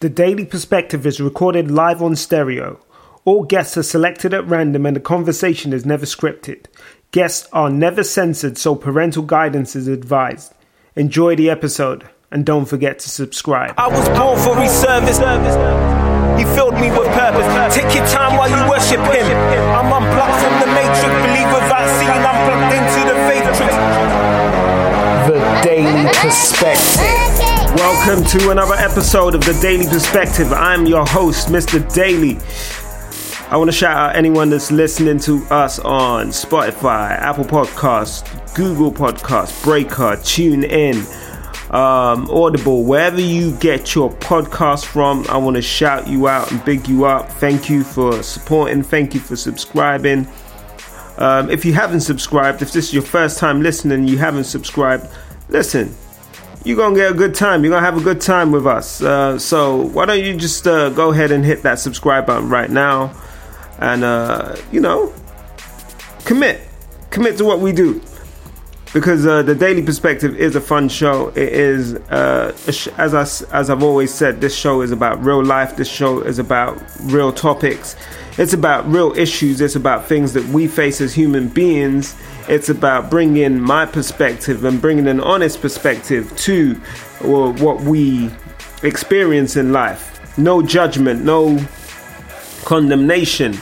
The Daily Perspective is recorded live on stereo. All guests are selected at random and the conversation is never scripted. Guests are never censored, so parental guidance is advised. Enjoy the episode and don't forget to subscribe. I was born for his service. He filled me with purpose. Take your time while you worship him. I'm unplugged from the matrix. Believe without seeing, I'm plugged into the matrix. The Daily Perspective. Welcome to another episode of The Daily Perspective. I'm your host, Mr. Daily. I want to shout out anyone that's listening to us on Spotify, Apple Podcasts, Google Podcasts, Breaker, TuneIn, um, Audible, wherever you get your podcast from. I want to shout you out and big you up. Thank you for supporting. Thank you for subscribing. Um, if you haven't subscribed, if this is your first time listening, you haven't subscribed, listen. You're gonna get a good time. You're gonna have a good time with us. Uh, so why don't you just uh, go ahead and hit that subscribe button right now, and uh, you know, commit, commit to what we do, because uh, the Daily Perspective is a fun show. It is, uh, sh- as I as I've always said, this show is about real life. This show is about real topics. It's about real issues. It's about things that we face as human beings. It's about bringing my perspective and bringing an honest perspective to what we experience in life. No judgment, no condemnation.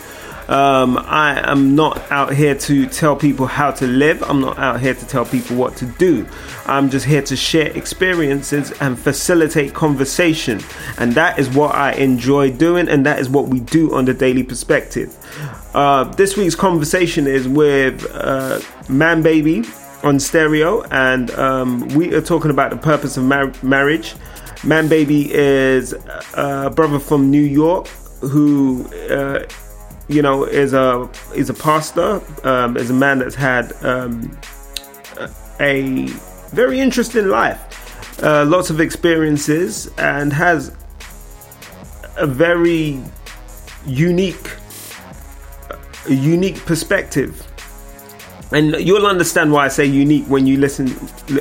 Um, I am not out here to tell people how to live. I'm not out here to tell people what to do. I'm just here to share experiences and facilitate conversation. And that is what I enjoy doing, and that is what we do on the Daily Perspective. Uh, this week's conversation is with uh, Man Baby on stereo, and um, we are talking about the purpose of mar- marriage. Man Baby is a brother from New York who. Uh, you know, is a is a pastor, um, is a man that's had um, a very interesting life, uh, lots of experiences, and has a very unique, a unique perspective. And you'll understand why I say unique when you listen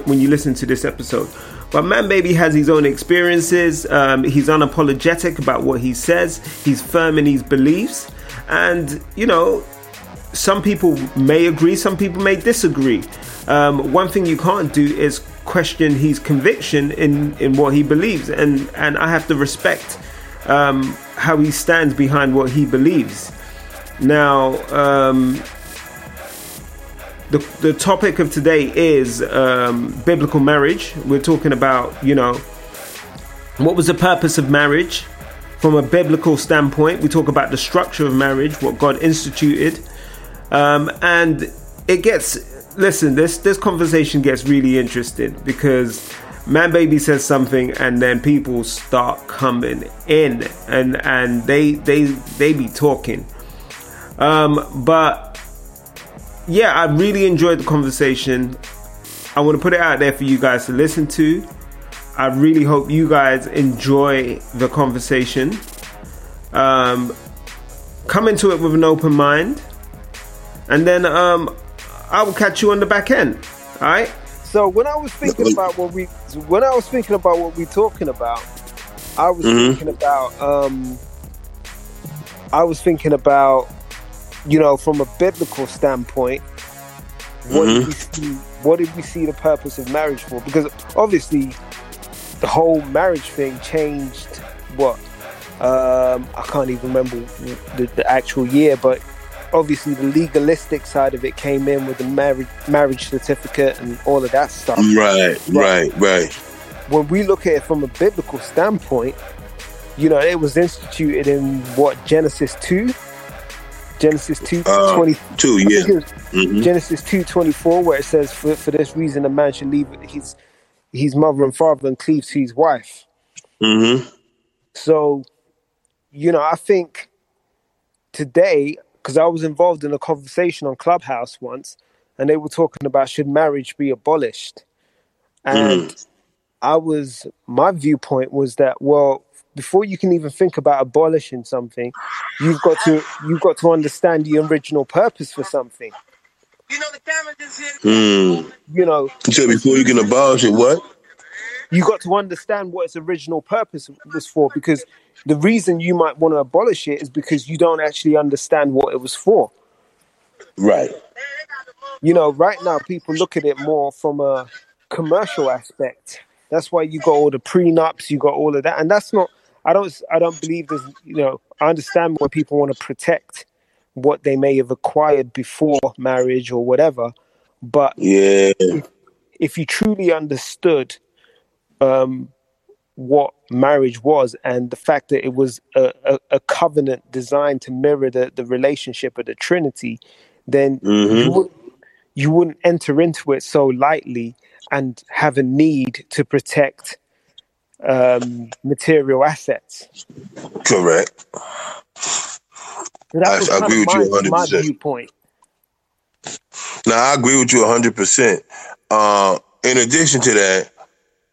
when you listen to this episode. But Man Baby has his own experiences. Um, he's unapologetic about what he says. He's firm in his beliefs. And, you know, some people may agree, some people may disagree. Um, one thing you can't do is question his conviction in, in what he believes. And, and I have to respect um, how he stands behind what he believes. Now, um, the, the topic of today is um, biblical marriage. We're talking about, you know, what was the purpose of marriage from a biblical standpoint. We talk about the structure of marriage, what God instituted, um, and it gets. Listen, this this conversation gets really interesting because man baby says something and then people start coming in and and they they they be talking um but yeah, I really enjoyed the conversation. I want to put it out there for you guys to listen to. I really hope you guys enjoy the conversation. Um, come into it with an open mind, and then um, I will catch you on the back end. All right. So when I was thinking about what we, when I was thinking about what we're talking about, I was Mhm. thinking about, um, I was thinking about, you know, from a biblical standpoint, what did Mhm. we see? What did we see the purpose of marriage for? Because obviously, the whole marriage thing changed. What? Um, I can't even remember the, the actual year, but obviously the legalistic side of it came in with the marriage marriage certificate and all of that stuff. Right, right, right. When we look at it from a biblical standpoint, you know, it was instituted in what Genesis two, Genesis two Uh, twenty. Two, yeah. think it was hmm Genesis two twenty four, where it says, "For for this reason, a man should leave his his mother and father and cleave to his wife." hmm So, you know, I think today, because I was involved in a conversation on Clubhouse once, and they were talking about should marriage be abolished, and I was my viewpoint was that well, before you can even think about abolishing something, you've got to you've got to understand the original purpose for something. You know, the damage is here. Hmm. You said before you can abolish it, what? you got to understand what its original purpose was for because the reason you might want to abolish it is because you don't actually understand what it was for. Right. You know, right now people look at it more from a commercial aspect. That's why you got all the prenups, you got all of that, and that's not. I don't. I don't believe there's. You know, I understand why people want to protect what they may have acquired before marriage or whatever, but Yeah. if you truly understood um, what marriage was and the fact that it was a, a, a covenant designed to mirror the, the relationship of the Trinity, then you, Mhm. would, you wouldn't enter into it so lightly and have a need to protect um, material assets. Correct. So I- I agree with you my, my 100%. viewpoint. Now I agree with you hundred percent. Uh, in addition to that,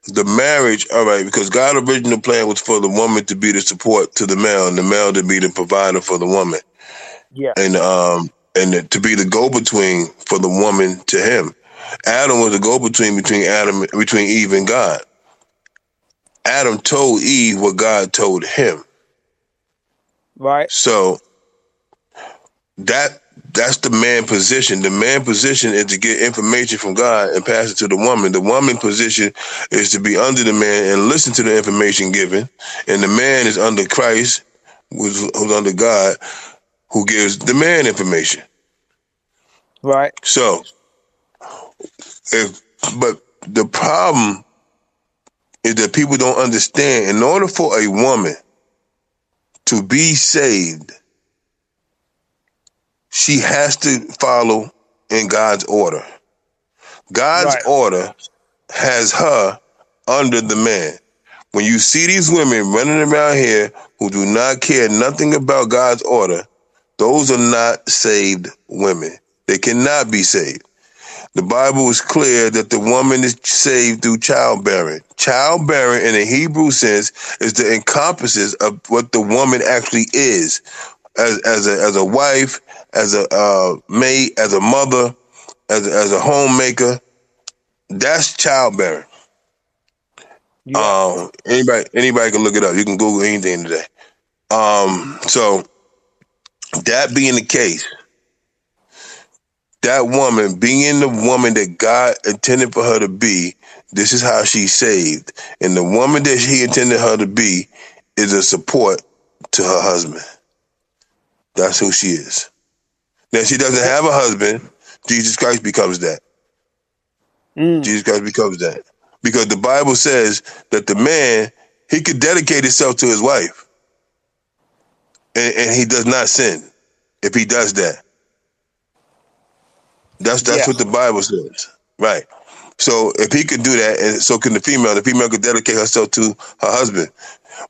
the marriage, all right, because God's original plan was for the woman to be the support to the male, and the male to be the provider for the woman, Yeah, and um, and to be the go between for the woman to him. Adam was the go between between Adam between Eve and God. Adam told Eve what God told him. right. So that that's the man position. The man position is to get information from God and pass it to the woman. The woman position is to be under the man and listen to the information given. And the man is under Christ, who's, who's under God, who gives the man information. Right. So, if but the problem is that people don't understand. In order for a woman to be saved, she has to follow in God's order. God's Right. order has her under the man. When you see these women running around here who do not care nothing about God's order, those are not saved women. They cannot be saved. The Bible is clear that the woman is saved through childbearing. Childbearing in a Hebrew sense is the encompasses of what the woman actually is. As, as a as a wife, as a uh, maid, as a mother, as a, as a homemaker, that's childbearing. Yeah. Um, anybody anybody can look it up. You can Google anything today. Um, so that being the case, that woman being the woman that God intended for her to be, this is how she's saved. And the woman that He intended her to be is a support to her husband. That's who she is. Now she doesn't have a husband. Jesus Christ becomes that. Mm. Jesus Christ becomes that. Because the Bible says that the man, he could dedicate himself to his wife. And, and he does not sin if he does that. That's that's Yeah. what the Bible says. Right. So if he could do that, and so can the female, the female could dedicate herself to her husband.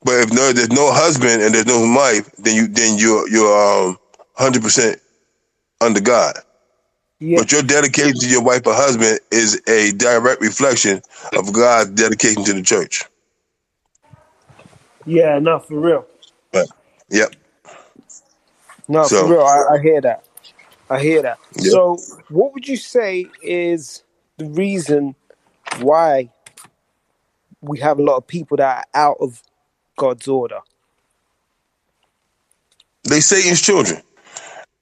But if no, there's no husband and there's no wife, then you then you're you're um hundred percent under God. Yeah. But your dedication to your wife or husband is a direct reflection of God's dedication to the church. Yeah. No, for real. But, Yep. No, So- for real. I, I hear that. I hear that. Yeah. So, what would you say is the reason why we have a lot of people that are out of God's order? They Satan's children.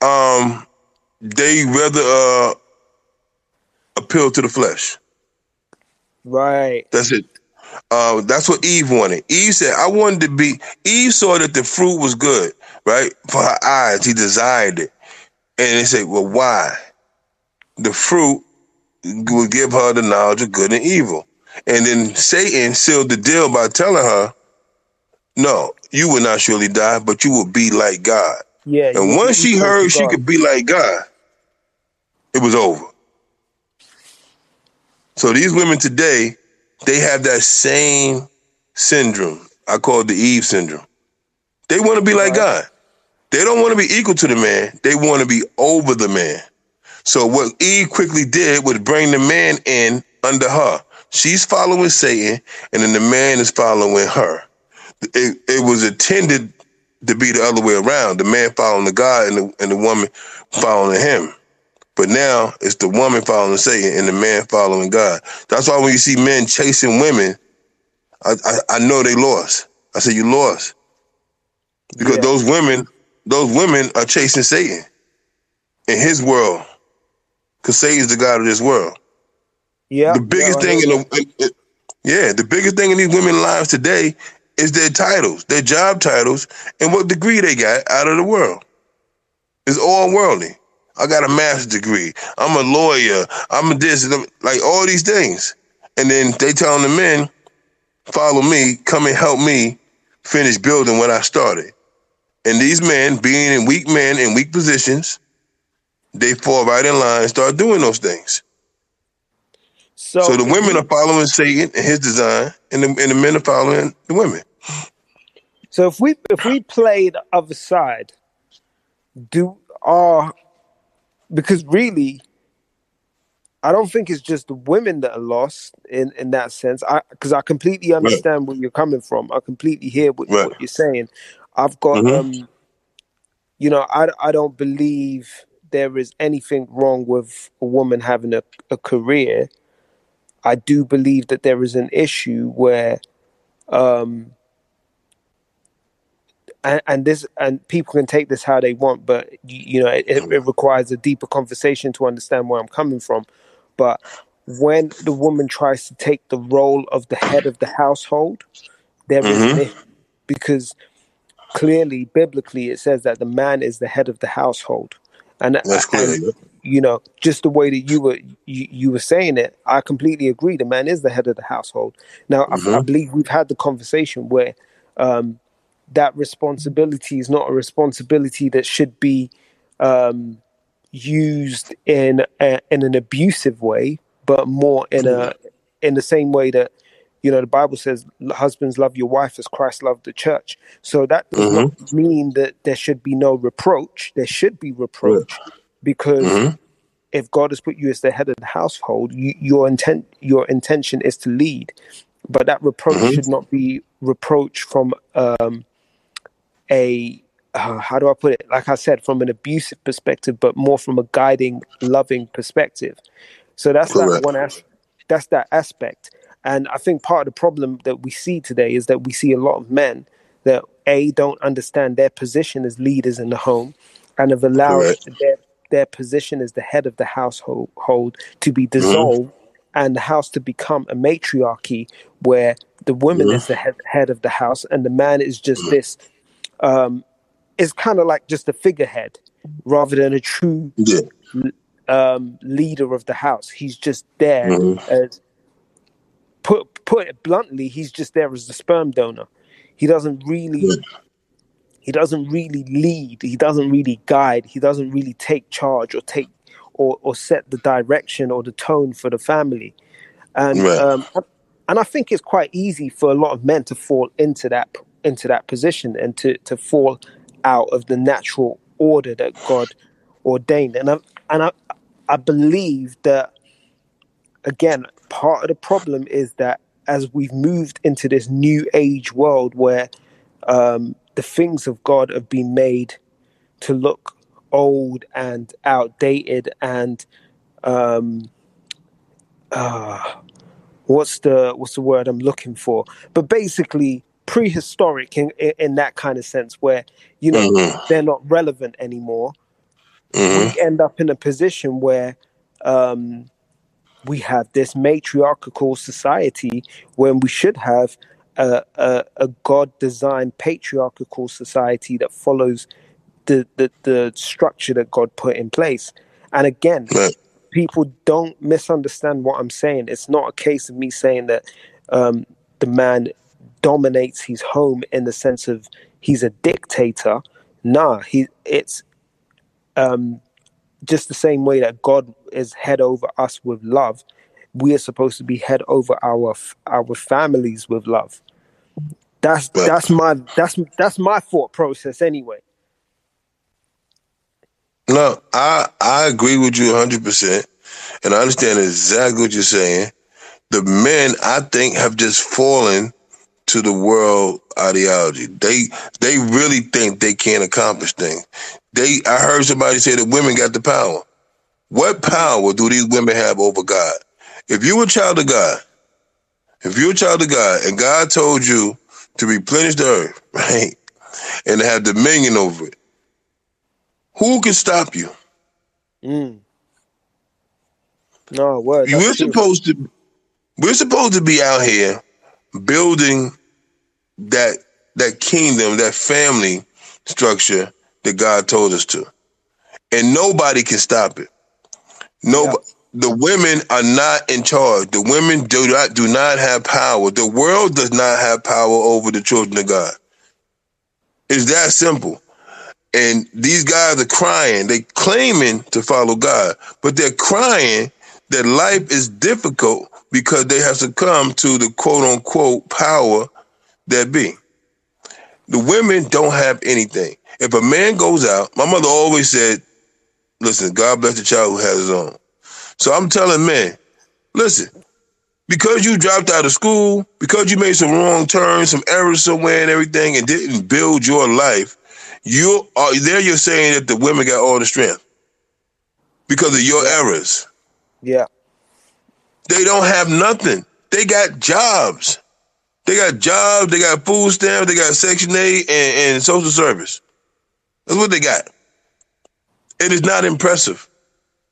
Um, they rather uh, appeal to the flesh. Right. That's it. Uh, that's what Eve wanted. Eve said, I wanted to be, Eve saw that the fruit was good, right? For her eyes, he desired it. And they said, well, why? The fruit would give her the knowledge of good and evil. And then Satan sealed the deal by telling her, no, you will not surely die, but you will be like God. Yeah. And once she heard she could be like God, it was over. So these women today, they have that same syndrome. I call it the Eve syndrome. They want to be like. God. They don't want to be equal to the man. They want to be over the man. So what Eve quickly did was bring the man in under her. She's following Satan, and then the man is following her. It, it was intended to be the other way around. The man following the God and the, and the woman following him. But now it's the woman following Satan and the man following God. That's why when you see men chasing women, I, I, I know they lost. I said, you lost. Because Yeah. those women, those women are chasing Satan in his world. Because Satan's the God of this world. Yeah. the biggest thing in the yeah, the biggest thing in these women's lives today is their titles, their job titles, and what degree they got out of the world. It's all worldly. I got a master's degree. I'm a lawyer. I'm a this, like all these things. And then they telling the men, follow me, come and help me finish building what I started. And these men, being in weak men in weak positions, they fall right in line and start doing those things. So, So the women are following Satan and his design, and the, and the men are following the women. So if we if we play the other side, do are because really, I don't think it's just the women that are lost in in that sense. I because I completely understand where you're coming from. I completely hear what, Right. what you're saying. I've got Mhm. um, you know, I I don't believe there is anything wrong with a woman having a, a career. I do believe that there is an issue where um and, and this and people can take this how they want but you, you know it, it requires a deeper conversation to understand where i'm coming from but when the woman tries to take the role of the head of the household there is Mhm. an issue because clearly biblically it says that the man is the head of the household and, That's clear. and you know just the way that you were you, you were saying it i completely agree the man is the head of the household now I, I Mhm. believe we've had the conversation where um that responsibility is not a responsibility that should be um used in a, in an abusive way but more in a in the same way that you know the bible says husbands love your wife as christ loved the church so that does not mean that there should be no reproach there should be reproach because Mhm. if god has put you as the head of the household you, your intent your intention is to lead but that reproach Mhm. should not be reproach from um a uh, how do I put it? Like I said, from an abusive perspective, but more from a guiding, loving perspective. So that's that one. As- that's that aspect. And I think part of the problem that we see today is that we see a lot of men that a don't understand their position as leaders in the home, and have allowed Correct. their their position as the head of the household hold to be dissolved and the house to become a matriarchy where the woman is the head, head of the house and the man is just this um is kind of like just a figurehead rather than a true Yeah. um leader of the house. He's just there as put put it bluntly he's just there as the sperm donor. He doesn't really he doesn't really lead he doesn't really guide he doesn't really take charge or take or, or set the direction or the tone for the family. And Right. um and i think it's quite easy for a lot of men to fall into that into that position and to to fall out of the natural order that god ordained. And i and i i believe that again part of the problem is that as we've moved into this new age world where um, the things of God have been made to look old and outdated and um, uh, what's the what's the word I'm looking for? But basically prehistoric in, in, in that kind of sense where you know Mhm. they're not relevant anymore. Mhm. We end up in a position where um, we have this matriarchal society when we should have a, a, a God-designed patriarchal society that follows the, the the structure that God put in place. And again, Right. people don't misunderstand what I'm saying. It's not a case of me saying that um, the man dominates his home in the sense of he's a dictator. Nah, he it's um, just the same way that God is head over us with love. We are supposed to be head over our our families with love. That's that's my that's that's my thought process anyway. No, I I agree with you 100, percent and I understand exactly what you're saying. The men, I think, have just fallen to the world ideology. They they really think they can't accomplish things. They I heard somebody say that women got the power. What power do these women have over God? If you're a child of God If you're a child of God and God told you to replenish the earth, right, and to have dominion over it, who can stop you? Mm. No word. we're true. supposed to we're supposed to be out here building that that kingdom, that family structure that God told us to. And nobody can stop it. No Yeah. the women are not in charge. The women do not do not have power. The world does not have power over the children of God. It's that simple. And these guys are crying. They claiming to follow God, but they're crying that life is difficult because they have succumbed to the quote unquote power that be. The women don't have anything. If a man goes out, my mother always said, listen, God bless the child who has his own. So I'm telling men, listen, because you dropped out of school, because you made some wrong turns, some errors somewhere and everything, and didn't build your life, you are there. You're saying that the women got all the strength because of your errors. Yeah. They don't have nothing. They got jobs. They got jobs. They got food stamps. They got Section 8 and, and social service. That's what they got. It is not impressive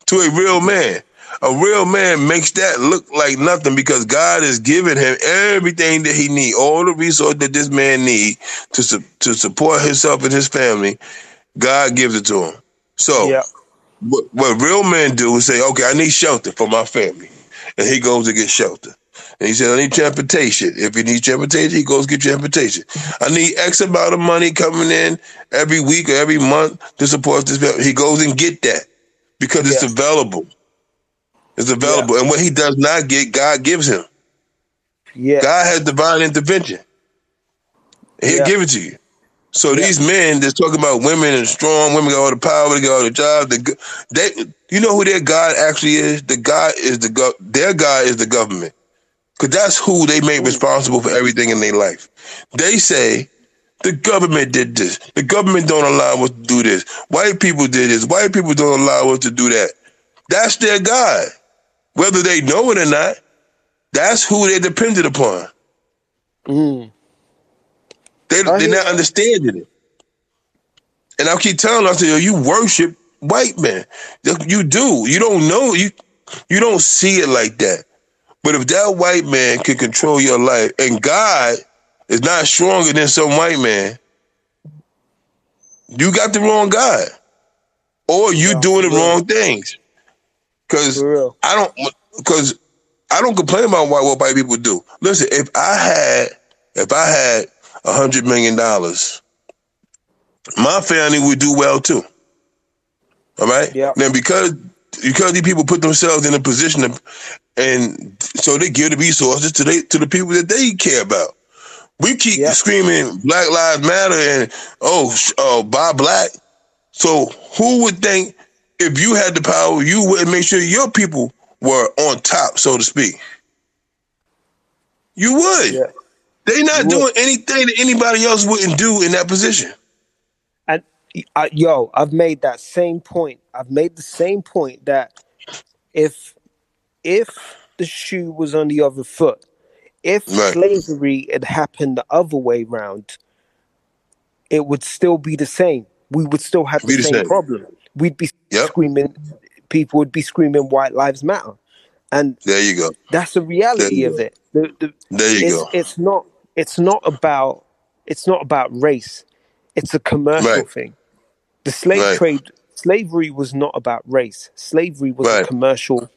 to a real man. A real man makes that look like nothing because God has given him everything that he need, all the resources that this man need to su- to support himself and his family. God gives it to him. So Yeah. what, what real men do is say, okay, I need shelter for my family. And he goes to get shelter. And he said, I need transportation. If he needs transportation, he goes get transportation. I need X amount of money coming in every week or every month to support this. He goes and get that because it's Yeah. available. It's available. And what he does not get, God gives him. Yeah. God has divine intervention. He'll Yeah. give it to you. So these men that's talking about women and strong women got all the power, they got all the jobs. They, they, you know who their God actually is? The God is the go- their God is the government, because that's who they make responsible for everything in their life. They say the government did this. The government don't allow us to do this. White people did this. White people don't allow us to do that. That's their God, whether they know it or not. That's who they depended upon. Mm. They, they're not that. understanding it. And I keep telling them, I say, yo, you worship white men. You do. You don't know. You you don't see it like that. But if that white man can control your life and God is not stronger than some white man, you got the wrong God. Or you doing the real. wrong things. Cause I don't because I don't complain about what, what white people do. Listen, if I had if I had a hundred million dollars, my family would do well too. All right. Yeah. Then because because these people put themselves in a position of, and so they give the resources to they to the people that they care about. We keep Yeah. screaming Black Lives Matter and oh oh buy black. So who would think if you had the power, you would make sure your people were on top, so to speak? You would. Yeah. They're not You doing would. anything that anybody else wouldn't do in that position. And I, yo, I've made that same point. I've made the same point that if if the shoe was on the other foot, if Right. slavery had happened the other way round, it would still be the same. We would still have the, same, same. problem. We'd be Yep. screaming. People would be screaming "White Lives Matter," and There you go. that's the reality of it. The, the, There you it's, go. it's not it's not about it's not about race it's a commercial Right. thing the slave Right. trade slavery was not about race slavery was Right. a commercial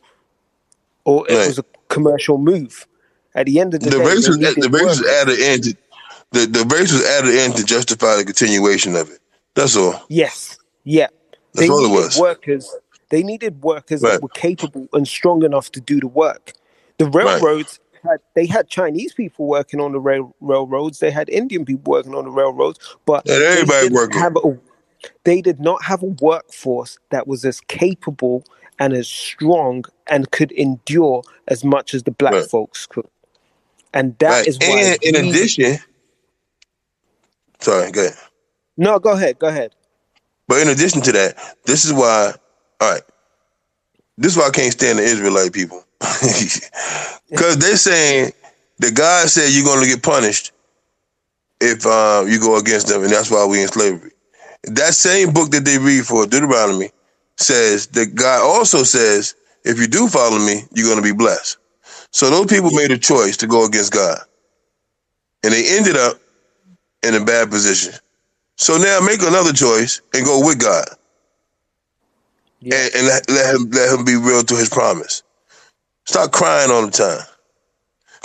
or it Right. was a commercial move at the end of the, The day race was the race was added in to the, the race was added in to justify the continuation of it. That's all. yes yeah That's they all it was. workers they needed workers Right. that were capable and strong enough to do the work the railroads had they had chinese people working on the rail, railroads they had indian people working on the railroads but And they everybody working. have a, they did not have a workforce that was as capable and as strong and could endure as much as the black Right. folks could and that Right. is why And in addition, sorry, go ahead. no go ahead go ahead But in addition to that, this is why, all right, this is why I can't stand the Israelite people. Because they're saying The God said you're going to get punished if uh, you go against them, and that's why we in slavery. That same book that they read for Deuteronomy says that God also says if you do follow me, you're going to be blessed. So those people made a choice to go against God, and they ended up in a bad position. So now make another choice and go with God, Yeah. and, and let, let him let him be real to his promise. Stop crying all the time.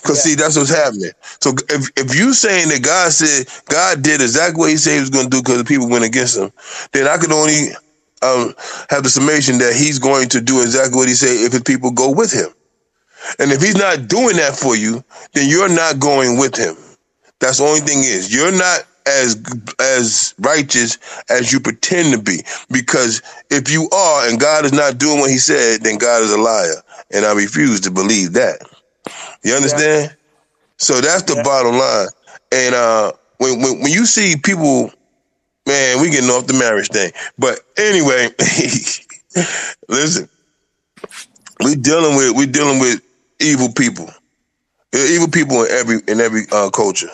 Cause Yeah. see, that's what's happening. So if if you saying that God said God did exactly what He said He was going to do because the people went against Him, then I could only um, have the summation that He's going to do exactly what He said if His people go with Him. And if He's not doing that for you, then you're not going with Him. That's the only thing is you're not as as righteous as you pretend to be. Because if you are and God is not doing what He said, then God is a liar, and I refuse to believe that. You understand? So that's the Yeah. bottom line. And uh, when, when when you see people, man, we getting off the marriage thing. But anyway, listen, we dealing with we dealing with evil people, Uh, evil people in every in every uh, culture.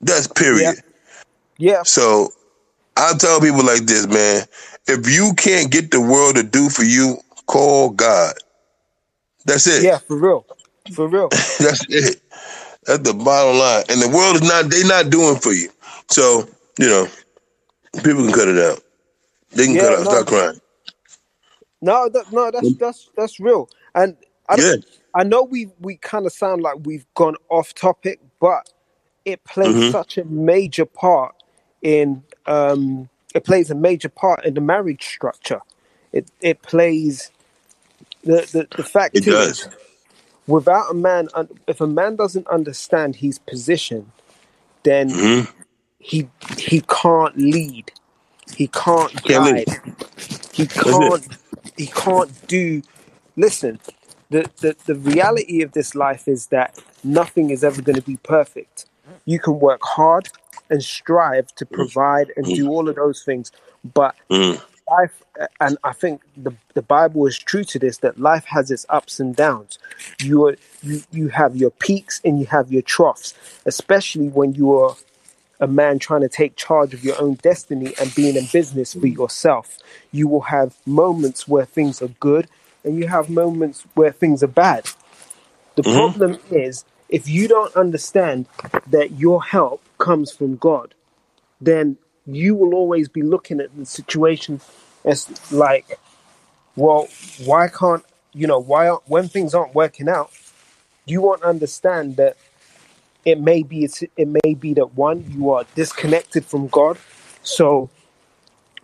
That's period. Yeah. So I tell people like this, man. If you can't get the world to do for you, call God. That's it. Yeah, for real. For real. That's it. That's the bottom line. And the world is not—they're not doing for you. So, you know, people can cut it out. They can Yeah, cut out. no. Stop crying. No, that, no, that's that's that's real. And I Yeah. I know we we kind of sound like we've gone off topic, but it plays Mhm. such a major part in um it plays a major part in the marriage structure. It it plays the the, the fact It is does. Without a man if a man doesn't understand his position, then hmm he he can't lead. He can't Can't guide. He can't he can't do listen, the, the the reality of this life is that nothing is ever going to be perfect. You can work hard and strive to provide and do all of those things, but Mm. Life and I think the the Bible is true to this that life has its ups and downs. You are you, you have your peaks and you have your troughs, especially when you are a man trying to take charge of your own destiny and being in business for yourself. You will have moments where things are good and you have moments where things are bad. The mm-hmm. problem is if you don't understand that your help comes from God, then you will always be looking at the situation as like, well, why can't you know why aren't, when things aren't working out, you won't understand that it may be it's, it may be that one you are disconnected from God, so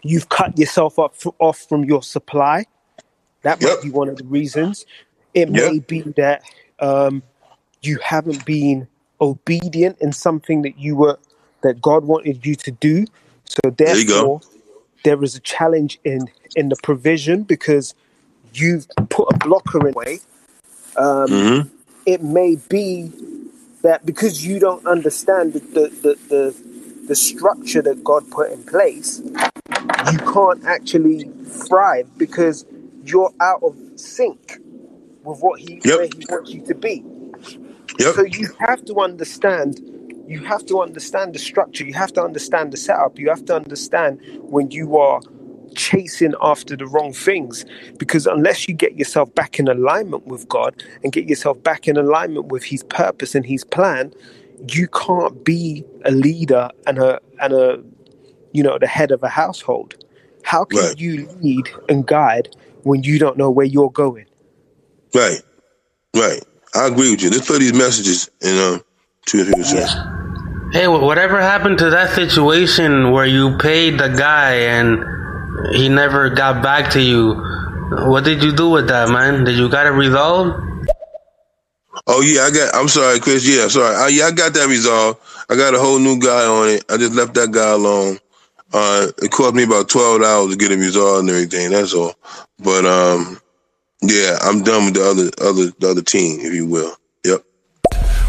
you've cut yourself up off from your supply. That might Yep. be one of the reasons. It Yep. may be that um, you haven't been obedient in something that you were that God wanted you to do. So There therefore, there is a challenge in in the provision because you've put a blocker in way. Um, hmm it may be that because you don't understand the the, the, the the structure that God put in place, you can't actually thrive because you're out of sync with what he Yep. where he wants you to be. Yep. So you have to understand you have to understand the structure, you have to understand the setup, you have to understand when you are chasing after the wrong things because unless you get yourself back in alignment with God and get yourself back in alignment with his purpose and his plan, you can't be a leader and a and a you know the head of a household. How can Right. you lead and guide when you don't know where you're going? Right. Right. I agree with you. Let's play these messages and um, people say. Hey, whatever happened to that situation where you paid the guy and he never got back to you? What did you do with that, man? Did you got it resolved? Oh yeah, I got. I'm sorry, Chris. Yeah, sorry. Uh, yeah, I got that resolved. I got a whole new guy on it. I just left that guy alone. Uh, it cost me about twelve hours to get it resolved and everything. That's all. But um, yeah, I'm done with the other other the other team, if you will.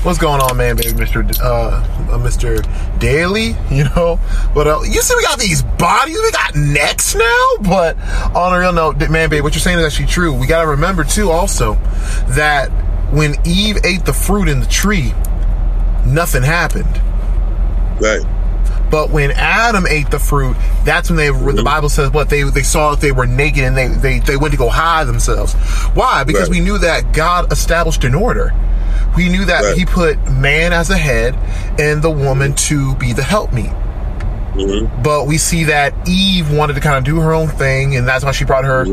What's going on, man, baby, Mister uh, uh, Mister Daily? You know, but uh, you see, we got these bodies, we got necks now. But on a real note, man, babe, what you're saying is actually true. We got to remember too, also, that when Eve ate the fruit in the tree, nothing happened. Right. But when Adam ate the fruit, that's when they the Bible says what they they saw that they were naked and they they, they went to go hide themselves. Why? Because Right. we knew that God established an order. We knew that Right. He put man as a head and the woman to be the helpmeet. But we see that Eve wanted to kind of do her own thing, and that's why she brought her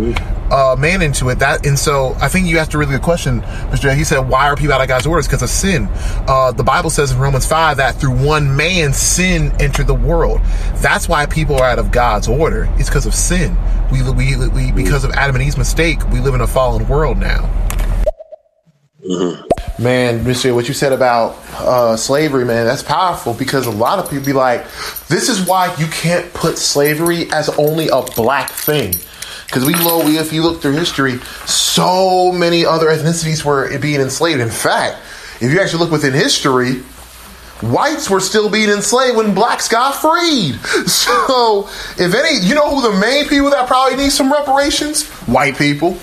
uh, man into it. That and so I think you asked a really good question, Mr. He said, "Why are people out of God's orders? Because of sin." Uh, the Bible says in Romans five that through one man sin entered the world. That's why people are out of God's order. It's because of sin. We we we because of Adam and Eve's mistake, we live in a fallen world now. Man, Mister, what you said about uh, slavery, man, that's powerful because a lot of people be like, this is why you can't put slavery as only a black thing. Because we know, if you look through history, so many other ethnicities were being enslaved. In fact, if you actually look within history, whites were still being enslaved when blacks got freed. So, if any, you know who the main people that probably need some reparations? White people.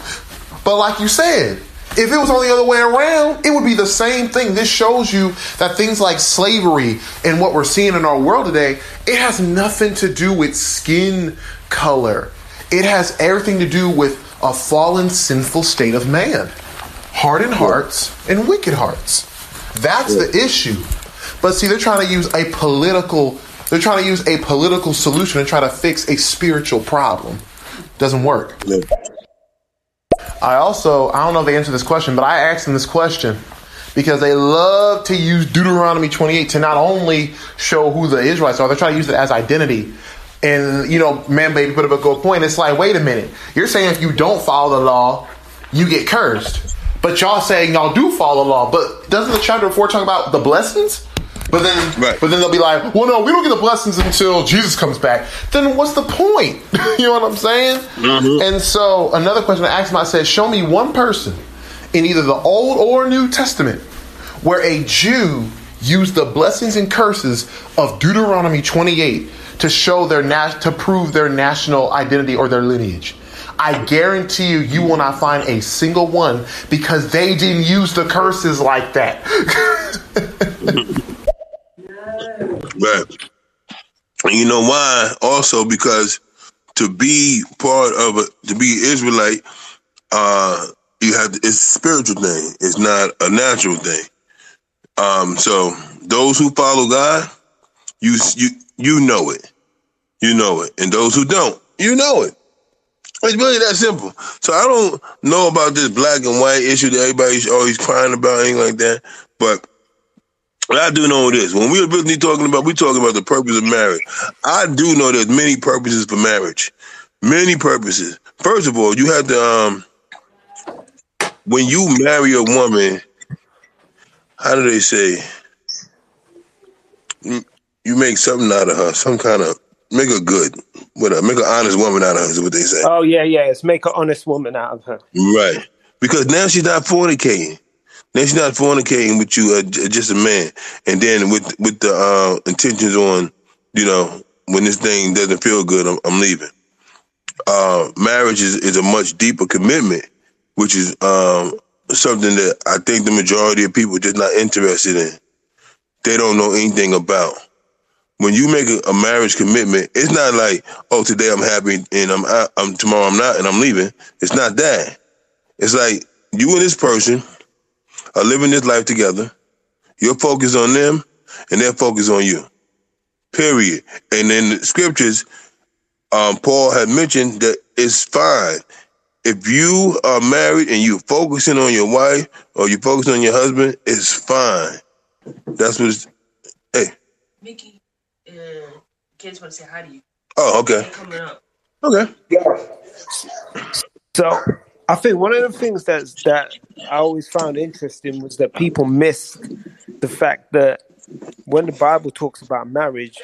But like you said, if it was on the other way around, it would be the same thing. This shows you that things like slavery and what we're seeing in our world today, it has nothing to do with skin color. It has everything to do with a fallen, sinful state of man. Hardened hearts and wicked hearts. That's the issue. But see, they're trying to use a political they're trying to use a political solution and try to fix a spiritual problem. Doesn't work. I also, I don't know if they answer this question, but I asked them this question because they love to use Deuteronomy 28 to not only show who the Israelites are, they're trying to use it as identity. And, you know, man, baby, put up a good point. It's like, wait a minute. You're saying if you don't follow the law, you get cursed. But y'all saying y'all do follow the law. But doesn't the chapter before talk about the blessings? But then, Right. but then they'll be like, well, no, we don't get the blessings until Jesus comes back. Then what's the point? you know what I'm saying? Mm-hmm. And so another question I asked him, I said, show me one person in either the Old or New Testament where a Jew used the blessings and curses of Deuteronomy 28 to show their to prove their national identity or their lineage. I guarantee you, you will not find a single one because they didn't use the curses like that. Mm-hmm. Right. And you know why? Also because to be part of a to be Israelite, uh, you have it's a spiritual thing. It's not a natural thing. Um, so those who follow God, you you you know it, you know it, and those who don't, you know it. It's really that simple. So I don't know about this black and white issue that everybody's always crying about, anything like that. But what I do know this: when we're really talking about, we're talking about the purpose of marriage. I do know there's many purposes for marriage, many purposes. First of all, you have to um, when you marry a woman, how do they say? You- You make something out of her, some kind of make her good, whatever, make an honest woman out of her is what they say. Oh yeah, yeah. It's make an honest woman out of her. Right. Because now she's not fornicating. Now she's not fornicating with you, uh, just a man. And then with with the uh, intentions on, you know, when this thing doesn't feel good, I'm, I'm leaving. Uh, marriage is, is a much deeper commitment, which is um, something that I think the majority of people just not interested in. They don't know anything about. When you make a, a marriage commitment, it's not like, oh, today I'm happy and I'm out, I'm tomorrow I'm not and I'm leaving. It's not that. It's like you and this person are living this life together. You're focused on them and they're focused on you. Period. And in the scriptures, um, Paul had mentioned that it's fine. If you are married and you're focusing on your wife or you're focusing on your husband, it's fine. That's what it's, hey. Mickey, uh, kids want to say hi to you. Oh, okay. They're coming up. Okay. Yeah. So I think one of the things that's that I always found interesting was that people missed the fact that when the Bible talks about marriage,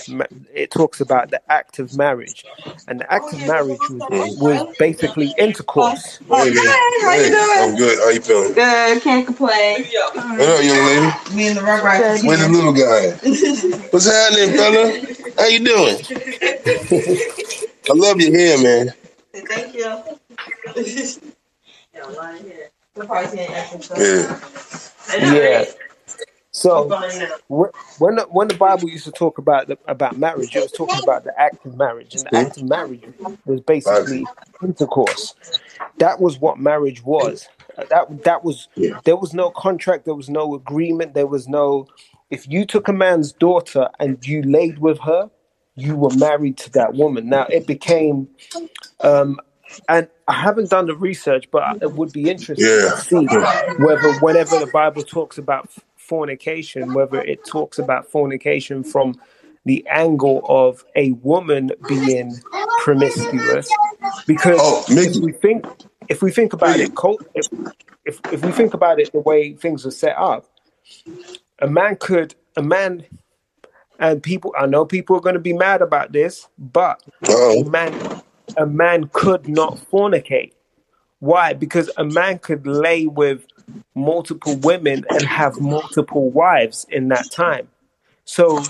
it talks about the act of marriage, and the act of marriage was, was basically intercourse. Hey, man. how you doing? I'm good. How you feeling? Good, can't complain. What up, young lady? Me and the Rugrats. Where's the little guy? What's happening, fella? How you doing? I love your hair, man. Thank you. yeah, a lot of here. We're probably seeing. Yeah. So when the, when the Bible used to talk about the, about marriage, it was talking about the act of marriage, and the act of marriage was basically intercourse. That was what marriage was. That that was there was no contract, there was no agreement, there was no. If you took a man's daughter and you laid with her, you were married to that woman. Now it became, um, and I haven't done the research, but it would be interesting Yeah. to see whether whenever the Bible talks about fornication, whether it talks about fornication from the angle of a woman being promiscuous, because Oh, if we think if we think about it, cult, if, if if we think about it the way things are set up, a man could a man and people I know people are going to be mad about this, but a Uh-oh. man a man could not fornicate. Why? Because a man could lay with multiple women and have multiple wives in that time. So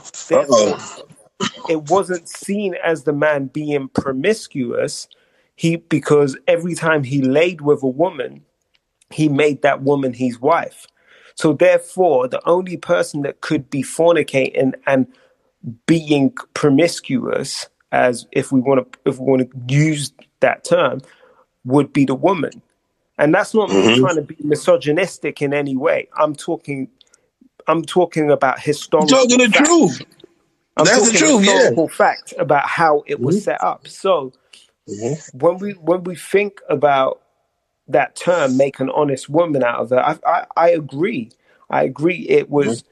it wasn't seen as the man being promiscuous. He because every time he laid with a woman, he made that woman his wife. So therefore, the only person that could be fornicating and being promiscuous, as if we want to if we want to use that term, would be the woman. And that's not me Mhm. trying to be misogynistic in any way. I'm talking I'm talking about historical Talking the fact. truth. I'm That's the truth, yeah. fact about how it was set up. So Mm-hmm. when we when we think about that term, make an honest woman out of her, I I, I agree. I agree. It was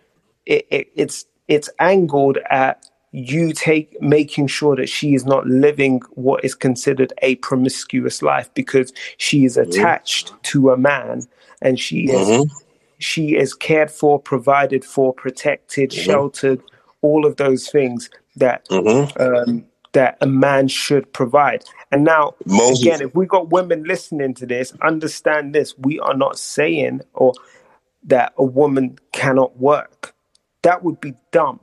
it, it it's it's angled at you take making sure that she is not living what is considered a promiscuous life because she is attached to a man and she is Mhm. she is cared for, provided for, protected, sheltered, all of those things that Mhm. um, that a man should provide. And now, Moses. again, if we got women listening to this, understand this: we are not saying or that a woman cannot work. That would be dumb.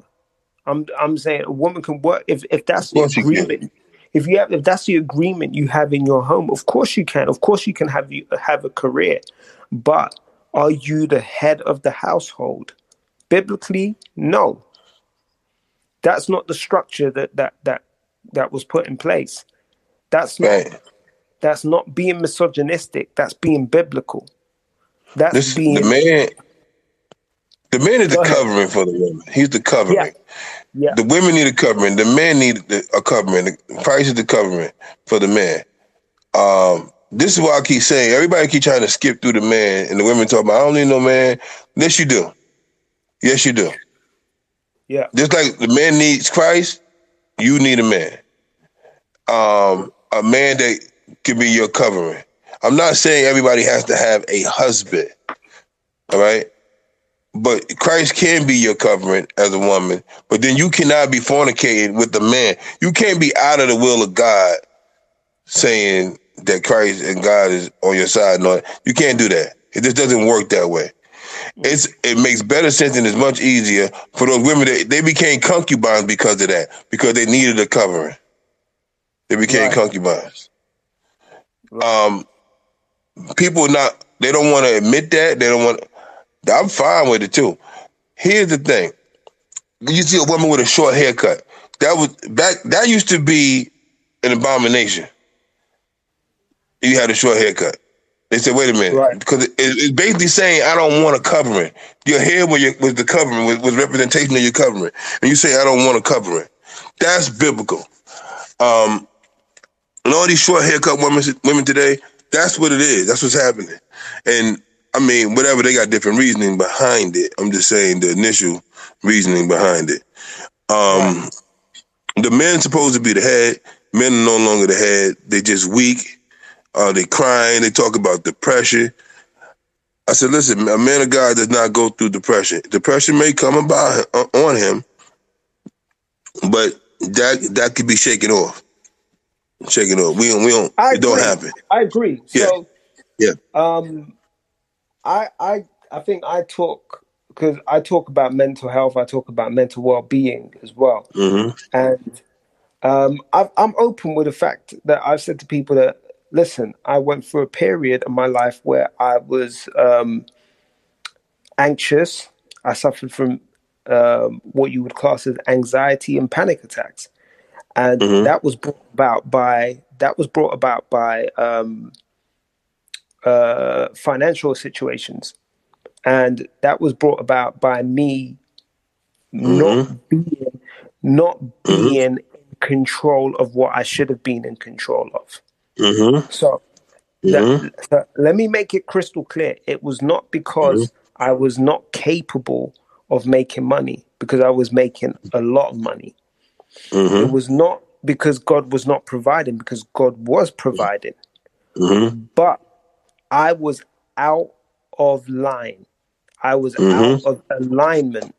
I'm I'm saying a woman can work if if that's the agreement. If you have if that's the agreement you have in your home, of course you can. Of course you can have you have a career, but are you the head of the household? Biblically, no. That's not the structure that that that that was put in place. That's not Right. that's not being misogynistic. That's being biblical. That's This being the man. The man is the ahead. covering for the woman. He's the covering. yeah, yeah, The women need a covering. The man need a covering. Christ is the covering for the man. Um, this is why I keep saying everybody keep trying to skip through the man, and the women talk about I don't need no man. Yes, you do. Yes, you do. yeah, Just like the man needs Christ, you need a man. Um, a man that can be your covering. I'm not saying everybody has to have a husband. All right. But Christ can be your covering as a woman, but then you cannot be fornicating with the man. You can't be out of the will of God saying that Christ and God is on your side. No, you can't do that. It just doesn't work that way. It's it makes better sense and it's much easier for those women that they became concubines because of that, because they needed a covering. They became Right. concubines. Um people not they don't want to admit that. They don't want I'm fine with it too. Here's the thing. You see a woman with a short haircut. That was back that used to be an abomination. You had a short haircut. They said, wait a minute, Right. because it, it's basically saying I don't want a covering. Your hair was, your, was the covering, was, was representation of your covering, and you say I don't want a covering. That's biblical. Um, and all these short haircut women, women today, that's what it is. That's what's happening. And I mean, whatever they got different reasoning behind it. I'm just saying the initial reasoning behind it. Um, the men supposed to be the head. Men are no longer the head. They just weak. Uh, they crying. They talk about depression. I said, listen, a man of God does not go through depression. Depression may come about uh, on him, but that that could be shaken off. Shaken off. We don't. We don't. I it don't happen. I agree. Yeah. So, Yeah. um, I I I think I talk because I talk about mental health. I talk about mental well being as well. hmm And um, I've, I'm open with the fact that I've said to people that, listen, I went through a period in my life where I was um, anxious. I suffered from um, what you would class as anxiety and panic attacks, and Mhm. that was brought about by that was brought about by um, uh, financial situations, and that was brought about by me not being not being in control of what I should have been in control of. Mm-hmm. So, that- so let me make it crystal clear. It was not because I was not capable of making money, because I was making a lot of money. Mm-hmm. It was not because God was not providing, because God was providing. Mm-hmm. But I was out of line. I was out of alignment.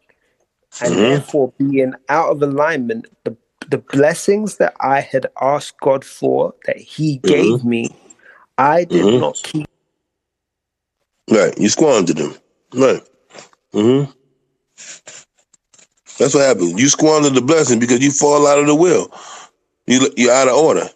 And therefore, being out of alignment, the, the blessings that I had asked God for, that He gave me, I did Mhm. not keep. Right. You squandered them. Right. Mm-hmm. That's what happens. You squander the blessing because you fall out of the will. You you're out of order.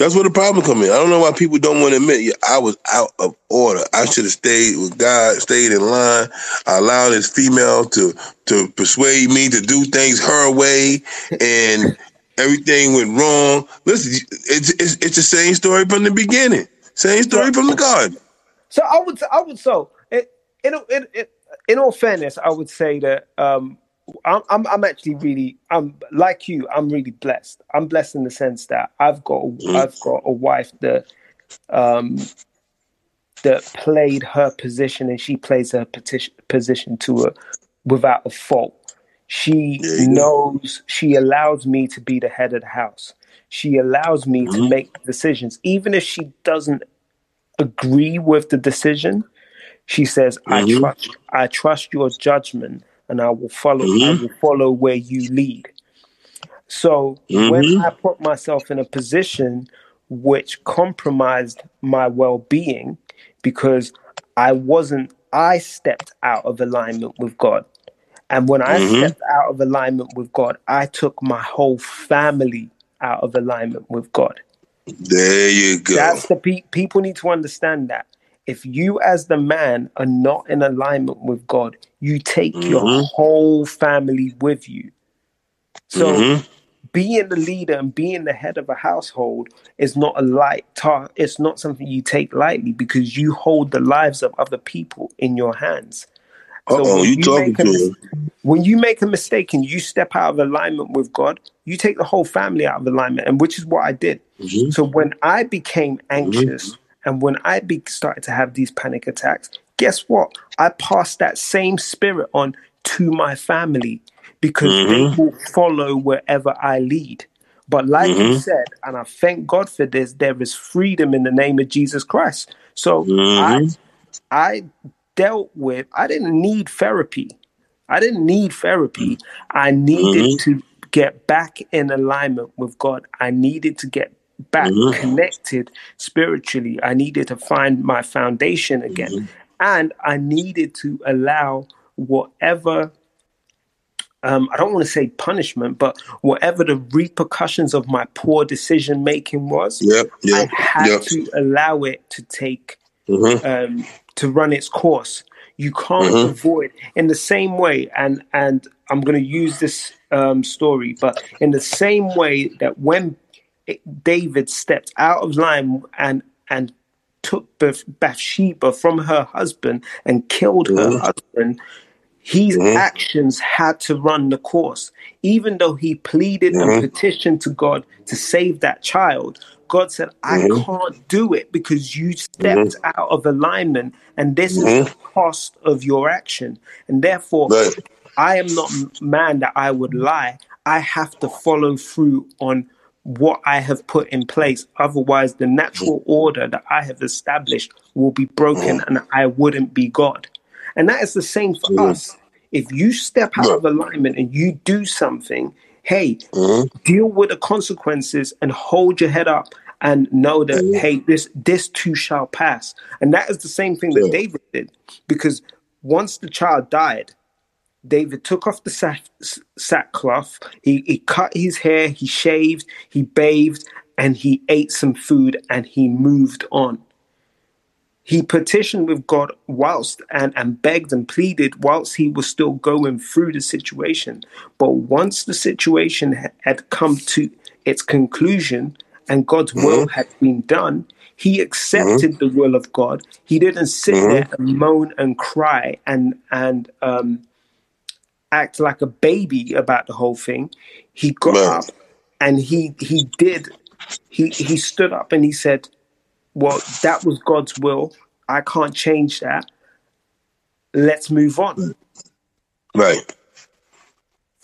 That's where the problem come in. I don't know why people don't want to admit yeah, I was out of order. I should have stayed with God, stayed in line. I allowed this female to to persuade me to do things her way, and everything went wrong. Listen, it's it's, it's the same story from the beginning. Same story from the garden. So I would, I would, so it, in, in, in, in all fairness, I would say that um, I'm, I'm, I'm actually really, I'm like you, I'm really blessed. I'm blessed in the sense that I've got, I've got a wife that, um, that played her position and she plays her petition, position to a, without a fault. She knows, she allows me to be the head of the house. She allows me to make decisions, even if she doesn't agree with the decision. She says, "I Mhm. trust, I trust your judgment, and I will follow. I Mhm. will follow where you lead." So when Mhm. I put myself in a position which compromised my well-being because I wasn't, I stepped out of alignment with God. And when I Mhm. stepped out of alignment with God, I took my whole family out of alignment with God. There you go. That's the pe- people need to understand that. If you, as the man, are not in alignment with God, you take your Mhm. whole family with you. So, Mhm. being the leader and being the head of a household is not a light task. It's not something you take lightly because you hold the lives of other people in your hands. So when you talking to mis- when you make a mistake and you step out of alignment with God, you take the whole family out of alignment, and which is what I did. Mhm. So when I became anxious and when I be- started to have these panic attacks, guess what? I passed that same spirit on to my family because Mhm. they will follow wherever I lead. But like you Mhm. said, and I thank God for this, there is freedom in the name of Jesus Christ. So I Mhm. I dealt with I didn't need therapy. I didn't need therapy. I needed Mhm. to get back in alignment with God. I needed to get back Mhm. connected spiritually. I needed to find my foundation again. Mm-hmm. And I needed to allow whatever um, I don't want to say punishment, but whatever the repercussions of my poor decision making was, Yep, I had yep. to allow it to take Mhm. um, to run its course. You can't Mhm. avoid in the same way, and and I'm going to use this um, story, but in the same way that when it, David stepped out of line and and took Bath- Bathsheba from her husband and killed her Mhm. husband, his Mhm. actions had to run the course. Even though he pleaded Mhm. and petitioned to God to save that child, God said, I can't do it because you stepped out of alignment, and this is the cost of your action. And therefore, Right. I am not man that I would lie. I have to follow through on what I have put in place. Otherwise, the natural order that I have established will be broken and I wouldn't be God. And that is the same for Mhm. us. If you step out of alignment and you do something, hey, Mhm. deal with the consequences and hold your head up and know that Mhm. hey this this too shall pass and that is the same thing that david did because once the child died david took off the sack, sackcloth. He, he cut his hair he shaved he bathed and he ate some food and he moved on. He petitioned with God whilst and, and begged and pleaded whilst he was still going through the situation. But once the situation had come to its conclusion and God's mm-hmm. will had been done, he accepted mm-hmm. the will of God. He didn't sit mm-hmm. there and moan and cry and and um, act like a baby about the whole thing. He got Right. up and he he did he he stood up and he said, "Well, that was God's will. I can't change that. Let's move on." Right.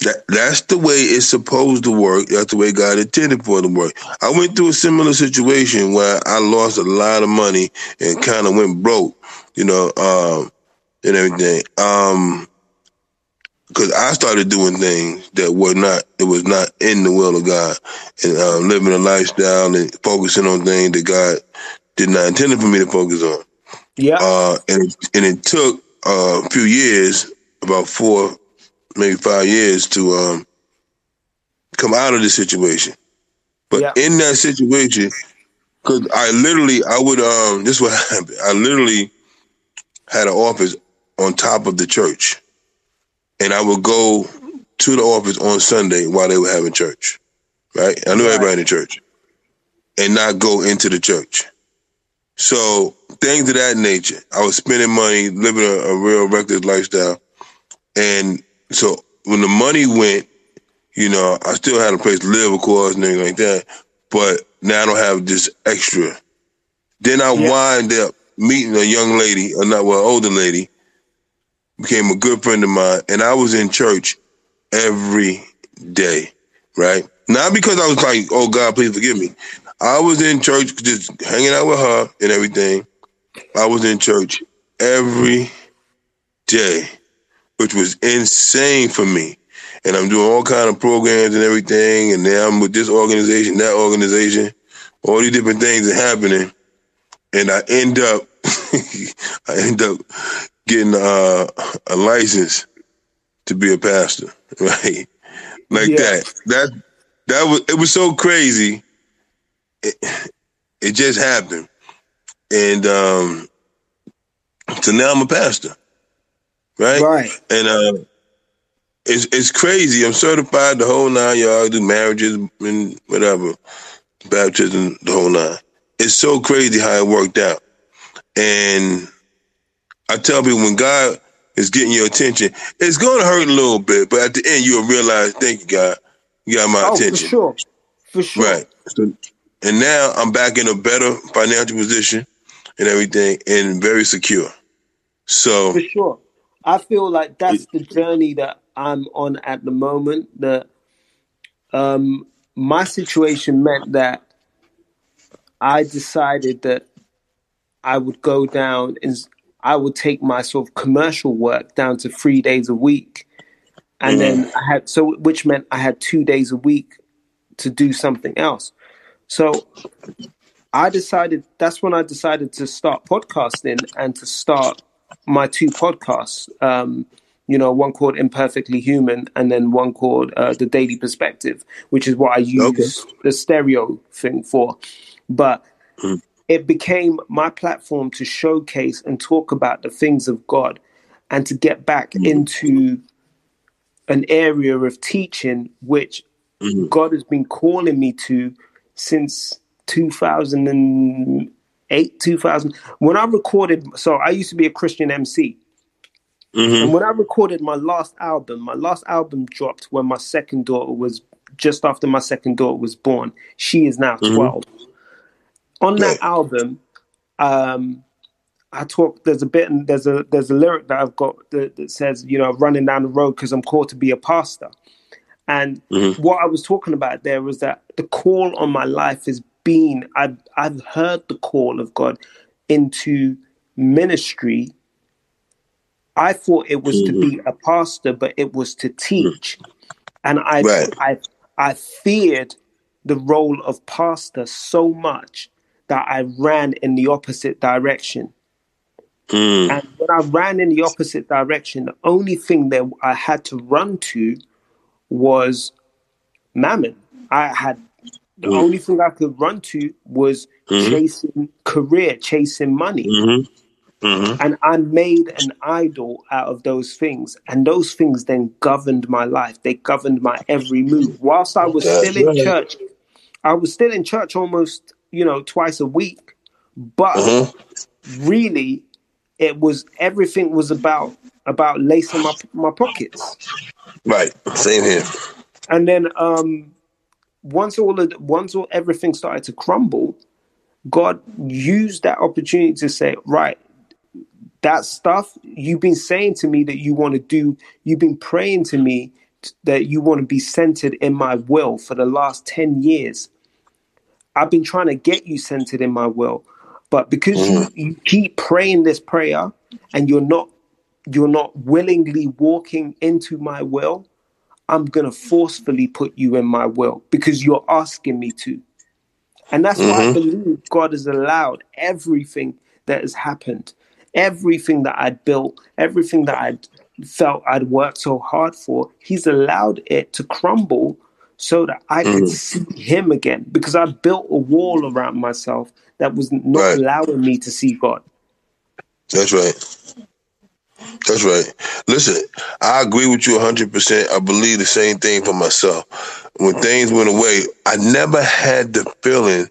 That that's the way it's supposed to work. That's the way God intended for it to work. I went through a similar situation where I lost a lot of money and kind of went broke, you know, um, and everything. Um, because I started doing things that were not, it was not in the will of God, and um, living a lifestyle and focusing on things that God did not intend for me to focus on. Yeah, Uh, and it, and it took uh, a few years, about four, maybe five years, to um, come out of the situation. But Yeah. in that situation, because I literally, I would, um, this is what happened. I literally had an office on top of the church, and I would go to the office on Sunday while they were having church. Right, I knew Right. everybody in the church, and not go into the church. So things of that nature. I was spending money, living a, a real reckless lifestyle, and so when the money went, you know, I still had a place to live, of course, and everything like that. But now I don't have this extra. Then I Yeah. wind up meeting a young lady, or not, well, older lady, became a good friend of mine, and I was in church every day, right? Not because I was like, oh God, please forgive me. I was in church just hanging out with her and everything. I was in church every day, which was insane for me. And I'm doing all kind of programs and everything, and now I'm with this organization, that organization, all these different things are happening, and I end up, I end up getting uh, a license to be a pastor, right? Like Yeah. that. That that was it was so crazy. It, it just happened, and um, so now I'm a pastor, right? right. And uh, it's it's crazy. I'm certified the whole nine yards, do marriages and whatever, baptism, the whole nine. It's so crazy how it worked out. And I tell people when God is getting your attention, it's going to hurt a little bit, but at the end you'll realize, thank you, God, you got my Oh, for attention. sure, for sure. Right. So, and now I'm back in a better financial position and everything, and very secure. So for sure. I feel like that's the journey that I'm on at the moment. That um, my situation meant that I decided that I would go down and I would take my sort of commercial work down to three days a week, and then I had so which meant I had two days a week to do something else. So I decided that's when I decided to start podcasting and to start my two podcasts. Um, you know, one called Imperfectly Human and then one called uh, The Daily Perspective, which is what I use the stereo thing for. But it became my platform to showcase and talk about the things of God and to get back mm-hmm. into an area of teaching which mm-hmm. God has been calling me to since 2008, 2000. When I recorded, so I used to be a Christian MC. Mm-hmm. And when I recorded my last album, my last album dropped when my second daughter was just after my second daughter was born. She is now 12. On that album, um, I talk. There's a bit. and There's a there's a lyric that I've got that, that says, you know, running down the road because I'm called to be a pastor. And mm-hmm. what I was talking about there was that the call on my life has been I've I've heard the call of God into ministry. I thought it was to be mm-hmm. a pastor, but it was to teach. Mm. And I Right. I I feared the role of pastor so much that I ran in the opposite direction. mm, And when I ran in the opposite direction, the only thing that I had to run to was mammon. I had the Mm. only thing I could run to was Mhm. chasing career, chasing money. Mm-hmm. Mm-hmm. And I made an idol out of those things. And those things then governed my life. They governed my every move. Whilst I was still in church, I was still in church almost, you know, twice a week. But Mm-hmm. really, it was everything was about about lacing my my pockets. Right. Same here. And then um once all of the, once all everything started to crumble, God used that opportunity to say, right, that stuff you've been saying to me that you want to do, you've been praying to me that you want to be centered in my will for the last 10 years. I've been trying to get you centered in my will. But because you, mm. you keep praying this prayer and you're not you're not willingly walking into my will, I'm going to forcefully put you in my will because you're asking me to. And that's why I mm-hmm. believe God has allowed everything that has happened, everything that I'd built, everything that I'd felt I'd worked so hard for. He's allowed it to crumble so that I could mm-hmm. see Him again because I built a wall around myself that was not Right. allowing me to see God. That's right. That's right. Listen, I agree with you 100%. I believe the same thing for myself. When things went away, I never had the feeling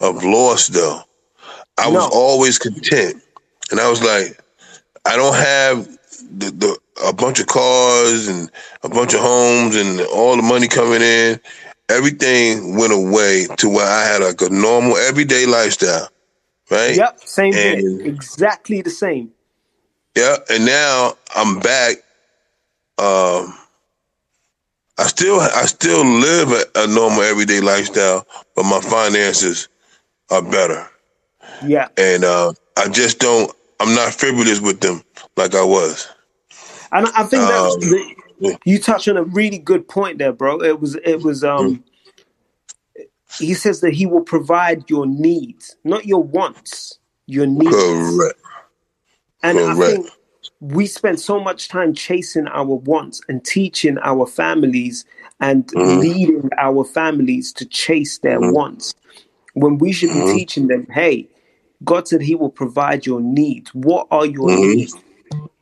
of loss, though. I was always content. And I was like, I don't have the, the a bunch of cars and a bunch of homes and all the money coming in. Everything went away to where I had like a normal everyday lifestyle, right? Yep, same. And- Exactly the same. Yeah, and now I'm back. Um, I still I still live a, a normal everyday lifestyle, but my finances are better, Yeah. and uh, I just don't. I'm not frivolous with them like I was. And I I think that Um, the, you touched on a really good point there, bro. It was it was um he says that he will provide your needs, not your wants, your needs. Correct. And I correct. think we spend so much time chasing our wants and teaching our families and Mhm. leading our families to chase their Mhm. wants when we should be Mhm. teaching them, hey, God said he will provide your needs. What are your Mhm. needs?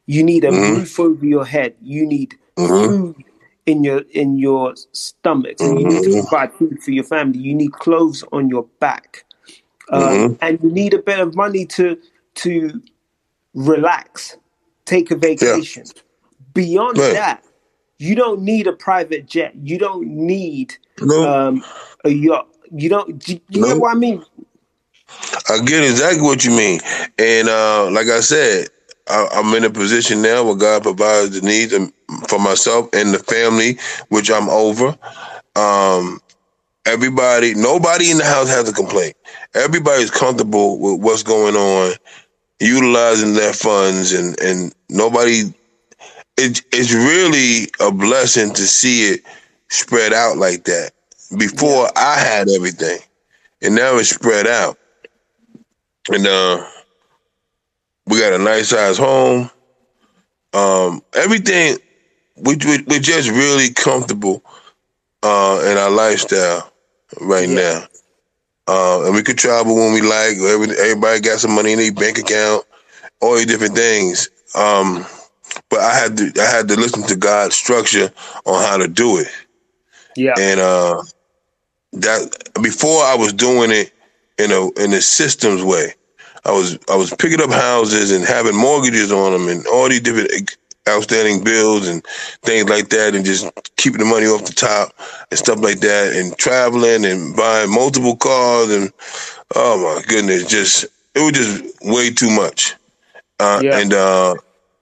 You need a Mhm. roof over your head. You need Mhm. food in your in your stomach. So you need to Mhm. provide food for your family. You need clothes on your back, um, Mhm. and you need a bit of money to to relax, take a vacation. Beyond Right. that, you don't need a private jet. You don't need No, um, a yacht. You don't. You, you know No. what I mean? I get exactly what you mean, and uh, like I said, I, I'm in a position now where God provides the needs for myself and the family, which I'm over. Um, everybody, nobody in the house has a complaint. Everybody's comfortable with what's going on, utilizing their funds, and and nobody. It, it's really a blessing to see it spread out like that. Before I had everything, and now it's spread out, and uh, we got a nice size home. Um, everything we, we we're just really comfortable uh, in our lifestyle right Yeah. now. Uh, and we could travel when we like. Every, everybody got some money in their bank account, all these different things. Um, but I had to I had to listen to God's structure on how to do it. Yeah. And uh, that before I was doing it in a in a systems way. I was I was picking up houses and having mortgages on them and all these different outstanding bills and things like that, and just keeping the money off the top and stuff like that, and traveling and buying multiple cars and oh my goodness, just it was just way too much. Uh, Yeah. And uh,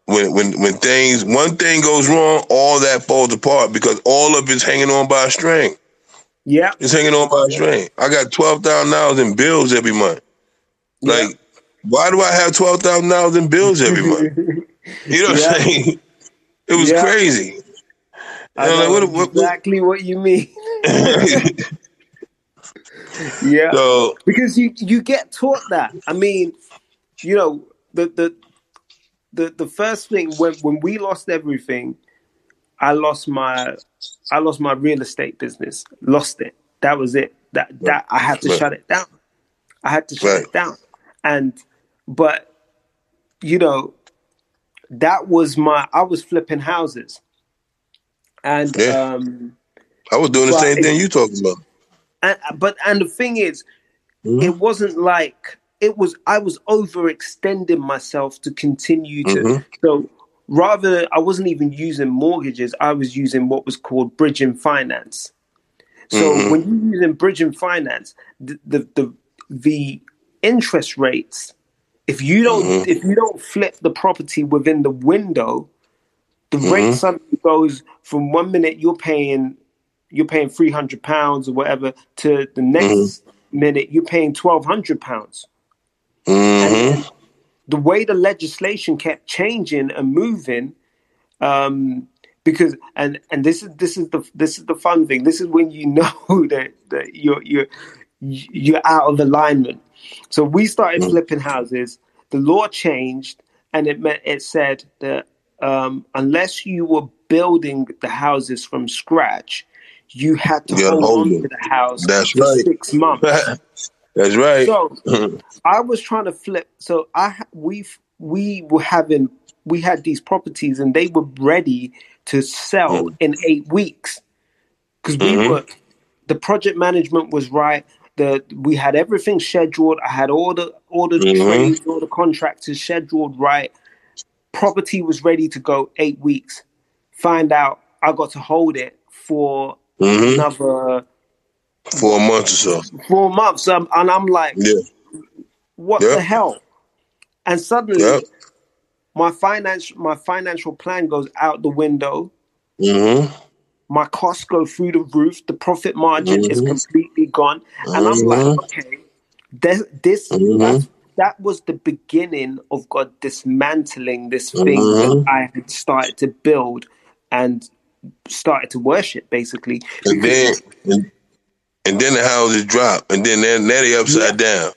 when when when things one thing goes wrong, all that falls apart because all of it's hanging on by a string. Yeah. It's hanging on by a string. I got twelve thousand dollars in bills every month. Like, why do I have twelve thousand dollars in bills every month? You know what Yeah. I'm saying? It was Yeah. crazy. I know, like, what- what- what- exactly what you mean. yeah. so because you you get taught that. I mean, you know, the the the the first thing when when we lost everything, I lost my I lost my real estate business. Lost it. That was it. That that I had to Right. shut it down. I had to shut Right. it down. And but you know, that was my I was flipping houses. And Yeah. um I was doing the same it- thing you talking about. and but and the thing is Mm-hmm. it wasn't like it was i was overextending myself to continue to Mhm. so rather i wasn't even using mortgages i was using what was called bridging finance so Mhm. when you're using bridging finance the the the, the interest rates if you don't Mhm. if you don't flip the property within the window the rate Mhm. suddenly goes from one minute you're paying you're paying three hundred pounds or whatever to the next minute you're paying twelve hundred pounds. hmm The way the legislation kept changing and moving, um, because and and this is this is the this is the fun thing. This is when you know that that you're you're you're out of alignment. So we started Mhm. flipping houses. The law changed, and it meant it said that um, unless you were building the houses from scratch, you had to You hold hold on to the house That's for right. six months. That's right. So I was trying to flip. So I we we were having we had these properties and they were ready to sell Mm. in eight weeks because we Mhm. were the project management was right. The we had everything scheduled. I had all the all the Mhm. trades, all the contractors scheduled right. Property was ready to go eight weeks. Find out I got to hold it for Mhm. another For a month or so. four months, um, and I'm like, Yeah. what Yeah. the hell? And suddenly, Yeah. my finance my financial plan goes out the window. hmm My costs go through the roof. The profit margin is Mhm. completely gone, and I'm Mhm. like, okay, this, this Mhm. that was the beginning of God dismantling this thing that I had started to build and started to worship, basically. And then and, and then the houses drop, and then they're, now they upside down.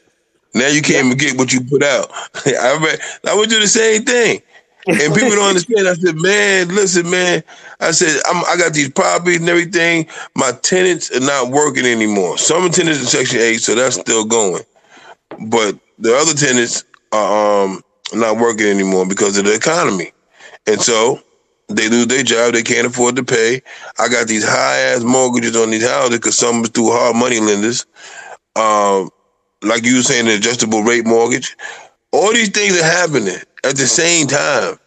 Now you can't even get what you put out. I read, I would do the same thing. And people don't understand. I said, man, listen, man. I said, I'm, I got these properties and everything. My tenants are not working anymore. Some tenants in Section 8, so that's still going. But the other tenants are um, not working anymore because of the economy. And so they lose their job. They can't afford to pay. I got these high ass mortgages on these houses because some through hard money lenders. Um, like you were saying, the adjustable rate mortgage. All these things are happening at the same time.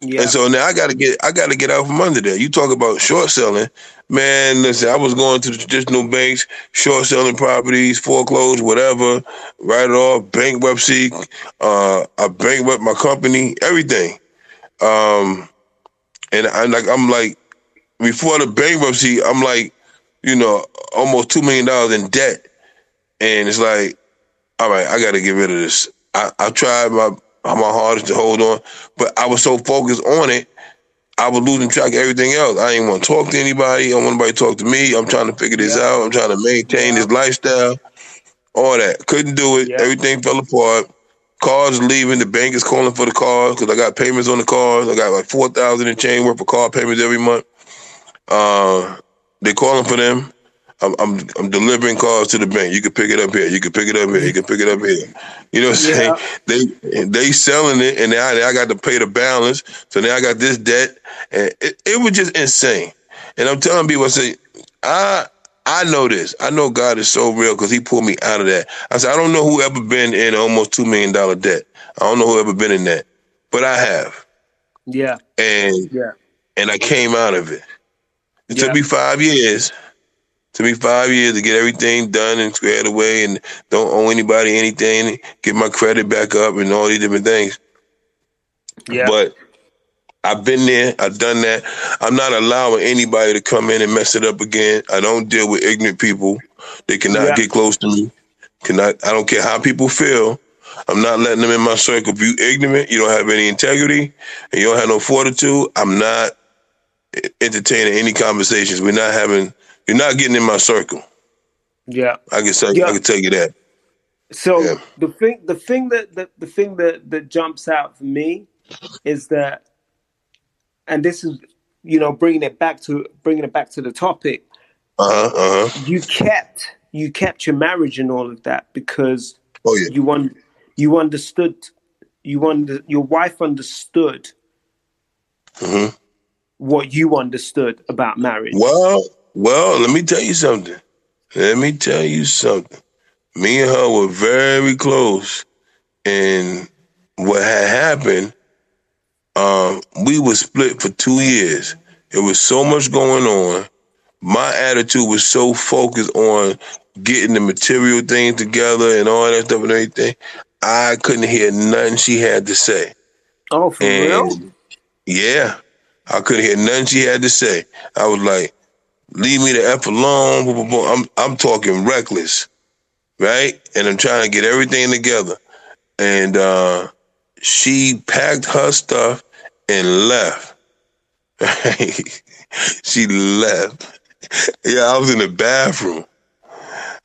yeah, And so now I gotta get I gotta get out from under that. You talk about short selling, man. Listen, I was going to the traditional banks, short selling properties, foreclosed, whatever, write it off, bankruptcy. Uh, I bankrupt my company, everything. Um, and I'm like I'm like before the bankruptcy, I'm like, you know, almost two million dollars in debt, and it's like, all right, I got to get rid of this. I, I tried my my hardest to hold on, but I was so focused on it, I was losing track of everything else. I didn't want to talk to anybody. I don't want nobody to talk to me. I'm trying to figure this Yeah. out. I'm trying to maintain this lifestyle. All that couldn't do it. Yeah. Everything fell apart. Cars leaving. The bank is calling for the cars because I got payments on the cars. I got like four thousand in chain worth of car payments every month. Uh, they're calling for them. I'm, I'm I'm delivering cars to the bank. You can pick it up here. You can pick it up here. You can pick it up here. You know what I'm Yeah. saying? They they selling it, and now I got to pay the balance. So now I got this debt, and it, it was just insane. And I'm telling people, I say, I I know this. I know God is so real because He pulled me out of that. I said, I don't know who ever been in almost two million dollar debt. I don't know who ever been in that, but I have, yeah, and yeah, and I came out of it. It Yeah. took me five years. Took me five years to get everything done and squared away, and don't owe anybody anything. Get my credit back up, and all these different things. yeah. But I've been there. I've done that. I'm not allowing anybody to come in and mess it up again. I don't deal with ignorant people. They cannot Yeah. get close to me. Cannot. I don't care how people feel. I'm not letting them in my circle. If you ignorant, you don't have any integrity, and you don't have no fortitude. I'm not entertaining any conversations. We're not having. You're not getting in my circle. yeah. I can say. Yeah. I can tell you that. So Yeah. the thing, the thing that the, the thing that that jumps out for me is that, and this is, you know, bringing it back to bringing it back to the topic. Uh huh. Uh huh. you kept you kept your marriage and all of that because Oh yeah. you un- you understood you under your wife understood Mhm. what you understood about marriage. Well, well, let me tell you something. Let me tell you something. Me and her were very close, and what had happened, um, we were split for two years. It was so much going on. My attitude was so focused on getting the material things together and all that stuff and everything. I couldn't hear nothing she had to say. Oh, for real? Yeah, I couldn't hear nothing she had to say. I was like, leave me the F alone. I'm I'm talking reckless, right? And I'm trying to get everything together. And uh, she packed her stuff and left. she left. Yeah, I was in the bathroom.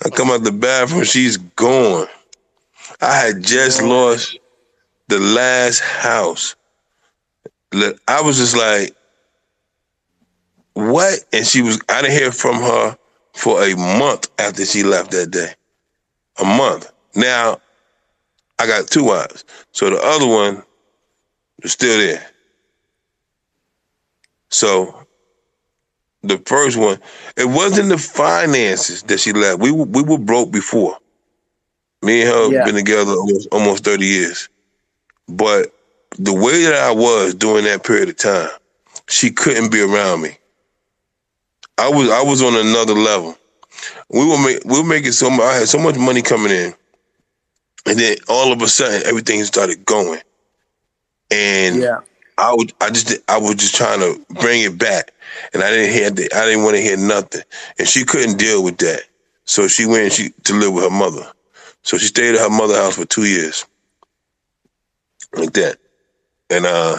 I come out the bathroom, she's gone. I had just lost the last house. I was just like, what? And she was, I didn't hear from her for a month after she left that day. A month. Now, I got two wives. So the other one is still there. So the first one, it wasn't the finances that she left. We were, we were broke before. Me and her Yeah. been together almost, almost 30 years. But the way that I was during that period of time, she couldn't be around me. I was I was on another level. We were make, we were making so much. I had so much money coming in, and then all of a sudden everything started going, and Yeah. I would I just I was just trying to bring it back, and I didn't hear the, I didn't want to hear nothing, and she couldn't deal with that, so she went she to live with her mother, so she stayed at her mother's house for two years, like that, and uh,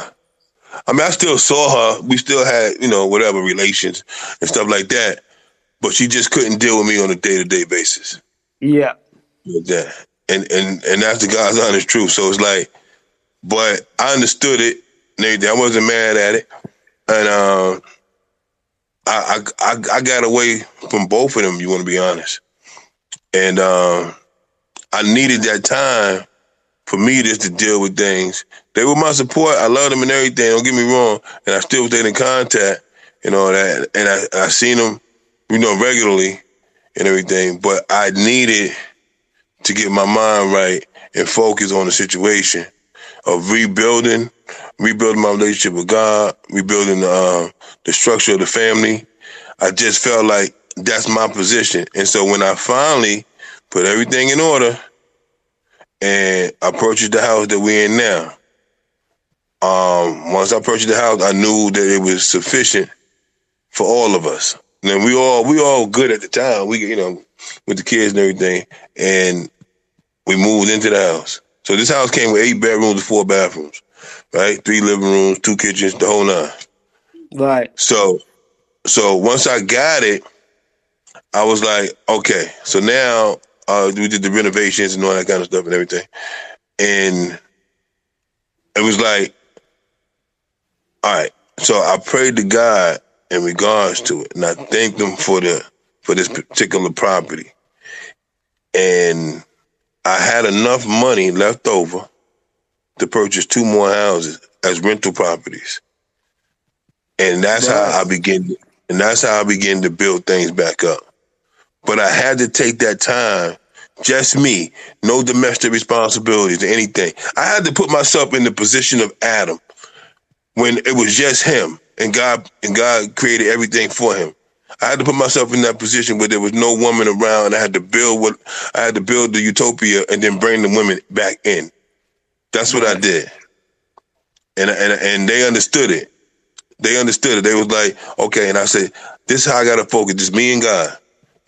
I mean I still saw her, we still had you know whatever relations and stuff like that, but she just couldn't deal with me on a day to day basis Yeah. with that. And and and that's the God's honest truth. So it's like, but I understood it and everything. I wasn't mad at it. And um I I I, I got away from both of them, you want to be honest. And um I needed that time for me just to deal with things. They were my support. I love them and everything. Don't get me wrong. And I still stayed in contact and all that. And I I seen them, you know, regularly and everything. But I needed to get my mind right and focus on the situation of rebuilding, rebuilding my relationship with God, rebuilding the, uh, the structure of the family. I just felt like that's my position. And so when I finally put everything in order and purchased the house that we're in now, um, once I purchased the house, I knew that it was sufficient for all of us. And then we all we all good at the time. We you know with the kids and everything, and we moved into the house. So this house came with eight bedrooms and four bathrooms, right? Three living rooms, two kitchens, the whole nine. Right. So, so once I got it, I was like, okay. So now uh, we did the renovations and all that kind of stuff and everything, and it was like, all right. So I prayed to God in regards to it, and I thanked Him for the for this particular property, and I had enough money left over to purchase two more houses as rental properties. And that's how I began and that's how I began to build things back up. But I had to take that time, just me, no domestic responsibilities or anything. I had to put myself in the position of Adam when it was just him and God and God created everything for him. I had to put myself in that position where there was no woman around. I had to build what I had to build the utopia and then bring the women back in. That's what I did, and and and they understood it. They understood it. They was like, okay. And I said, this is how I gotta focus. Just me and God,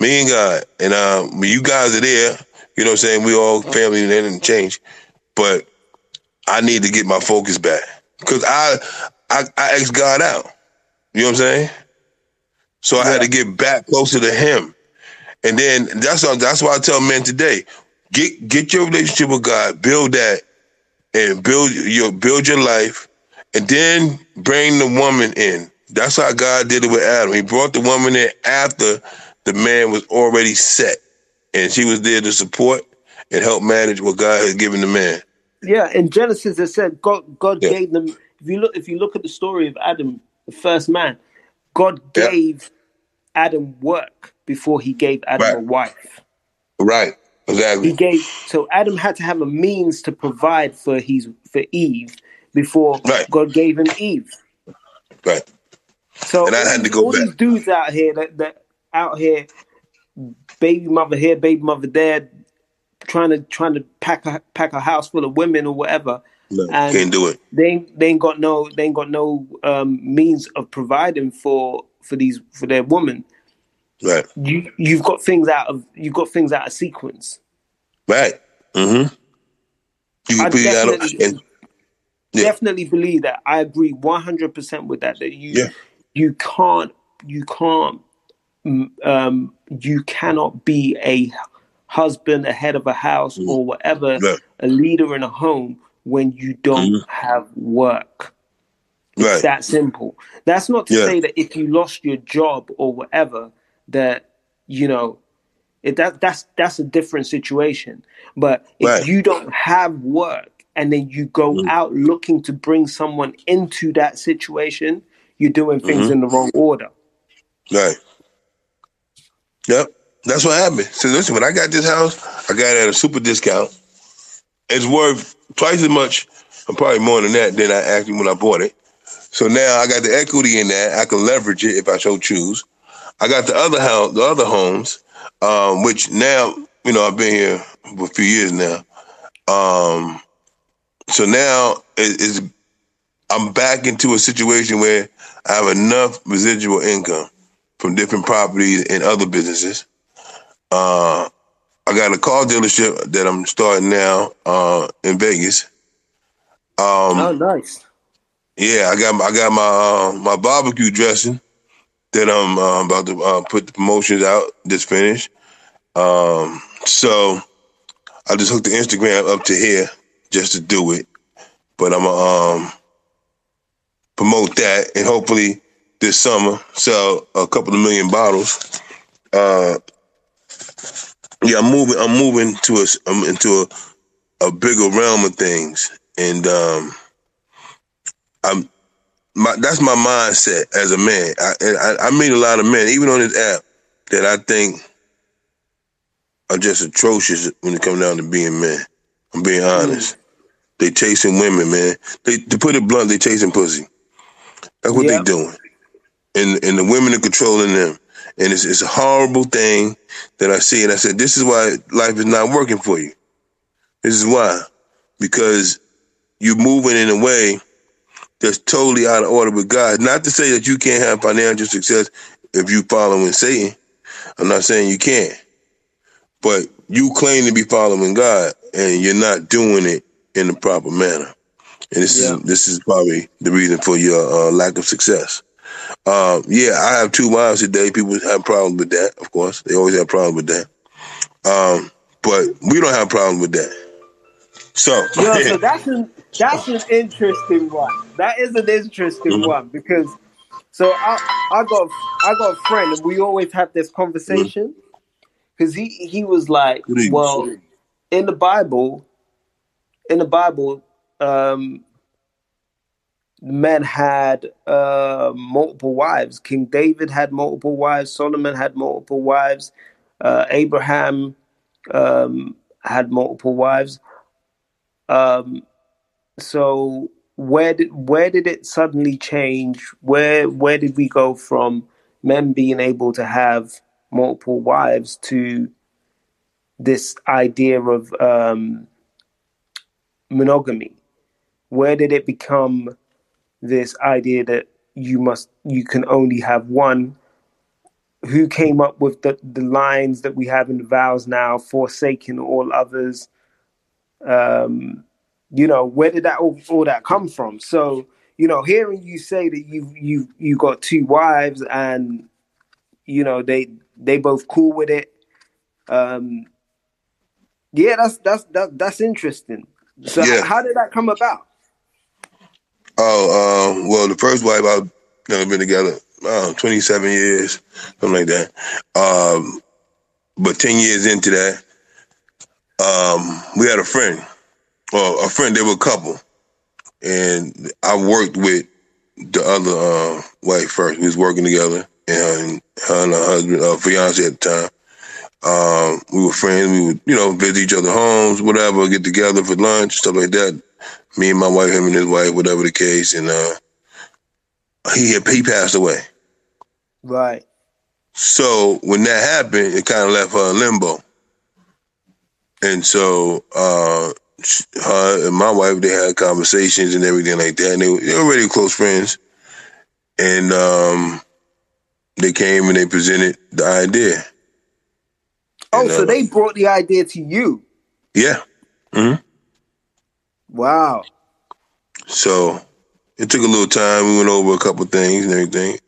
me and God. And um, you guys are there, you know what I'm saying. We all family and didn't change, but I need to get my focus back because I I I asked God out. You know what I'm saying? So I had to get back closer to Him, and then that's why that's why I tell men today: get get your relationship with God, build that, and build your build your life, and then bring the woman in. That's how God did it with Adam. He brought the woman in after the man was already set, and she was there to support and help manage what God had given the man. Yeah, in Genesis it said God God Yeah. gave them if you look if you look at the story of Adam, the first man, God Yeah. gave Adam work before he gave Adam Right. a wife. Right. Exactly. He gave so Adam had to have a means to provide for his for Eve before Right. God gave him Eve. Right. So And I had to go all these back. dudes out here that, that out here, baby mother here, baby mother there, trying to trying to pack a pack a house full of women or whatever. No, And- can't do it. They ain't, they ain't got no they ain't got no um, means of providing for for these for their woman. Right. You you've got things out of you've got things out of sequence. Right. Mm-hmm. You I can figure out definitely- and Yeah. Definitely believe that. I agree one hundred percent with that. That you Yeah. you can't you can't mm, um, you cannot be a husband, a head of a house, or whatever, Mm. Yeah. a leader in a home when you don't Mhm. have work. It's right. that simple. That's not to Yeah. say that if you lost your job or whatever, that you know, it, that that's that's a different situation. But if Right. you don't have work and then you go Mm. out looking to bring someone into that situation, you're doing things Mm-hmm. in the wrong order. Right. Yep. That's what happened. So listen, when I got this house, I got it at a super discount. It's worth twice as much, and probably more than that, than I actually when I bought it. So now I got the equity in that. I can leverage it if I so choose. I got the other house, the other homes, um, which now you know I've been here for a few years now. Um, so now it, it's I'm back into a situation where I have enough residual income from different properties and other businesses. Uh, I got a car dealership that I'm starting now uh, in Vegas. Um, oh, nice. yeah, I got I got my uh, my barbecue dressing that I'm uh, about to uh, put the promotions out. Just finished. Um, so I just hooked the Instagram up to here just to do it. But I'm gonna um, promote that and hopefully this summer sell a couple of million bottles. Uh, yeah, I'm moving. I'm moving to a um, into a, a bigger realm of things, and um, I'm my that's my mindset as a man. I, and I I meet a lot of men, even on this app, that I think are just atrocious when it comes down to being men. I'm being honest. They chasing women, man. They to put it blunt, they chasing pussy. That's what Yeah. they doing, and and the women are controlling them. And it's it's a horrible thing that I see. And I said, this is why life is not working for you. This is why, because you're moving in a way that's totally out of order with God. Not to say that you can't have financial success if you following Satan. I'm not saying you can't, but you claim to be following God and you're not doing it in the proper manner. And this Yeah. is this is probably the reason for your uh, lack of success. Um, yeah, I have two wives today. People have problems with that, of course. They always have problems with that. Um, but we don't have problems with that. So, Yo, so that's an that's an interesting one. That is an interesting Mhm. one because so I I got I got a friend and we always have this conversation because he he was like, What do you well, in the Bible, in the Bible, um, men had uh, multiple wives. King David had multiple wives. Solomon had multiple wives. Uh, Abraham um, had multiple wives. Um, so where did where did it suddenly change? Where where did we go from men being able to have multiple wives to this idea of um, monogamy? Where did it become this idea that you must you can only have one? Who came up with the, the lines that we have in the vows now, forsaking all others? Um, you know, where did that all, all that come from? So, you know, hearing you say that you you you got two wives and you know they they both cool with it. Um, yeah, that's that's that, that's interesting. So, Yeah. how did that come about? Oh, um, well, the first wife I've never been together uh, 27 years, something like that. Um, but 10 years into that, um, we had a friend, or a friend, they were a couple. And I worked with the other uh, wife first. We was working together, and her and her husband, uh, fiance at the time. Um, we were friends. We would, you know, visit each other homes, whatever, get together for lunch, stuff like that. Me and my wife, him and his wife, whatever the case. And uh, he had, he passed away. Right. So when that happened, it kind of left her in limbo. And so uh, her and my wife, they had conversations and everything like that. And they, were- they were already close friends. And um, they came and they presented the idea. Oh, And, so uh, they brought the idea to you. Yeah. hmm Wow. So it took a little time. We went over a couple things and everything,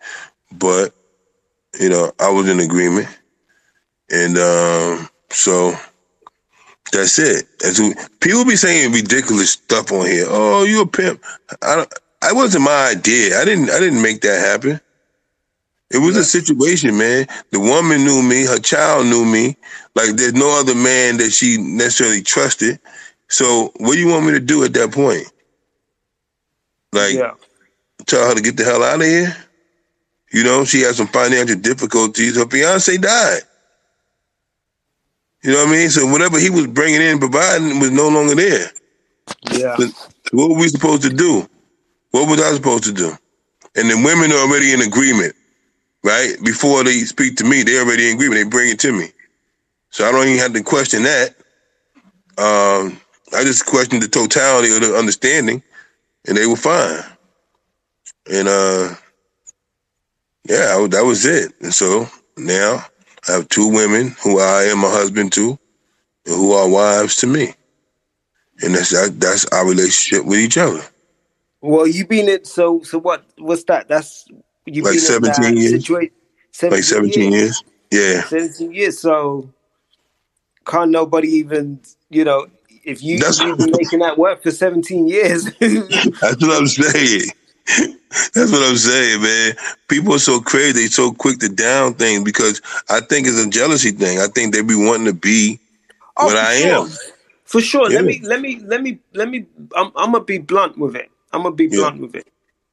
but you know, I was in agreement, and um, so that's it. That's who, people be saying ridiculous stuff on here. Oh, you a pimp? I don't. I wasn't my idea. I didn't. I didn't make that happen. It was a situation, man. The woman knew me. Her child knew me. Like there's no other man that she necessarily trusted. So what do you want me to do at that point? Like Yeah. tell her to get the hell out of here. You know, she had some financial difficulties. Her fiance died. You know what I mean? So whatever he was bringing in, providing, was no longer there. Yeah. So what were we supposed to do? What was I supposed to do? And the women are already in agreement, right? Before they speak to me, they're already in agreement. They bring it to me. So I don't even have to question that. Um, I just questioned the totality of the understanding, and they were fine. And uh, yeah, I- that was it. And so now I have two women who I am a husband to, and who are wives to me, and that's that, that's our relationship with each other. Well, you've been it. so so what? What's that? That's you Like been in that 17 years. situa- Like seventeen years. Yeah, 17 years. So can't nobody even, you know, if you, That's- you've been making that work for 17 years. that's what I'm saying. That's what I'm saying, man. People are so crazy, they so quick to down things because I think it's a jealousy thing. I think they be wanting to be Oh, what I sure. am. For sure. Yeah. Let me let me let me let me I'm I'm gonna be blunt with it. I'm gonna be Yeah. blunt with it.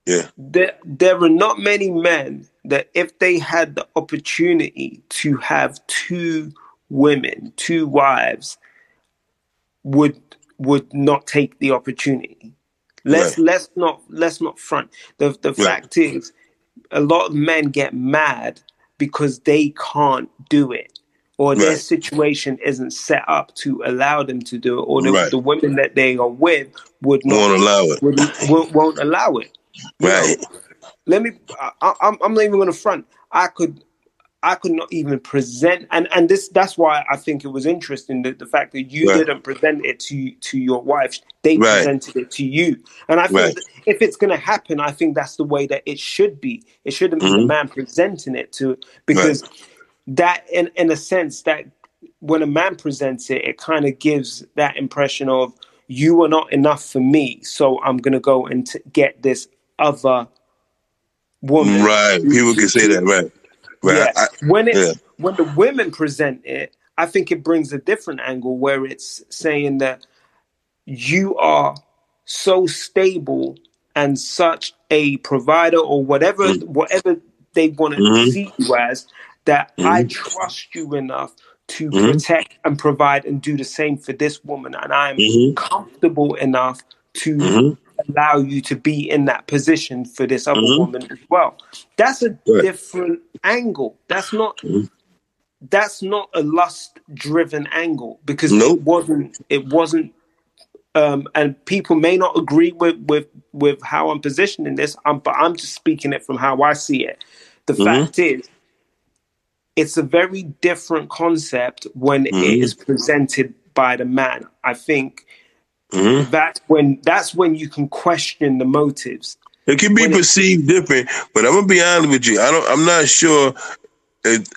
Yeah. There there are not many men that if they had the opportunity to have two women, two wives, would would not take the opportunity. Let's Right. let's not let's not front. The the Right. fact is a lot of men get mad because they can't do it or their situation isn't set up to allow them to do it or the, Right. the women that they are with would not Won't allow it. would, won't, won't allow it You know, Right. let me I, I- I'm, I'm not even going to front i could i could not even present and and this that's why i think it was interesting that the fact that you Right. didn't present it to to your wife they Right. presented it to you and i think Right. if it's going to happen i think that's the way that it should be it shouldn't be the Mhm. man presenting it to because that in in a sense that when a man presents it it kind of gives that impression of you are not enough for me so i'm going to go and t- get this other woman Right. People can say that. Right. Right. yeah. I- when it's yeah. when the women present it, I think it brings a different angle where it's saying that you are so stable and such a provider or whatever Mm. whatever they want to Mhm. see you as that I Mhm. trust you enough to Mhm. protect and provide and do the same for this woman and I'm Mhm. comfortable enough to. Allow you to be in that position for this other Mhm. woman as well. That's a Right. different angle. That's not Mhm. that's not a lust driven angle because Nope. it wasn't it wasn't um, and people may not agree with with with how I'm positioning this, um, but I'm just speaking it from how I see it. The Mhm. fact is, it's a very different concept when it Mhm. is presented by the man. I think Mhm. that's when that's when you can question the motives. It can be When it- perceived different, but I'm gonna be honest with you. I don't. I'm not sure. It,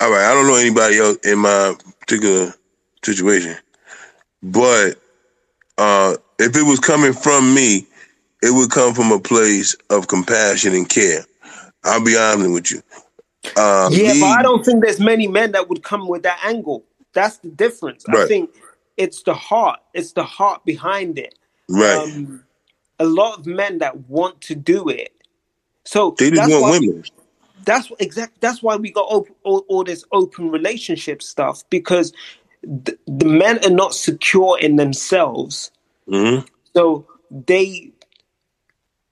all right, I don't know anybody else in my particular situation, but uh, if it was coming from me, it would come from a place of compassion and care. I'll be honest with you. Um, Yeah, but I don't think there's many men that would come with that angle. That's the difference. I think it's the heart. It's the heart behind it. right. Um, a lot of men that want to do it. So they just that's want women. That's exact. That's why we got op- all, all this open relationship stuff because the, the men are not secure in themselves. hmm So they,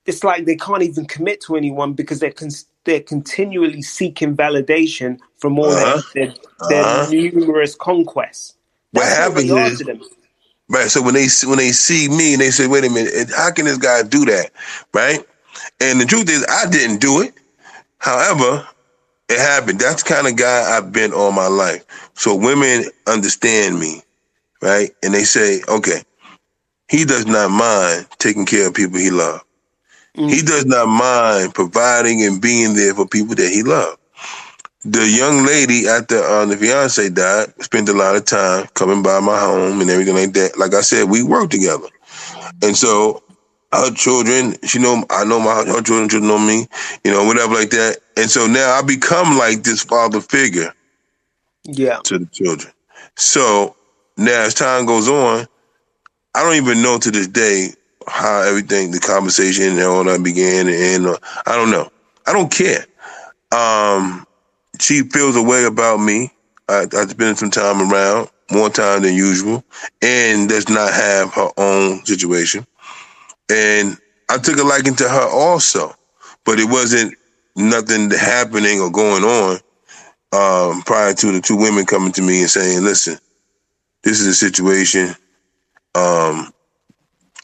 it's like they can't even commit to anyone because they're con- they're continually seeking validation from all Uh-huh. their, their, their Uh-huh. numerous conquests. What happens is-. Right. So when they see, when they see me and they say, "Wait a minute, how can this guy do that?" Right. And the truth is, I didn't do it. However, it happened. That's the kind of guy I've been all my life. So women understand me, right? And they say, "Okay, he does not mind taking care of people he loves. He does not mind providing and being there for people that he loves." The young lady after uh, the fiance died spent a lot of time coming by my home and everything like that. Like I said, we worked together, and so her children, she know I know my her children should know me, you know, whatever like that. And so now I become like this father figure Yeah. to the children. So now as time goes on, I don't even know to this day how everything, the conversation and all that began, and uh, I don't know. I don't care. Um, she feels a way about me. I, I spend some time around, more time than usual, and does not have her own situation. And I took a liking to her also, but it wasn't nothing happening or going on um, prior to the two women coming to me and saying, "Listen, this is a situation," um,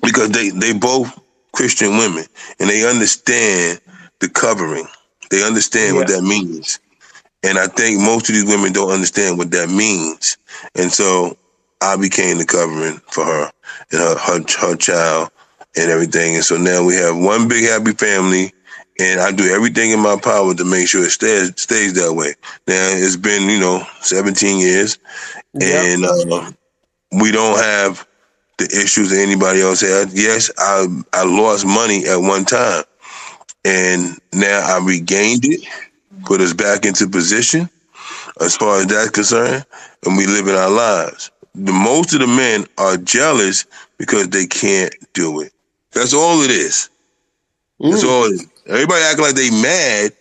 because they they both Christian women and they understand the covering. They understand what that means, and I think most of these women don't understand what that means, and so I became the covering for her and her her, her child and everything, and so now we have one big happy family and I do everything in my power to make sure it stays stays that way. Now it's been you know 17 years, and uh, we don't have the issues that anybody else had. Yes, I I lost money at one time, and now I regained it, put us back into position as far as that's concerned, and we live in our lives. The most of the men are jealous because they can't do it. That's all it is. That's mm. all it is. Everybody acting like they mad.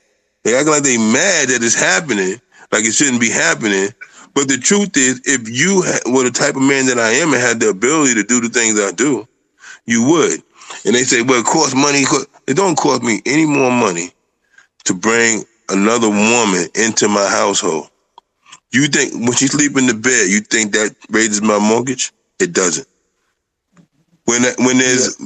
They act like they mad that it's happening, like it shouldn't be happening. But the truth is, if you ha- were the type of man that I am and had the ability to do the things I do, you would. And they say, well, it costs money. It don't cost me any more money to bring another woman into my household. You think when she sleep in the bed, you think that raises my mortgage? It doesn't. When when there's,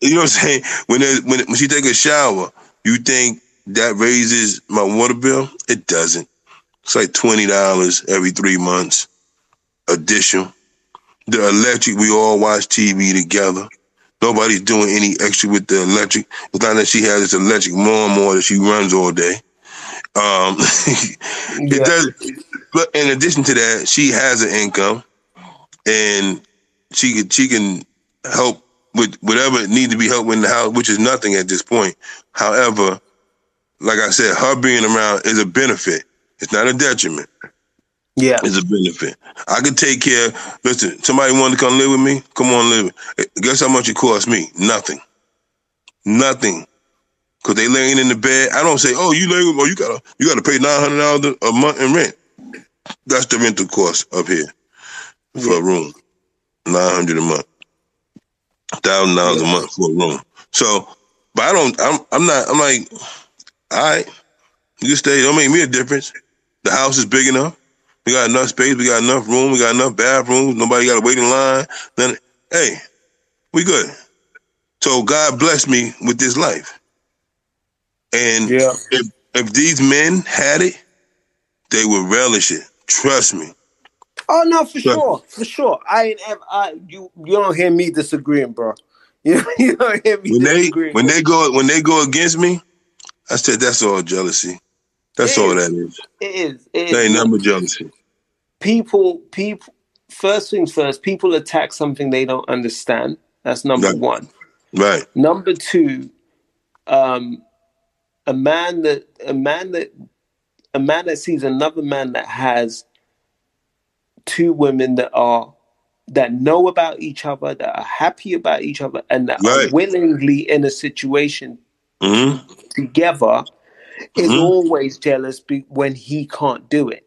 you know what I'm saying? When there's, when when she take a shower, you think that raises my water bill? It doesn't. It's like twenty dollars every three months, additional. The electric, we all watch TV together. Nobody's doing any extra with the electric. It's not that she has this electric more and more that she runs all day. Um, it does. But in addition to that, she has an income, and she can she can help with whatever needs to be helped in the house, which is nothing at this point. However, like I said, her being around is a benefit. It's not a detriment. Yeah. It's a benefit. I could take care. Listen, somebody wanted to come live with me. Come on, live. Guess how much it cost me? Nothing. Nothing. Cause they laying in the bed. I don't say, oh, you laying. Oh, you gotta you gotta pay nine hundred dollars a month in rent. That's the rental cost up here for a room. Nine hundred a month. Thousand dollars a month for a room. So, but I don't. I'm. I'm not. I'm like, all right. You stay. Don't make me a difference. The house is big enough. We got enough space. We got enough room. We got enough bathrooms. Nobody got to wait in line. Then, hey, we good. So God bless me with this life. And Yeah. if if these men had it, they would relish it. Trust me. Oh no, for Sure. sure, for sure. I ain't ever. I, you you don't hear me disagreeing, bro. You you don't hear me When they disagreeing. when they go when they go against me, I said that's all jealousy. That's It all is. that is. it is. It That is. ain't nothing but jealousy. people people first things first people attack something they don't understand that's number Right. one Right. number two um a man that a man that a man that sees another man that has two women that are that know about each other, that are happy about each other, and that Right. are willingly in a situation hmm together, is Mhm. always jealous be- when he can't do it.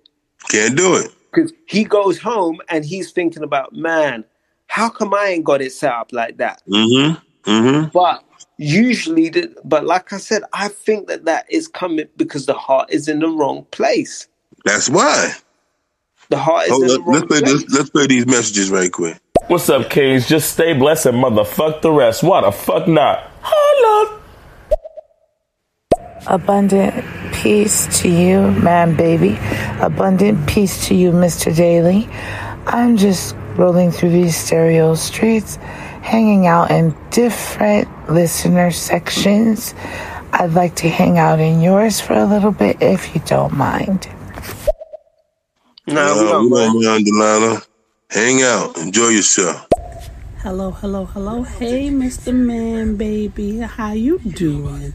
Can't do it. Because he goes home and he's thinking about, man, how come I ain't got it set up like that? hmm hmm But usually, the, but like I said, I think that that is coming because the heart is in the wrong place. That's why. The heart is Hold in the wrong Let's play place. this. Let's play these messages right quick. What's up, Kings? Just stay blessed and motherfuck the rest. Why the fuck not? Holla! Abundant peace to you, man, baby. Abundant peace to you, Mr. Daly. I'm just rolling through these stereo streets, hanging out in different listener sections. I'd like to hang out in yours for a little bit if you don't mind. No, we don't we mind. don't mind, Delana. Hang out. Enjoy yourself. Hello, hello, hello. Hey, Mr. Man, baby. How you doing?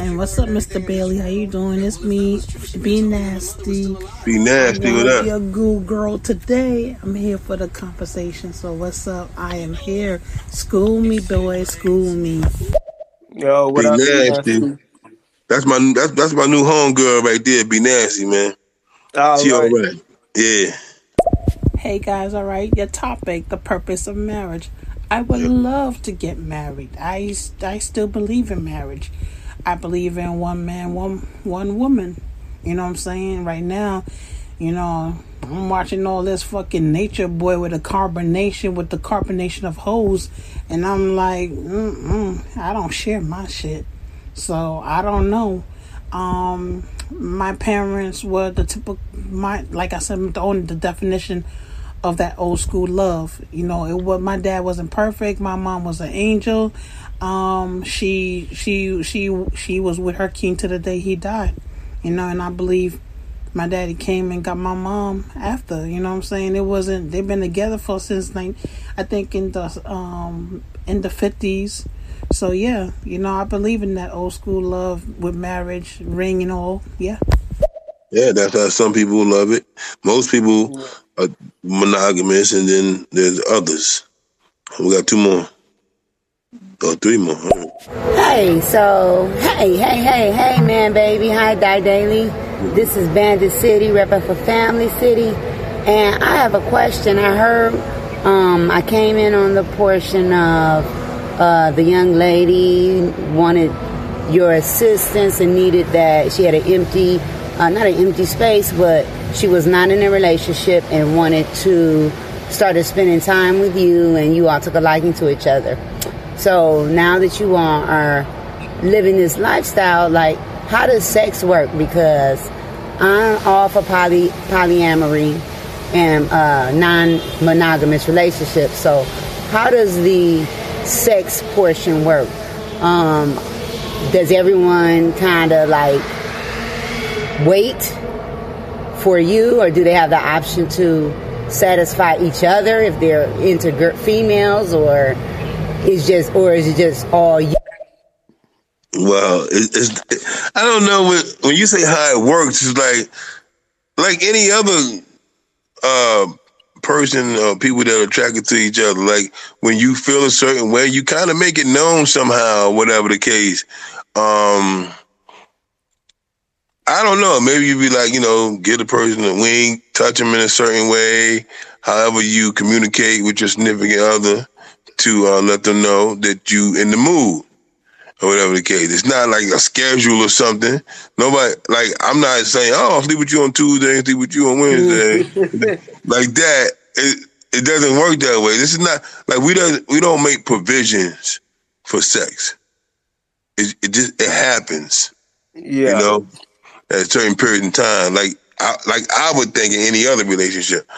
And what's up, Mr. Bailey? How you doing? It's me, Be Nasty. Be nasty I'm with gonna be that. a goo girl today. I'm here for the conversation. So what's up? I am here. School me, boy. School me. Yo, what Be up? nasty. Nasty? That's my that's that's my new home girl right there. Be nasty, man. All She all right. right. Yeah. Hey guys, all right. Your topic: the purpose of marriage. I would love to get married. I I still believe in marriage. I believe in one man, one one woman. You know what I'm saying? Right now, you know, I'm watching all this fucking nature boy with the carbonation with the carbonation of hoes, and I'm like, mm-mm, I don't share my shit. So I don't know. Um, my parents were the typical, my like I said, the only the definition of that old school love. You know, it was my dad wasn't perfect. My mom was an angel. Um, she she she she was with her king to the day he died. You know, and I believe my daddy came and got my mom after. You know what I'm saying? It wasn't. They've been together for since like I think in the um in the fifties. So yeah, you know, I believe in that old school love with marriage, ring and all. Yeah. Yeah, that's how some people love it. Most people are monogamous, and then there's others. We got two more. Oh, more. Hey, so hey, hey, hey, hey, man, baby. Hi, Die Daily. This is Bandit City, repping for Family City, and I have a question. I heard, um, I came in on the portion of uh, the young lady wanted your assistance and needed that she had an empty, uh, not an empty space, but she was not in a relationship and wanted to started spending time with you, and you all took a liking to each other. So now that you are living this lifestyle, like how does sex work? Because I'm all for poly polyamory and uh, non-monogamous relationships. So how does the sex portion work? Um, does everyone kind of like wait for you, or do they have the option to satisfy each other if they're into females, or is just, or is it just all you? Well, it, it's I don't know when when you say how it works. It's like like any other uh, person or people that are attracted to each other. Like when you feel a certain way, you kind of make it known somehow, whatever the case. Um, I don't know. Maybe you'd be like, you know, give a person a wink, touch them in a certain way. However, you communicate with your significant other to uh, let them know that you in the mood or whatever the case. It's not like a schedule or something. Nobody like I'm not saying, oh, I'll sleep with you on Tuesday and sleep with you on Wednesday. like that. It it doesn't work that way. This is not like we don't we don't make provisions for sex. It it just it happens. Yeah. You know, at a certain period in time. Like I like I would think in any other relationship.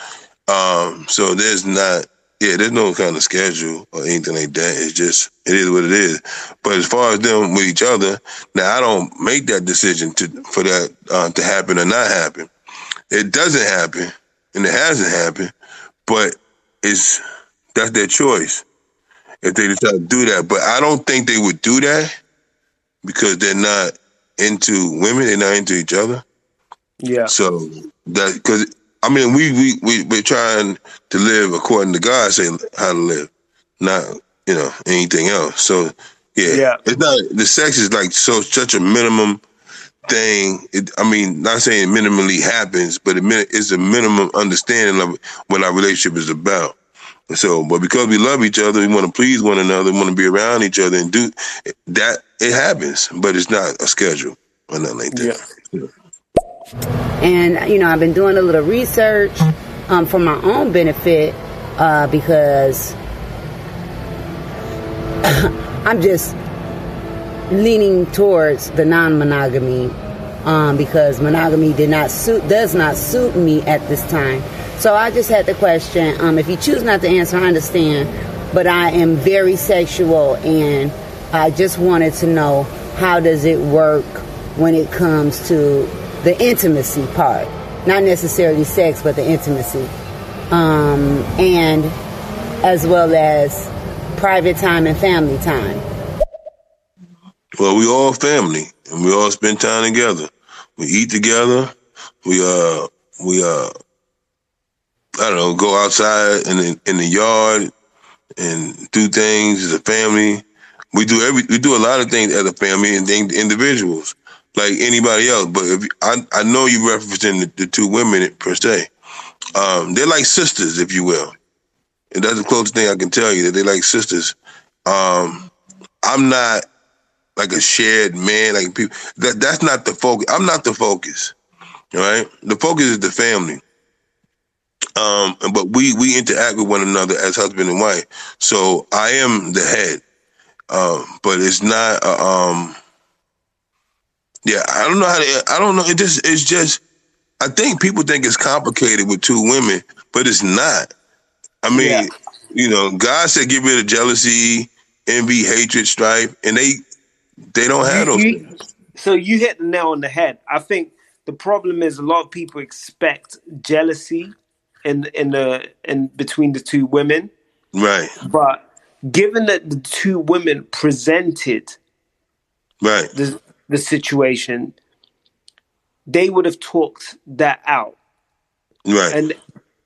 Um, so there's not yeah, there's no kind of schedule or anything like that. It's just it is what it is. But as far as them with each other, now I don't make that decision to for that uh, to happen or not happen. It doesn't happen, and it hasn't happened. But it's that's their choice if they decide to do that. But I don't think they would do that because they're not into women, they're not into each other. Yeah. So that because I mean we we we we're trying to live according to God say how to live, not you know anything else. So yeah, Yeah. it's not the sex is like so such a minimum thing. It, I mean, not saying it minimally happens, but it, it's a minimum understanding of what our relationship is about. So, but because we love each other, we want to please one another, we want to be around each other, and do that. It happens, but it's not a schedule or nothing like that. And, you know, I've been doing a little research um, for my own benefit uh, because I'm just leaning towards the non-monogamy um, because monogamy did not suit does not suit me at this time. So I just had the question. Um, if you choose not to answer, I understand. But I am very sexual, and I just wanted to know how does it work when it comes to the intimacy part, not necessarily sex, but the intimacy, um, and as well as private time and family time. Well, we all family, and we all spend time together. We eat together. We uh we uh I don't know go outside in the in the yard and do things as a family. We do every we do a lot of things as a family and individuals like anybody else. But if I I know you referencing the, the two women per se. Um, they're like sisters, if you will. And that's the closest thing I can tell you that they're like sisters. Um, I'm not like a shared man, like people. That that's not the focus. I'm not the focus. Right, the focus is the family. Um, but we we interact with one another as husband and wife. So I am the head. Um, but it's not. Um, yeah, I don't know how to. I don't know. It just. It's just. I think people think it's complicated with two women, but it's not. I mean, you know, God said get rid of jealousy, envy, hatred, strife, and they they don't have those. You- you- so you hit the nail on the head. I think the problem is a lot of people expect jealousy in in the in between the two women, Right, but given that the two women presented right, the the situation, they would have talked that out, right. and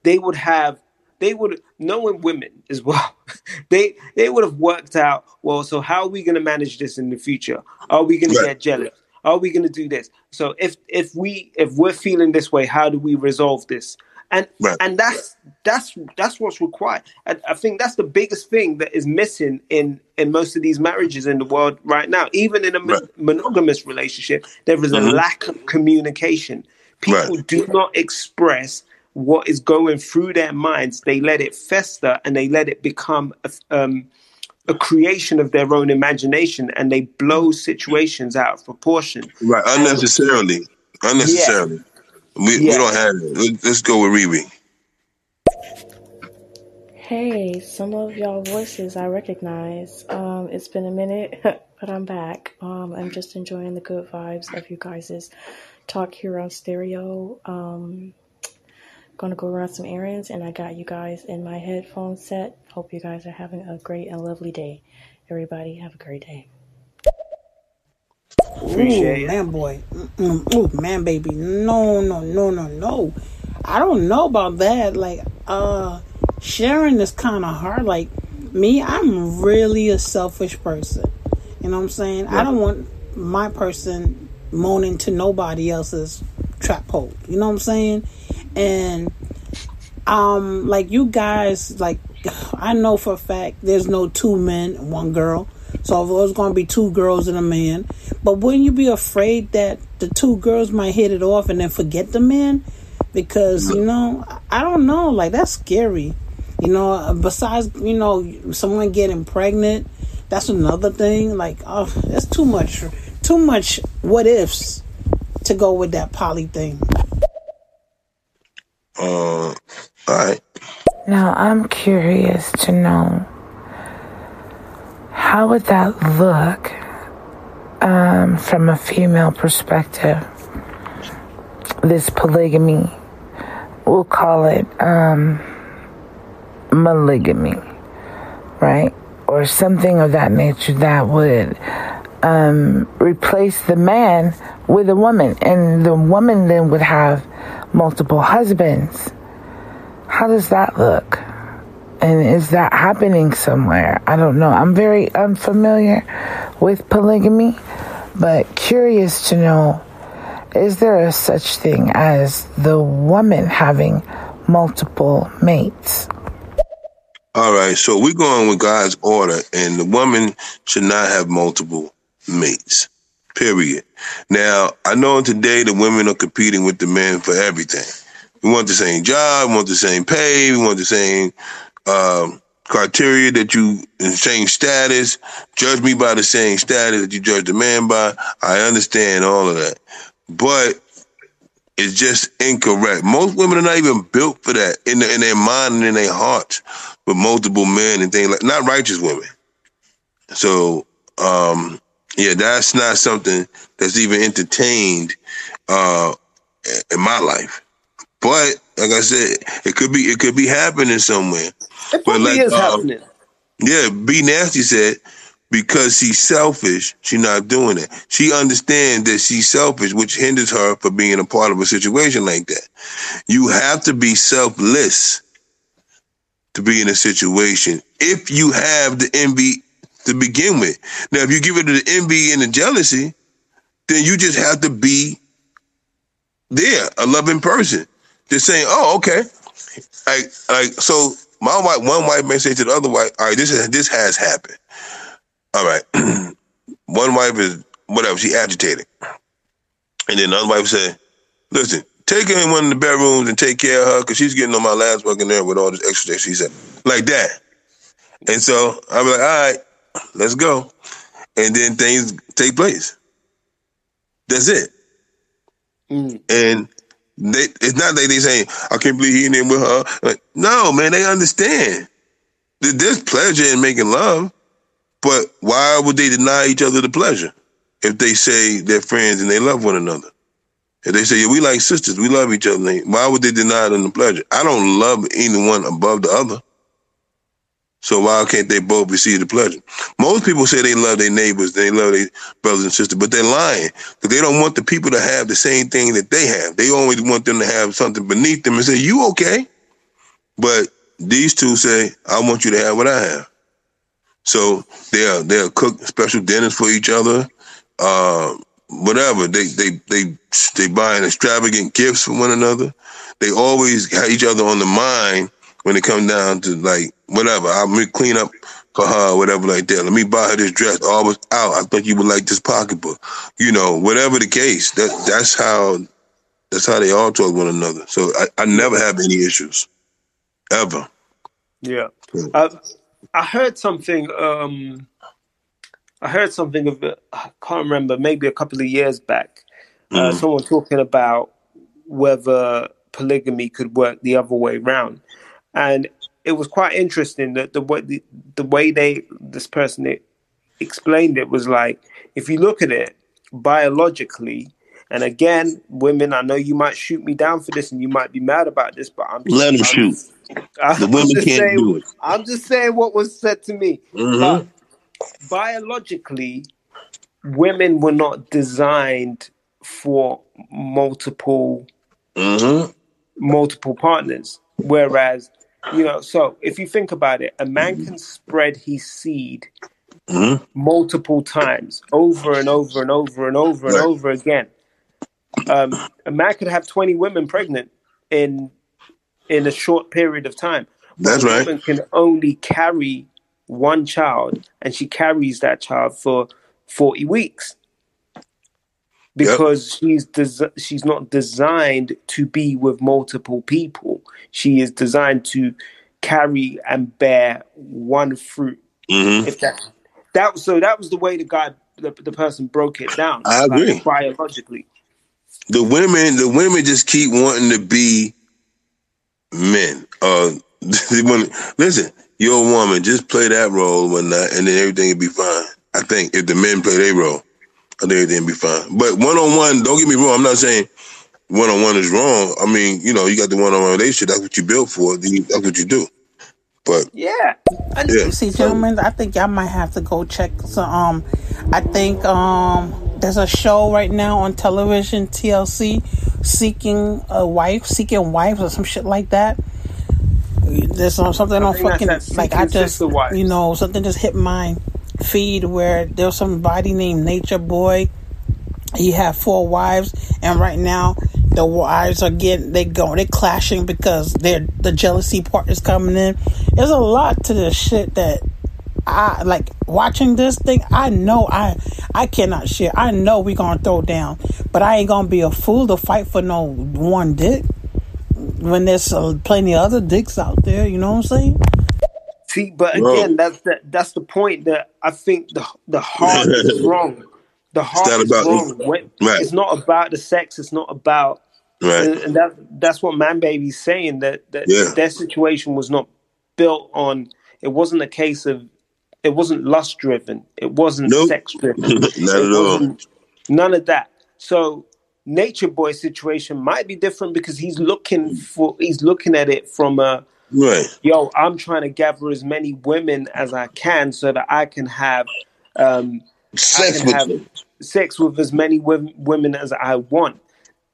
they would have they would knowing women as well. They they would have worked out well. So how are we going to manage this in the future? Are we going to get jealous? Are we going to do this? So if if we if we're feeling this way, how do we resolve this? And and that's that's that's what's required. And I think that's the biggest thing that is missing in in most of these marriages in the world right now. Even in a mon- monogamous relationship, there is a Mhm. lack of communication. People do not express what is going through their minds. They let it fester and they let it become a, um, a creation of their own imagination, and they blow situations out of proportion. Right, unnecessarily. Unnecessarily. We, we don't have it. Let- Let's go with Riri. Hey, some of y'all voices I recognize. Um, it's been a minute, but I'm back. Um, I'm just enjoying the good vibes of you guys' talk here on stereo. Um, gonna go run some errands, and I got you guys in my headphone set. Hope you guys are having a great and lovely day. Everybody, have a great day. Appreciate Ooh, man, boy. Mm-mm. Ooh, man, baby. No, no, no, no, no. I don't know about that. Like, uh, sharing is kind of hard. Like, me, I'm really a selfish person. You know what I'm saying? I don't want my person moaning to nobody else's trap hole. You know what I'm saying? And um, like you guys, like I know for a fact there's no two men and one girl. So if there's going to be two girls and a man, but wouldn't you be afraid that the two girls might hit it off and then forget the man? Because you know, I don't know. Like that's scary. You know, besides you know someone getting pregnant, that's another thing. Like oh, that's too much. Too much what ifs to go with that poly thing. Uh, all right. Now, I'm curious to know how would that look um, from a female perspective? This polygamy, we'll call it um, right? Or something of that nature that would um, replace the man with a woman, and the woman then would have multiple husbands. How does that look? And is that happening somewhere? I don't know. I'm very unfamiliar with polygamy, but curious to know is there a such thing as the woman having multiple mates? All right, so we're going with God's order, and the woman should not have multiple mates. Period. Now, I know today the women are competing with the men for everything. We want the same job, we want the same pay, we want the same um, criteria that you, same status. Judge me by the same status that you judge the man by. I understand all of that, but it's just incorrect. Most women are not even built for that in, the, in their mind and in their hearts with multiple men and things like not righteous women. So, um, yeah, that's not something that's even entertained uh, in my life. But like I said, it could be it could be happening somewhere. It but probably like is um, happening. yeah, B Nasty said because she's selfish, she's not doing it. She understands that she's selfish, which hinders her from being a part of a situation like that. You have to be selfless to be in a situation if you have the envy to begin with. Now, if you give it to the envy and the jealousy, then you just have to be there, a loving person. Just saying, oh, okay. Like, like, so my wife, one wife may say to the other wife, all right, this is, this has happened. All right. one wife is whatever, she agitated. And then the other wife said, listen, take her in one of the bedrooms and take care of her because she's getting on my last fucking nerve with all this extra that she said. Like that. And so I'm like, all right, let's go. And then things take place. That's it. Mm. And they, it's not that they saying, I can't believe he in there with her. Like, no, man, they understand. There's pleasure in making love, but why would they deny each other the pleasure if they say they're friends and they love one another? If they say, yeah, we like sisters, we love each other, why would they deny them the pleasure? I don't love anyone above the other. So why can't they both receive the pleasure? Most people say they love their neighbors, they love their brothers and sisters, but they're lying because they don't want the people to have the same thing that they have. They always want them to have something beneath them and say, "You okay?" But these two say, "I want you to have what I have." So they'll they'll cook special dinners for each other, uh, whatever. They they they they buying extravagant gifts for one another. They always have each other on the mind when it comes down to like whatever. I'm gonna clean up for her, whatever like that. Let me buy her this dress. Always out. I think you would like this pocketbook. You know, whatever the case. That that's how that's how they all talk to one another. So I, I never have any issues. Ever. Yeah. I, I heard something. Um, I heard something of it. I can't remember. Maybe a couple of years back. Uh, Mhm. someone talking about whether polygamy could work the other way round, and it was quite interesting that the way the, the way they this person e- explained it was like if you look at it biologically. And again, women, I know you might shoot me down for this, and you might be mad about this, but I'm just, Let them shoot. I'm The women just can't saying, do it. I'm just saying what was said to me. Mhm. Biologically, women were not designed for multiple Mm-hmm. multiple partners. Whereas, you know, so if you think about it, a man can spread his seed Mm-hmm. multiple times over and over and over and over and Right. over again. Um, a man could have 20 women pregnant in in a short period of time. That's a right. woman can only carry one child and she carries that child for 40 weeks because she's des- she's not designed to be with multiple people. She is designed to carry and bear one fruit. Mm-hmm. If that that so that was the way the guy the, the person broke it down. I like, agree. biologically. the women the women just keep wanting to be men. Uh listen, you're a woman, just play that role one night and then everything will be fine. I think if the men play their role, I think everything will be fine. But one on one, don't get me wrong, I'm not saying one on one is wrong. I mean, you know, you got the one on one relationship, that's what you built for, then you- that's what you do. But Yeah. And Yeah. see, gentlemen, I think y'all might have to go check some. Um, I think um, there's a show right now on television, TLC, seeking a wife, seeking wives, or some shit like that. There's some- something I on think fucking like I just you know something just hit my feed where there's somebody named Nature Boy. He had four wives, and right now the wives are getting they go they clashing because they're the jealousy part is coming in. There's a lot to this shit that I like watching this thing. I know I I cannot share. I know we gonna throw down, but I ain't gonna be a fool to fight for no one dick when there's uh, plenty of other dicks out there. You know what I'm saying? See, but Bro. again, that's the that's the point that I think the the heart is wrong. The heart is about- wrong. Right. It's not about the sex. It's not about. Right. And, and that that's what Man Baby's saying that that Yeah. their situation was not built on. It wasn't a case of. It wasn't lust driven. It wasn't Nope. sex driven. Not at all. None of that. So Nature Boy situation might be different because he's looking for. He's looking at it from a Right. yo, I'm trying to gather as many women as I can so that I can have um, Sex I can with have sex with as many women, women as I want.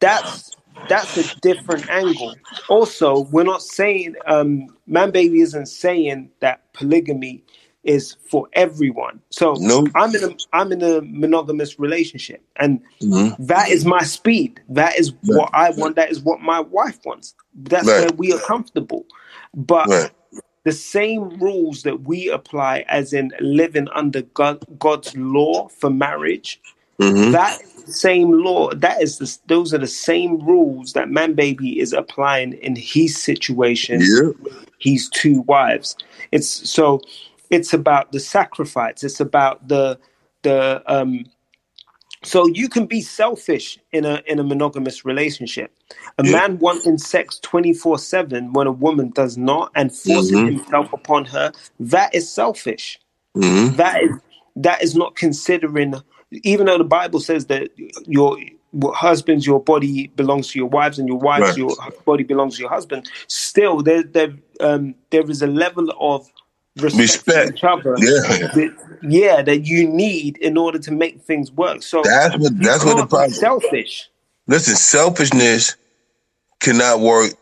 That's that's a different angle. Also, we're not saying um, Man Baby isn't saying that polygamy is for everyone. So Nope. I'm in a I'm in a monogamous relationship, and Mhm. that is my speed. That is what I want. That is what my wife wants. That's Right. where we are comfortable. But Right. the same rules that we apply, as in living under God, God's law for marriage, Mhm. that same law, that is the, those are the same rules that Man Baby is applying in his situation. Yeah. He's two wives. It's so it's about the sacrifice. It's about the the um so you can be selfish in a in a monogamous relationship. A Yeah. man wanting sex 24/7 when a woman does not and forcing Mhm. himself upon her, that is selfish. Mhm. That is that is not considering even though the Bible says that your husbands your body belongs to your wives and your wives Right. your body belongs to your husband still there there um there is a level of respect, each other Yeah. that, yeah that you need in order to make things work so That's what- that's what the problem- selfish Listen, selfishness cannot work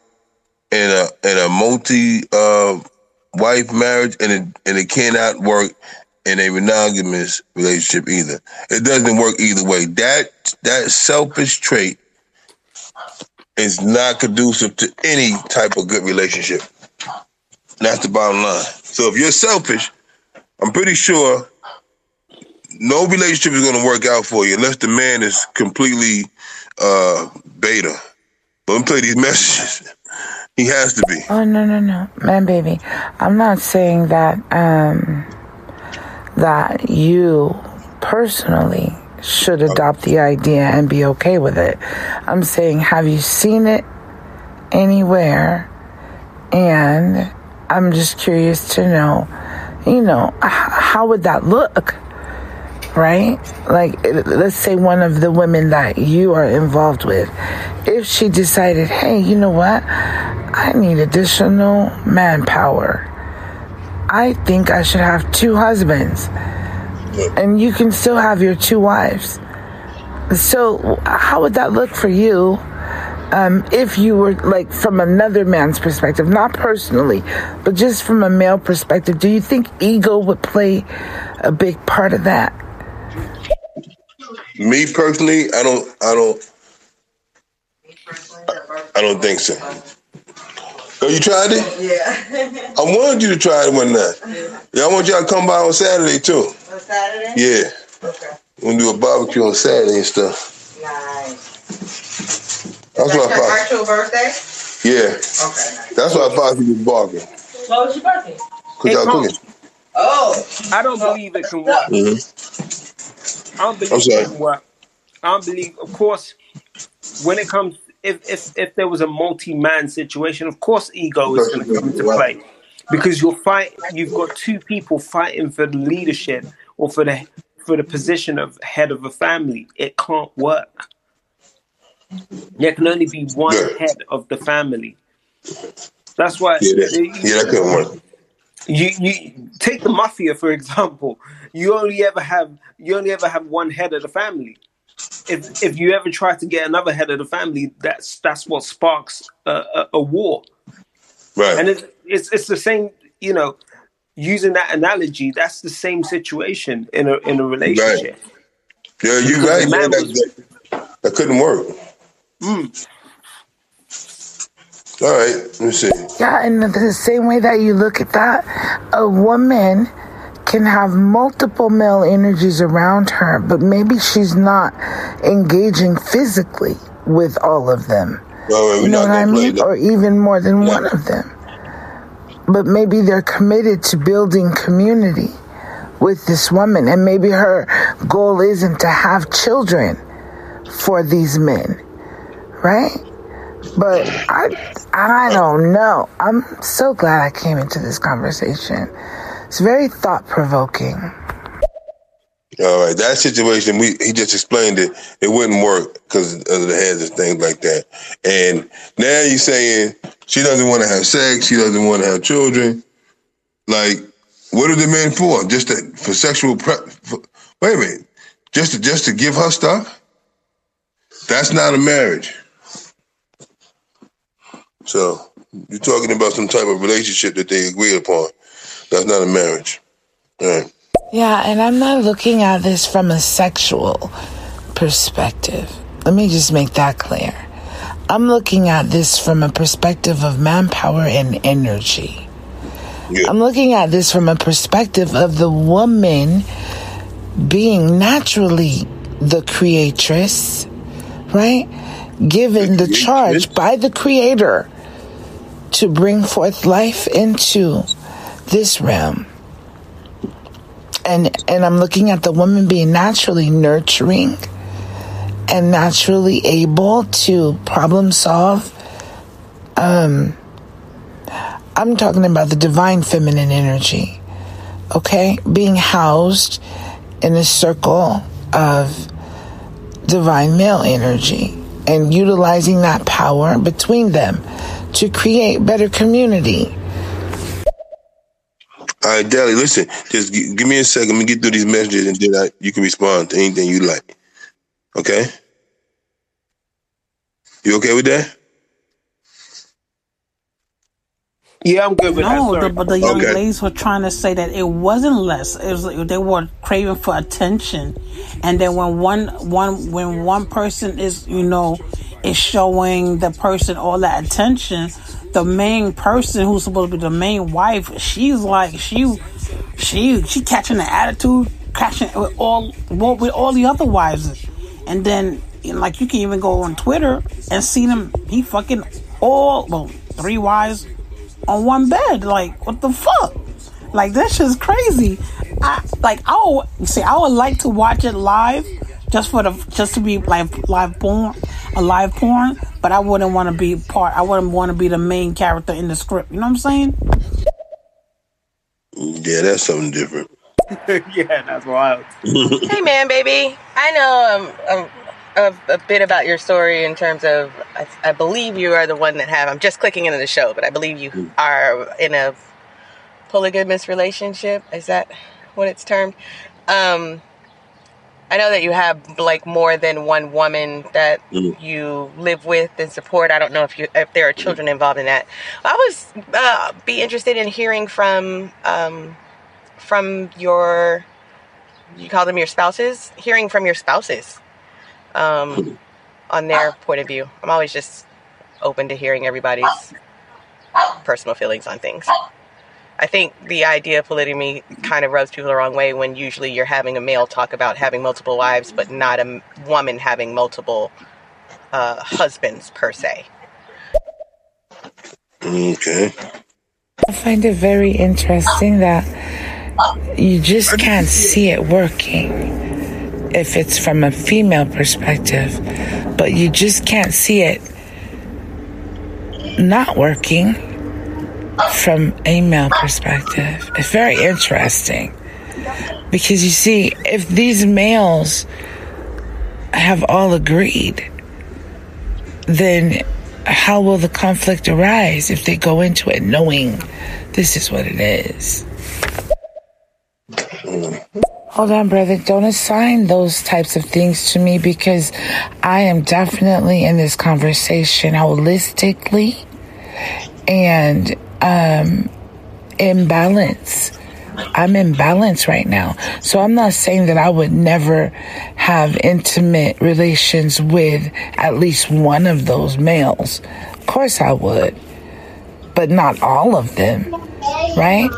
in a in a multi uh, wife marriage, and it and it cannot work in a monogamous relationship either. It doesn't work either way. That that selfish trait is not conducive to any type of good relationship. That's the bottom line. So if you're selfish, I'm pretty sure no relationship is going to work out for you unless the man is completely uh, beta. But let me play these messages. He has to be. Oh no no no, man, baby. I'm not saying that um that you personally should adopt the idea and be okay with it. I'm saying, have you seen it anywhere? And I'm just curious to know, you know, how would that look? Right? Like, let's say one of the women that you are involved with, if she decided, hey, you know what? I need additional manpower. I think I should have two husbands. And you can still have your two wives. So, how would that look for you um, if you were like from another man's perspective, not personally, but just from a male perspective? Do you think ego would play a big part of that? Me personally, I don't, I don't, I don't think so. Oh, you tried it? Yeah. I wanted you to try it one night. Yeah, I want y'all to come by on Saturday too. On Saturday? Yeah. Okay. We're gonna do a barbecue on Saturday and stuff. Nice. That's That's what I thought. actual birthday? Yeah. Okay. That's why I thought you was barking. What was your birthday? Cause y'all cooking. Oh. I don't believe it can work. Mhm. I don't believe I'm it can work. I don't believe, of course, when it comes, if if if there was a multi-man situation, of course, ego is going to come into play because you're fight. You've got two people fighting for the leadership or for the for the position of head of a family. It can't work. There can only be one head of the family. That's why. Yeah, that, yeah, that couldn't work. you you take the mafia for example. You only ever have you only ever have one head of the family. If if you ever try to get another head of the family, that's that's what sparks a, a, a war. Right. And it's, it's it's the same. You know, using that analogy, that's the same situation in a in a relationship. Yeah, you right, man That, that, that couldn't work. Mm. All right, let me see. Yeah, and the same way that you look at that, a woman can have multiple male energies around her, but maybe she's not engaging physically with all of them. Right, You know what I mean? that. Or even more than one of them. But maybe they're committed to building community with this woman, and maybe her goal isn't to have children for these men, right? But I, I don't know. I'm so glad I came into this conversation. It's very thought provoking. All right, that situation we he just explained it. It wouldn't work because of the heads and things like that. And now you're saying she doesn't want to have sex. She doesn't want to have children. Like, what are the men for? Just to, for sexual? Pre- for, wait a minute. Just to just to give her stuff? That's not a marriage. So you're talking about some type of relationship that they agree upon. That's not a marriage. Right. Yeah, and I'm not looking at this from a sexual perspective. Let me just make that clear. I'm looking at this from a perspective of manpower and energy. I'm looking at this from a perspective of the woman being naturally the creatress, right? Given the charge by the creator to bring forth life into this realm. And and I'm looking at the woman being naturally nurturing and naturally able to problem solve. Um I'm talking about the divine feminine energy. Okay? Being housed in a circle of divine male energy and utilizing that power between them to create better community. All right, Dally, listen. Just g- give me a second. Let me get through these messages, and then I, you can respond to anything you like. Okay? You okay with that? Yeah, I'm good with that. No, Sorry. the, the young Okay. ladies were trying to say that it wasn't less. It was like they were craving for attention, and then when one one when one person is you know is showing the person all that attention, the main person who's supposed to be the main wife, she's like she she she catching the attitude, catching with all with all the other wives, and then like you can even go on Twitter and see them. He fucking all well three wives on one bed. Like, what the fuck? Like, that shit's crazy. I like. I would see. I would like to watch it live, just for the just to be like live porn, a live porn. But I wouldn't want to be part. I wouldn't want to be the main character in the script. You know what I'm saying? Yeah, that's something different. yeah, that's wild. hey man baby i know um, um, a, a bit about your story in terms of I, I believe you are the one that have i'm just clicking into the show but i believe you are in a polygamous relationship is that what it's termed um i know that you have like more than one woman that you live with and support. I don't know if you if there are children involved in that. I was uh, be interested in hearing from um from your you call them your spouses? Hearing from your spouses um, on their point of view. I'm always just open to hearing everybody's personal feelings on things i think the idea of polygamy kind of rubs people the wrong way when usually you're having a male talk about having multiple wives but not a woman having multiple uh, husbands per se Okay. I find it very interesting that you just can't see it working if it's from a female perspective, but you just can't see it not working from a male perspective. It's very interesting because you see, if these males have all agreed, then how will the conflict arise if they go into it knowing this is what it is. Hold on, brother. Don't assign those types of things to me because I am definitely in this conversation holistically and um, in balance. I'm in balance right now. So I'm not saying that I would never have intimate relations with at least one of those males. Of course I would, but not all of them, right?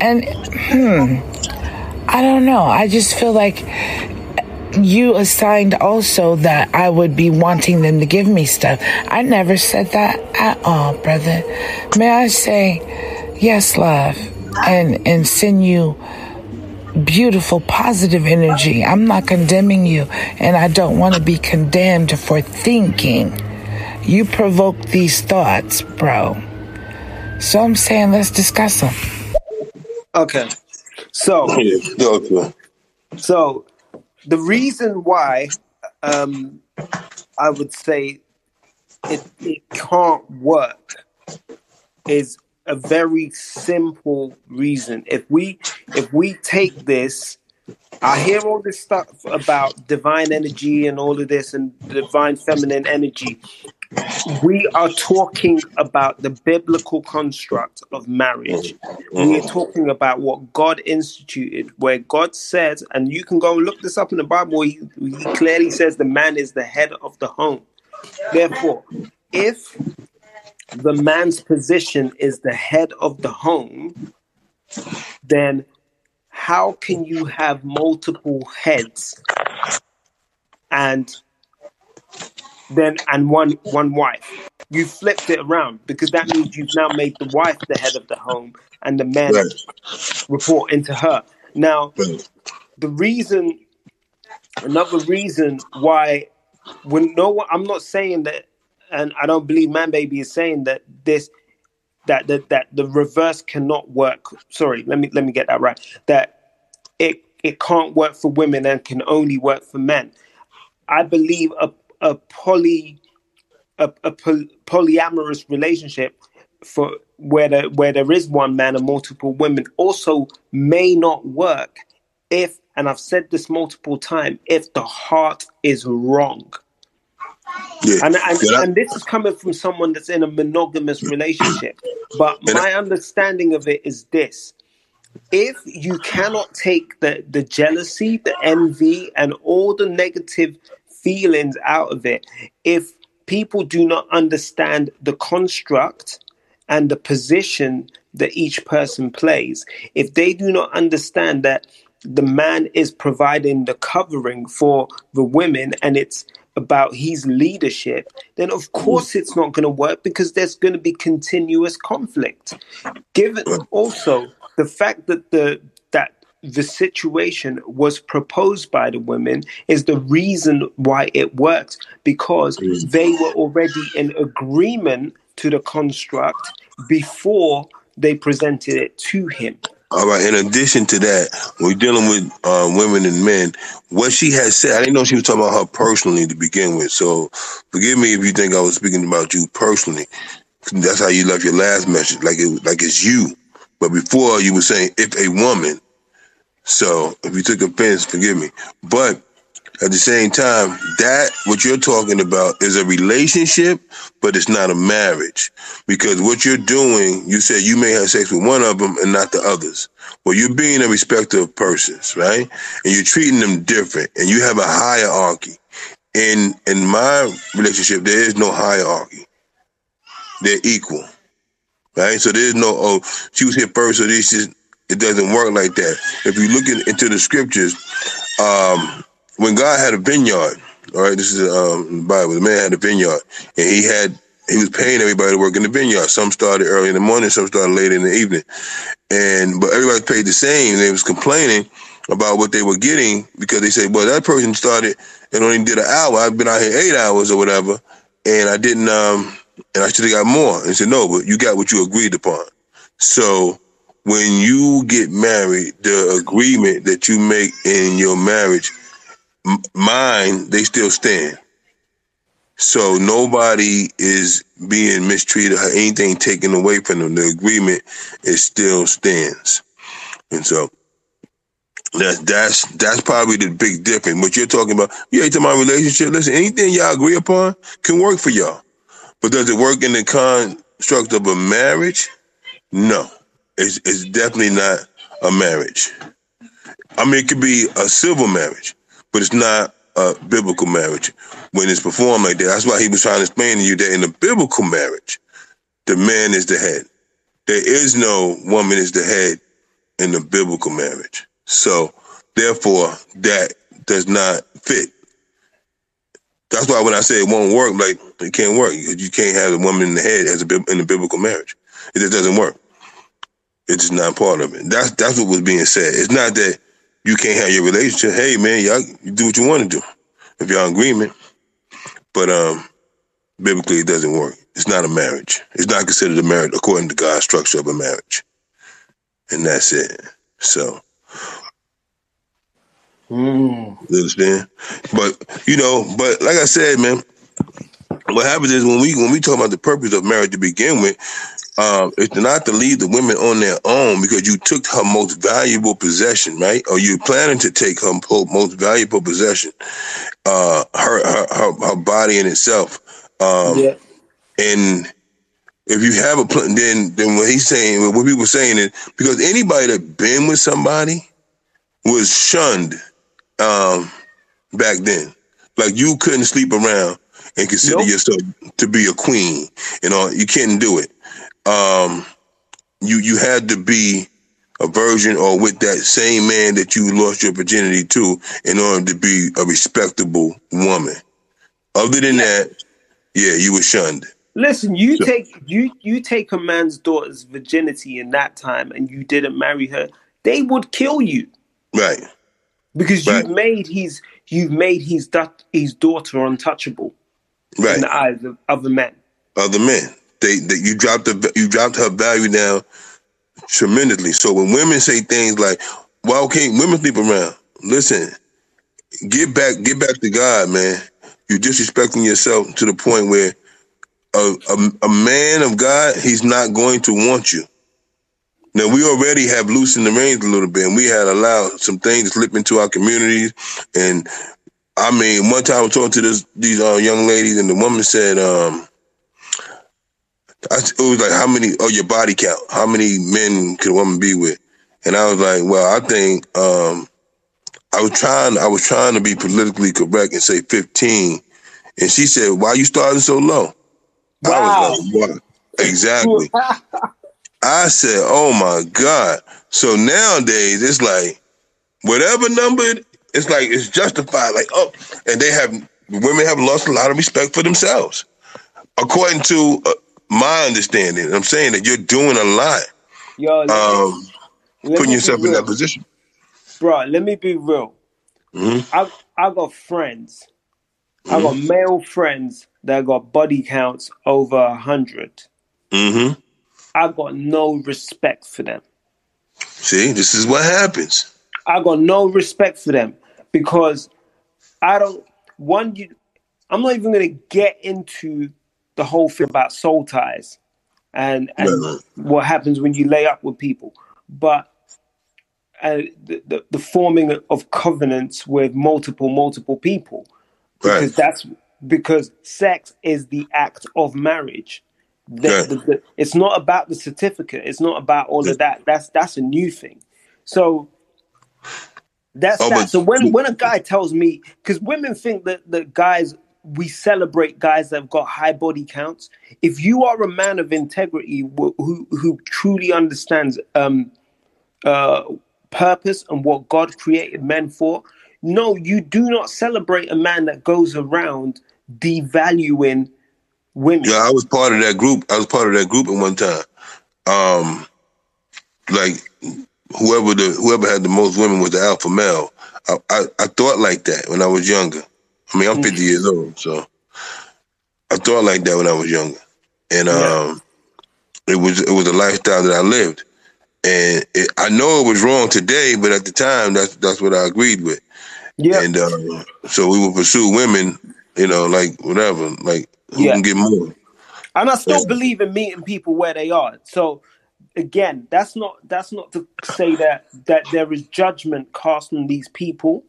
And, hmm, I don't know. I just feel like you assigned also that I would be wanting them to give me stuff. I never said that at all, brother. May I say, yes, love, and, and send you beautiful, positive energy. I'm not condemning you, and I don't want to be condemned for thinking. You provoke these thoughts, bro. So I'm saying let's discuss them. Okay. So, so the reason why um, I would say it, it can't work is a very simple reason. If we if we take this, I hear all this stuff about divine energy and all of this and divine feminine energy. We are talking about the biblical construct of marriage. Mm-hmm. We are talking about what God instituted, where God says, and you can go and look this up in the Bible, he, he clearly says the man is the head of the home. Therefore, if the man's position is the head of the home, then how can you have multiple heads and then and one one wife? You flipped it around because that means you've now made the wife the head of the home and the men report into her. Now, the reason, another reason why, when no one, I'm not saying that and I don't believe Man Baby is saying that this that that that the reverse cannot work. Sorry, let me let me get that right. That it it can't work for women and can only work for men. I believe a a poly a, a poly, polyamorous relationship for where there, where there is one man and multiple women also may not work if and I've said this multiple times if the heart is wrong. Yeah. And, and, Yeah, and this is coming from someone that's in a monogamous relationship. But my understanding of it is this if you cannot take the, the jealousy, the envy, and all the negative feelings out of it, if people do not understand the construct and the position that each person plays, if they do not understand that the man is providing the covering for the women and it's about his leadership, then of course it's not going to work because there's going to be continuous conflict. Given also the fact that the the situation was proposed by the women is the reason why it worked because they were already in agreement to the construct before they presented it to him. All right. In addition to that, when we're dealing with uh, women and men, what she has said, I didn't know she was talking about her personally to begin with. So forgive me if you think I was speaking about you personally. That's how you left your last message, like it like it's you. But before you were saying if a woman. So if you took offense, forgive me. But at the same time, that what you're talking about is a relationship, but it's not a marriage. Because what you're doing, you said you may have sex with one of them and not the others. Well, you're being a respecter of persons, right? And you're treating them different, and you have a hierarchy. In in my relationship, there is no hierarchy. They're equal, right? So there's no oh she was here first, so this is it doesn't work like that. If you look in, into the scriptures, um, when God had a vineyard, all right, this is um, Bible. The man had a vineyard, and he had he was paying everybody to work in the vineyard. Some started early in the morning, some started late in the evening, and but everybody paid the same. And they was complaining about what they were getting because they said, "Well, that person started and only did an hour. I've been out here eight hours or whatever, and I didn't, um, and I should have got more." And said, "No, but you got what you agreed upon." So when you get married, the agreement that you make in your marriage, m- mine, they still stand. So nobody is being mistreated or anything taken away from them. The agreement it still stands. And so that's that's that's probably the big difference. What you're talking about, yeah, you're talking about relationship. Listen, anything y'all agree upon can work for y'all. But does it work in the construct of a marriage? No. It's definitely not a marriage. I mean, it could be a civil marriage, but it's not a biblical marriage when it's performed like that. That's why he was trying to explain to you that in a biblical marriage, the man is the head. There is no woman is the head in the biblical marriage. So therefore, that does not fit. That's why when I say it won't work, like it can't work. You can't have a woman in the head as a in a biblical marriage. It just doesn't work. It's just not part of it. That's that's what was being said. It's not that you can't have your relationship. Hey man, y'all you do what you want to do if y'all in agreement. But um, biblically, it doesn't work. It's not a marriage. It's not considered a marriage according to God's structure of a marriage, and that's it. So. Mm. You understand? But you know, but like I said, man, what happens is when we when we talk about the purpose of marriage to begin with, um, it's not to leave the women on their own because you took her most valuable possession, right? Or you're planning to take her most valuable possession, uh, her her her, her body in itself. Um, Yeah. and if you have a plan, then then what he's saying, what people saying is because anybody that been with somebody was shunned um, back then. Like you couldn't sleep around and consider Nope. yourself to be a queen. You know, you couldn't do it. Um, you you had to be a virgin or with that same man that you lost your virginity to in order to be a respectable woman. Other than that, yeah, you were shunned. Listen, you So- take you you take a man's daughter's virginity in that time, and you didn't marry her. They would kill you Right. because Right. you've made his you've made his his daughter untouchable Right. in the eyes of other men. other men. They, you dropped the you dropped her value down tremendously. So when women say things like, "Why can't women sleep around?" Listen, get back get back to God, man. You're disrespecting yourself to the point where a, a a man of God, he's not going to want you. Now we already have loosened the reins a little bit, and we had allowed some things to slip into our communities. And I mean, one time I was talking to this these uh, young ladies, and the woman said, um, I, it was like, how many, oh, your body count. How many men could a woman be with? And I was like, well, I think, um, I was trying, I was trying to be politically correct and say 15. And she said, why you starting so low? I was like, wow. Exactly. I said, oh my God. So nowadays it's like, whatever number, it's like, it's justified. Like, oh, and they have, women have lost a lot of respect for themselves according to uh, my understanding, I'm saying that you're doing a lot, Yo, um, putting yourself in that position. bro. Let me be real. Mhm. I I got friends. I got male friends that got body counts over a hundred. Mm-hmm. I got no respect for them. See, this is what happens. I got no respect for them because I don't one you I'm not even gonna get into the whole thing about soul ties and and what happens when you lay up with people. But uh, the, the, the forming of covenants with multiple multiple people. Because that's because sex is the act of marriage. The- Right. the- the- it's not about the certificate. It's not about all of that. That's that's a new thing. So that's Oh, that. so when when a guy tells me because women think that that guys we celebrate guys that have got high body counts if you are a man of integrity wh- who who truly understands um uh purpose and what god created men for no you do not celebrate a man that goes around devaluing women Yeah, I was part of that group. I was part of that group at one time. Um, like whoever the whoever had the most women was the alpha male. I, I, I thought like that when I was younger. I mean, I'm 50 years old, so I thought like that when I was younger, and um, it was it was a lifestyle that I lived, and it, I know it was wrong today, but at the time, that's that's what I agreed with. Yeah. And uh, so we would pursue women You know, like whatever, like who Yeah. can get more? and I still Yeah. believe in meeting people where they are. So again, that's not that's not to say that that there is judgment cast on these people.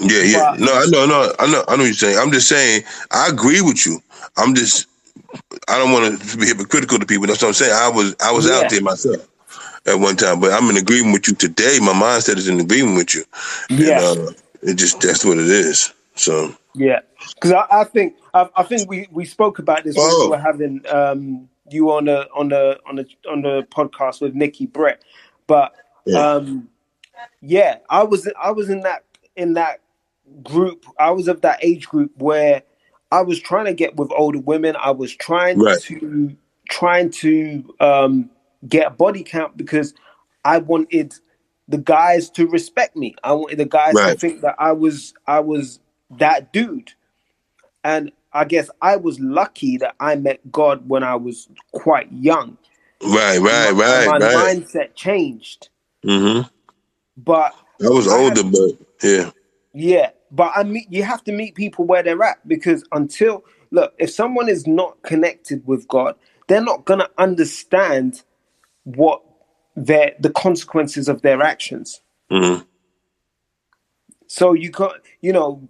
Yeah, yeah. But- No, I know, no, I know, I know what you're saying. I'm just saying, I agree with you. I'm just, I don't want to be hypocritical to people. That's what I'm saying. I was, I was Yeah. out there myself at one time, but I'm in agreement with you today. My mindset is in agreement with you. Yeah. And, uh, it just that's what it is. So Yeah, because I, I think I, I think we, we spoke about this when Oh. we were having um, you on the on the on the on the podcast with Nikki Brett, but Yeah. um, yeah, I was I was in that in that group. I was of that age group where I was trying to get with older women. I was trying Right. to trying to um, get a body count because I wanted the guys to respect me. I wanted the guys to think that I was I was that dude. And I guess I was lucky that I met God when I was quite young. right, right, And right, my right. mindset changed. Mm-hmm. But I was I older, but yeah, yeah, but I meet you have to meet people where they're at because until look, if someone is not connected with God, they're not gonna understand what their the consequences of their actions. hmm So you got you know,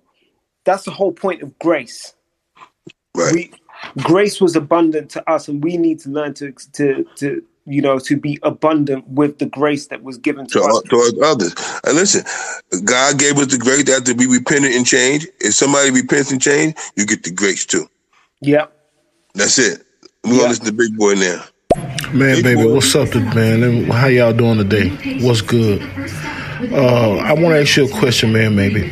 that's the whole point of grace. Right. We grace was abundant to us and we need to learn to to to you know to be abundant with the grace that was given to to, us. towards others. And listen, God gave us the grace that to be repentant and change. If somebody repents and change, you get the grace too. Yeah. That's it. We're gonna listen to Big Boy now. Man, baby, what's up, man? Let How y'all doing today? What's good? Uh, I want to ask you a question, man. Maybe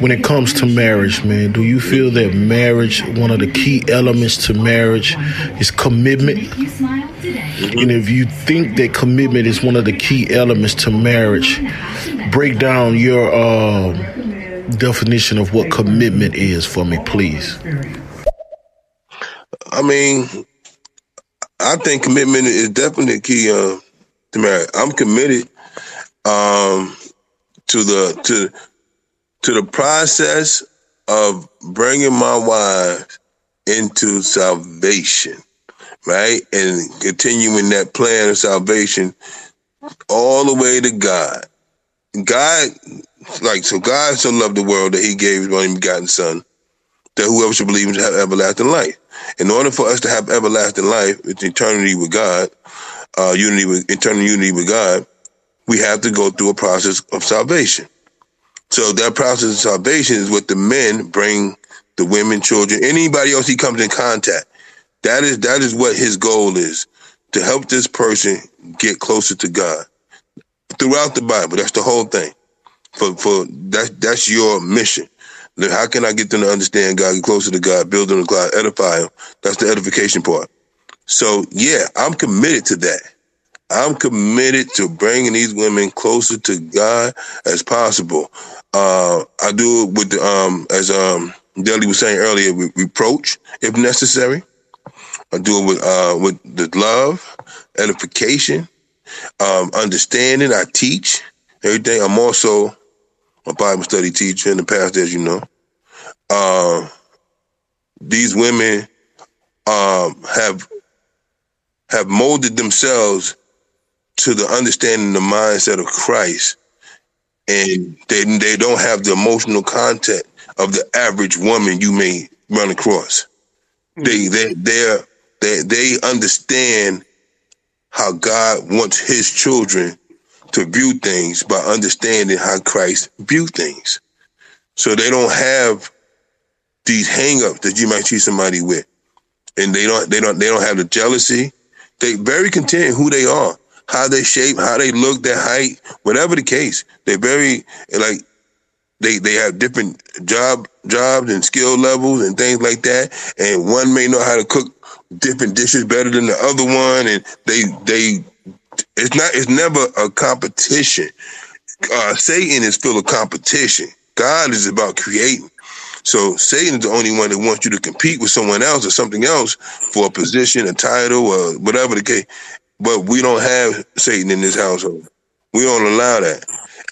when it comes to marriage, man, do you feel that marriage, one of the key elements to marriage, is commitment? And if you think that commitment is one of the key elements to marriage, break down your uh, definition of what commitment is for me, please. I mean, I think commitment is definitely key uh, to marriage. I'm committed um, to the to to the process of bringing my wife into salvation, right, and continuing that plan of salvation all the way to God. God, like so, God so loved the world that He gave His only begotten Son, that whoever should believe in should have everlasting life. In order for us to have everlasting life, it's eternity with God, uh, unity with eternal unity with God, we have to go through a process of salvation. So that process of salvation is what the men bring the women, children, anybody else he comes in contact. That is that is what his goal is to help this person get closer to God throughout the Bible. That's the whole thing. For for that that's your mission. How can I get them to understand God, get closer to God, build them to God, edify them? That's the edification part. So yeah, I'm committed to that. I'm committed to bringing these women closer to God as possible. Uh, I do it with the, um, as um, Deli was saying earlier, with reproach if necessary. I do it with uh, with the love, edification, um, understanding. I teach everything. I'm also a Bible study teacher in the past, as you know. Uh, these women um, have have molded themselves to the understanding, the mindset of Christ, and they they don't have the emotional content of the average woman you may run across. Hmm. They they they they they understand how God wants His children to view things by understanding how Christ view things. So they don't have these hangups that you might see somebody with, and they don't they don't they don't have the jealousy. They very content who they are, how they shape, how they look, their height, whatever the case. They're very like they they have different job jobs and skill levels and things like that. And one may know how to cook different dishes better than the other one, and they they it's not it's never a competition. Uh, Satan is full of competition. God is about creating. So Satan is the only one that wants you to compete with someone else or something else for a position, a title, or whatever the case. But we don't have Satan in this household. We don't allow that,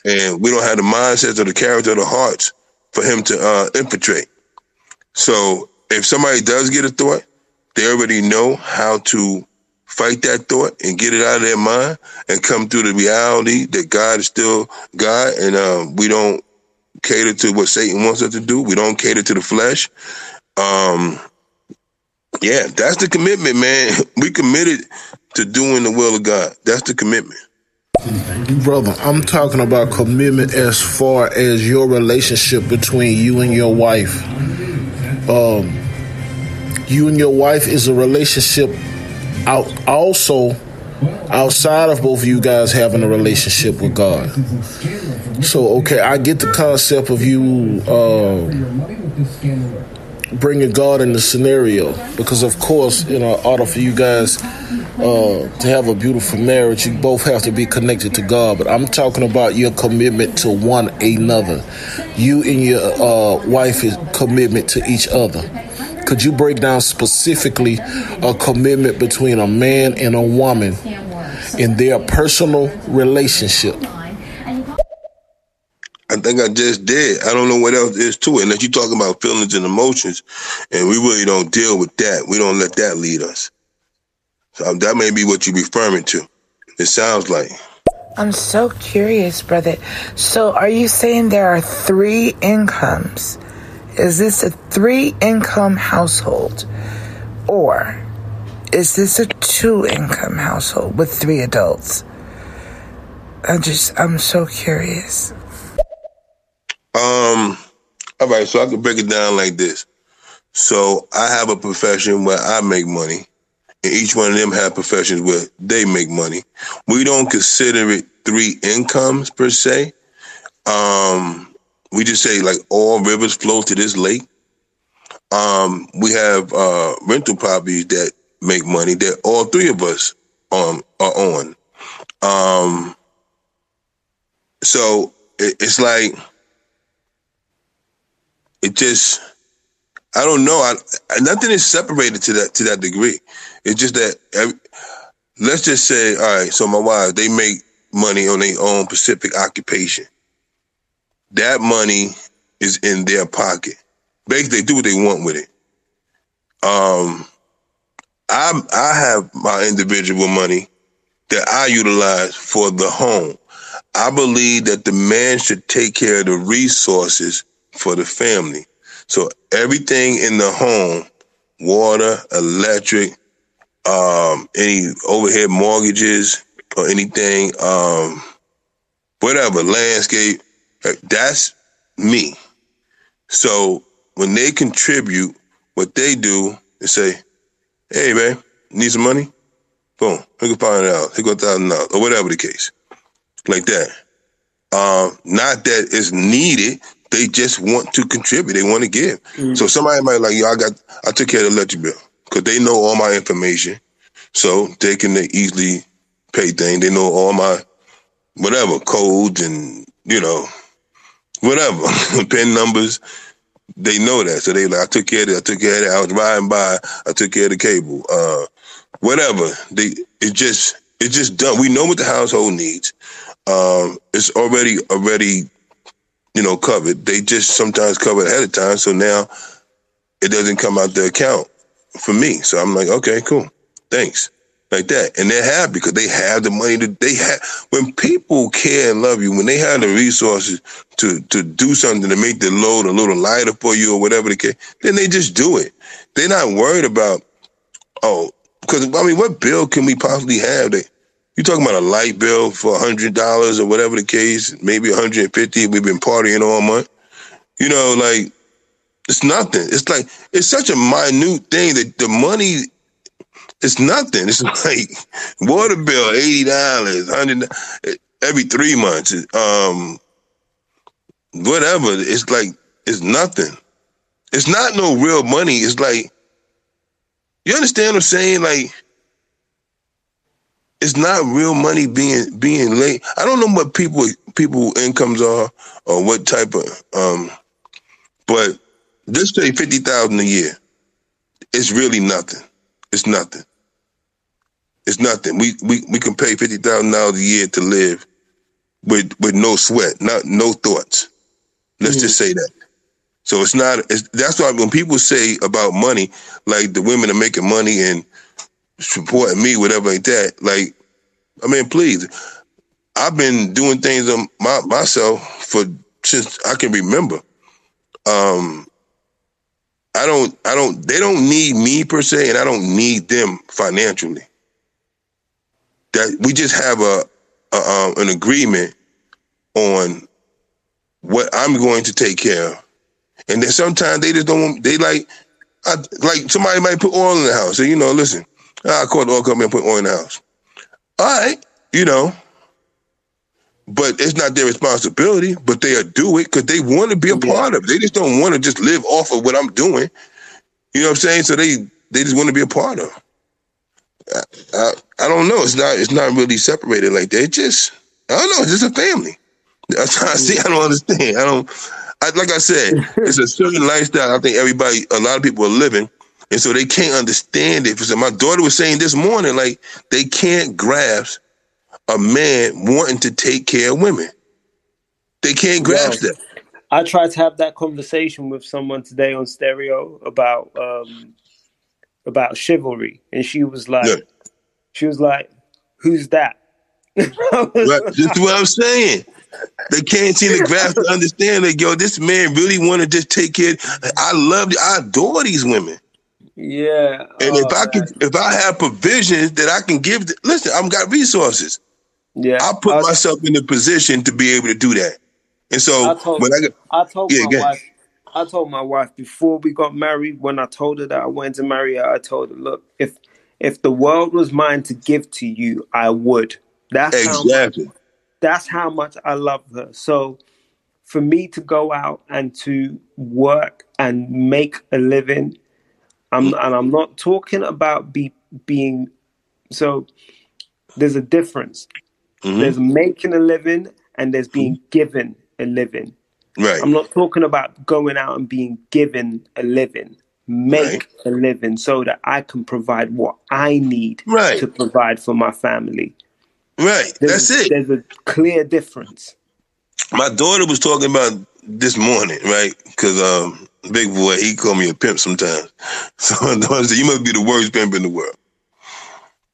and we don't have the mindsets or the character or the hearts for him to uh, infiltrate. So if somebody does get a thought, they already know how to fight that thought and get it out of their mind and come through the reality that God is still God and um, we don't cater to what Satan wants us to do. We don't cater to the flesh. Um, yeah, that's the commitment, man. We committed to doing the will of God. That's the commitment. Brother, I'm talking about commitment as far as your relationship between you and your wife. Um, you and your wife is a relationship out also outside of both of you guys having a relationship with God. So, okay, I get the concept of you uh, bringing God in the scenario because, of course, you know, in order for you guys uh, to have a beautiful marriage, you both have to be connected to God. But I'm talking about your commitment to one another. You and your uh, wife is commitment to each other. Could you break down specifically a commitment between a man and a woman in their personal relationship? I think I just did. I don't know what else is to it. Unless you're talking about feelings and emotions, and we really don't deal with that. We don't let that lead us. So um, that may be what you're referring to. It sounds like. I'm so curious, brother. So, are you saying there are three incomes? Is this a three income household? Or is this a two income household with three adults? I just, I'm so curious. Um, all right, so I can break it down like this. So I have a profession where I make money, and each one of them have professions where they make money. We don't consider it three incomes per se. Um, we just say like all rivers flow to this lake. Um, we have uh, rental properties that make money that all three of us um, are on. Um, so it, it's like it just I don't know. I, nothing is separated to that to that degree. It's just that every, let's just say, all right. So my wives they make money on their own specific occupation. That money is in their pocket. Basically, they do what they want with it. Um, I I have my individual money that I utilize for the home. I believe that the man should take care of the resources for the family. So everything in the home, water, electric, um, any overhead mortgages or anything, um, whatever, landscape, that's me. So when they contribute, what they do is say, hey man, need some money? Boom, here go find it out. Here go thousand dollars, or whatever the case. Like that. Um, not that it's needed, they just want to contribute. They want to give. So somebody might like, yo, I got, I took care of the electric bill because they know all my information. So they can easily pay things. They know all my whatever codes and you know whatever pin numbers. They know that. So they like, I took care of it. I took care of it. I was riding by. I took care of the cable. Uh, whatever. They it just it's just done. We know what the household needs. Um, it's already already you know, covered. They just sometimes cover it ahead of time. So now it doesn't come out the account for me. So I'm like, okay, cool. Thanks. Like that. And they're happy because they have the money to they have when people care and love you, when they have the resources to to do something to make the load a little lighter for you or whatever the case, then they just do it. They're not worried about, oh, because I mean, what bill can we possibly have that you talking about a light bill for hundred dollars or whatever the case, maybe 150. We've been partying all month. You know, like it's nothing. It's like it's such a minute thing that the money it's nothing. It's like water bill, eighty dollars, hundred every three months. Um whatever. It's like it's nothing. It's not no real money. It's like you understand what I'm saying? Like it's not real money being being late. I don't know what people people incomes are or what type of um but just say fifty thousand a year. It's really nothing. It's nothing. It's nothing. We we, we can pay fifty thousand dollars a year to live with with no sweat, not no thoughts. Let's just say that. So it's not. It's, that's why when people say about money, like the women are making money and supporting me, whatever like that. Like, I mean, please, I've been doing things on my, myself for since I can remember. Um, I don't, I don't, they don't need me per se, and I don't need them financially. That we just have a, a um, an agreement on what I'm going to take care of, and then sometimes they just don't. Want, they like, I, like somebody might put oil in the house. So you know, listen, I call the oil company and put oil in the house. All right, you know, but it's not their responsibility. But they'll do it because they want to be a part of it. They just don't want to just live off of what I'm doing. You know what I'm saying? So they they just want to be a part of. I, I, I don't know. It's not it's not really separated like that. It just I don't know. It's just a family. That's how I see. I don't understand. I don't. I, like I said, it's a certain lifestyle. I think everybody, a lot of people are living, and so they can't understand it. So my daughter was saying this morning, like they can't grasp a man wanting to take care of women. They can't grasp Yeah. that. I tried to have that conversation with someone today on stereo about um about chivalry, and she was like, she was like, "Who's that?" Right. This is what I'm saying. They can't seem to grasp to understand that, yo, this man really want to just take care. I love, I adore these women. Yeah, And if oh, I can, if I have provisions that I can give, listen, I've got resources. Yeah, I put myself in a position to be able to do that. And so I told, when I I told Yeah, my wife, I told my wife before we got married. When I told her that I wanted to marry her, I told her, "Look, if if the world was mine to give to you, I would." That's Exactly. How much, that's how much I love her. So, for me to go out and to work and make a living, I'm and I'm not talking about be being. So, there's a difference. Mm-hmm. There's making a living and there's being given a living. Right. I'm not talking about going out and being given a living. Make a living so that I can provide what I need Right. to provide for my family. right, There's, that's it. There's a clear difference. My daughter was talking about this morning, right? Because um, big boy, he called me a pimp sometimes. So daughter said, "You must be the worst pimp in the world.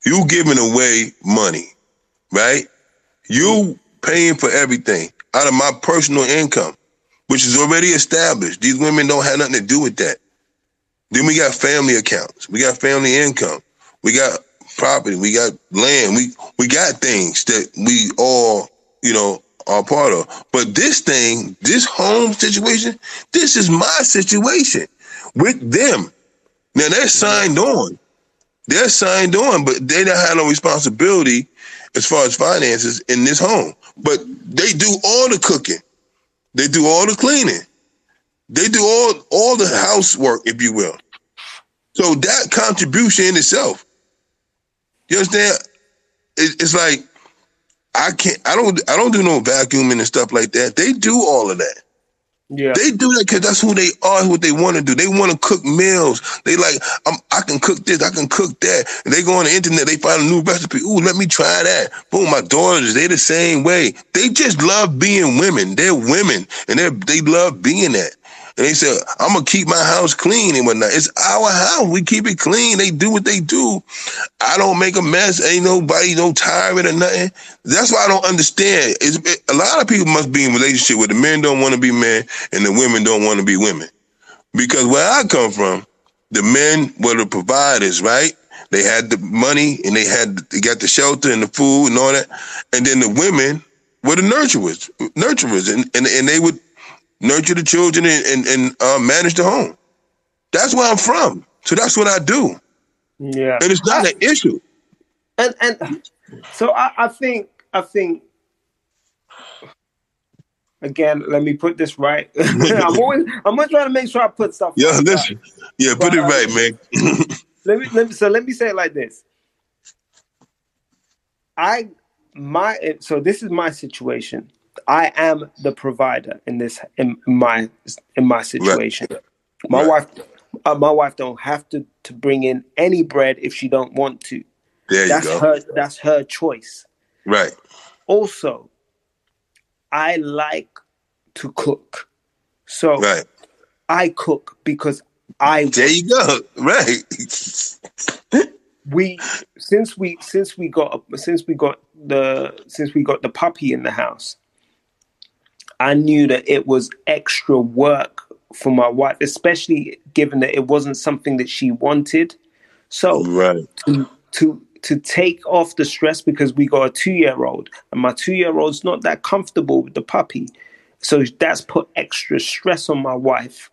You giving away money, right? You paying for everything out of my personal income, which is already established. These women don't have nothing to do with that. Then we got family accounts. We got family income. We got property. We got land. We we got things that we all, you know, are part of. But this thing, this home situation, this is my situation with them. Now they're signed on. They're signed on, but they don't have no responsibility as far as finances in this home. But they do all the cooking. They do all the cleaning. They do all all the housework, if you will. So that contribution in itself, you understand? It, it's like I can't. I don't. I don't do no vacuuming and stuff like that. They do all of that. Yeah. They do that because that's who they are, what they want to do. They want to cook meals. They like, I'm, I can cook this, I can cook that. And they go on the internet, they find a new recipe. Ooh, let me try that. Boom, my daughters, they the same way. They just love being women. They're women and they they love being that. And they said, I'm gonna keep my house clean and whatnot. It's our house. We keep it clean. They do what they do. I don't make a mess. Ain't nobody no tyrant or nothing. That's why I don't understand. It, a lot of people must be in relationship where the men don't want to be men and the women don't want to be women. Because where I come from, the men were the providers, right? They had the money and they had they got the shelter and the food and all that. And then the women were the nurturers, nurturers, and and, and they would nurture the children and and, and uh, manage the home. That's where I'm from. So that's what I do. Yeah. And it's not an issue. And and so I, I think I think again, let me put this right. I'm always I'm always trying to make sure I put stuff Yeah, right. listen. Yeah, put it right, man. let me let me so let me say it like this. I my so this is my situation. I am the provider in this in my in my situation. My wife uh, my wife don't have to to bring in any bread if she don't want to. There you that's go. her that's her choice. Right. Also, I like to cook. So right. I cook because I. There you go. Right. we since we since we got since we got the since we got the puppy in the house. I knew that it was extra work for my wife, especially given that it wasn't something that she wanted. So right. to to to take off the stress because we got a two year old and my two year old's not that comfortable with the puppy. So that's put extra stress on my wife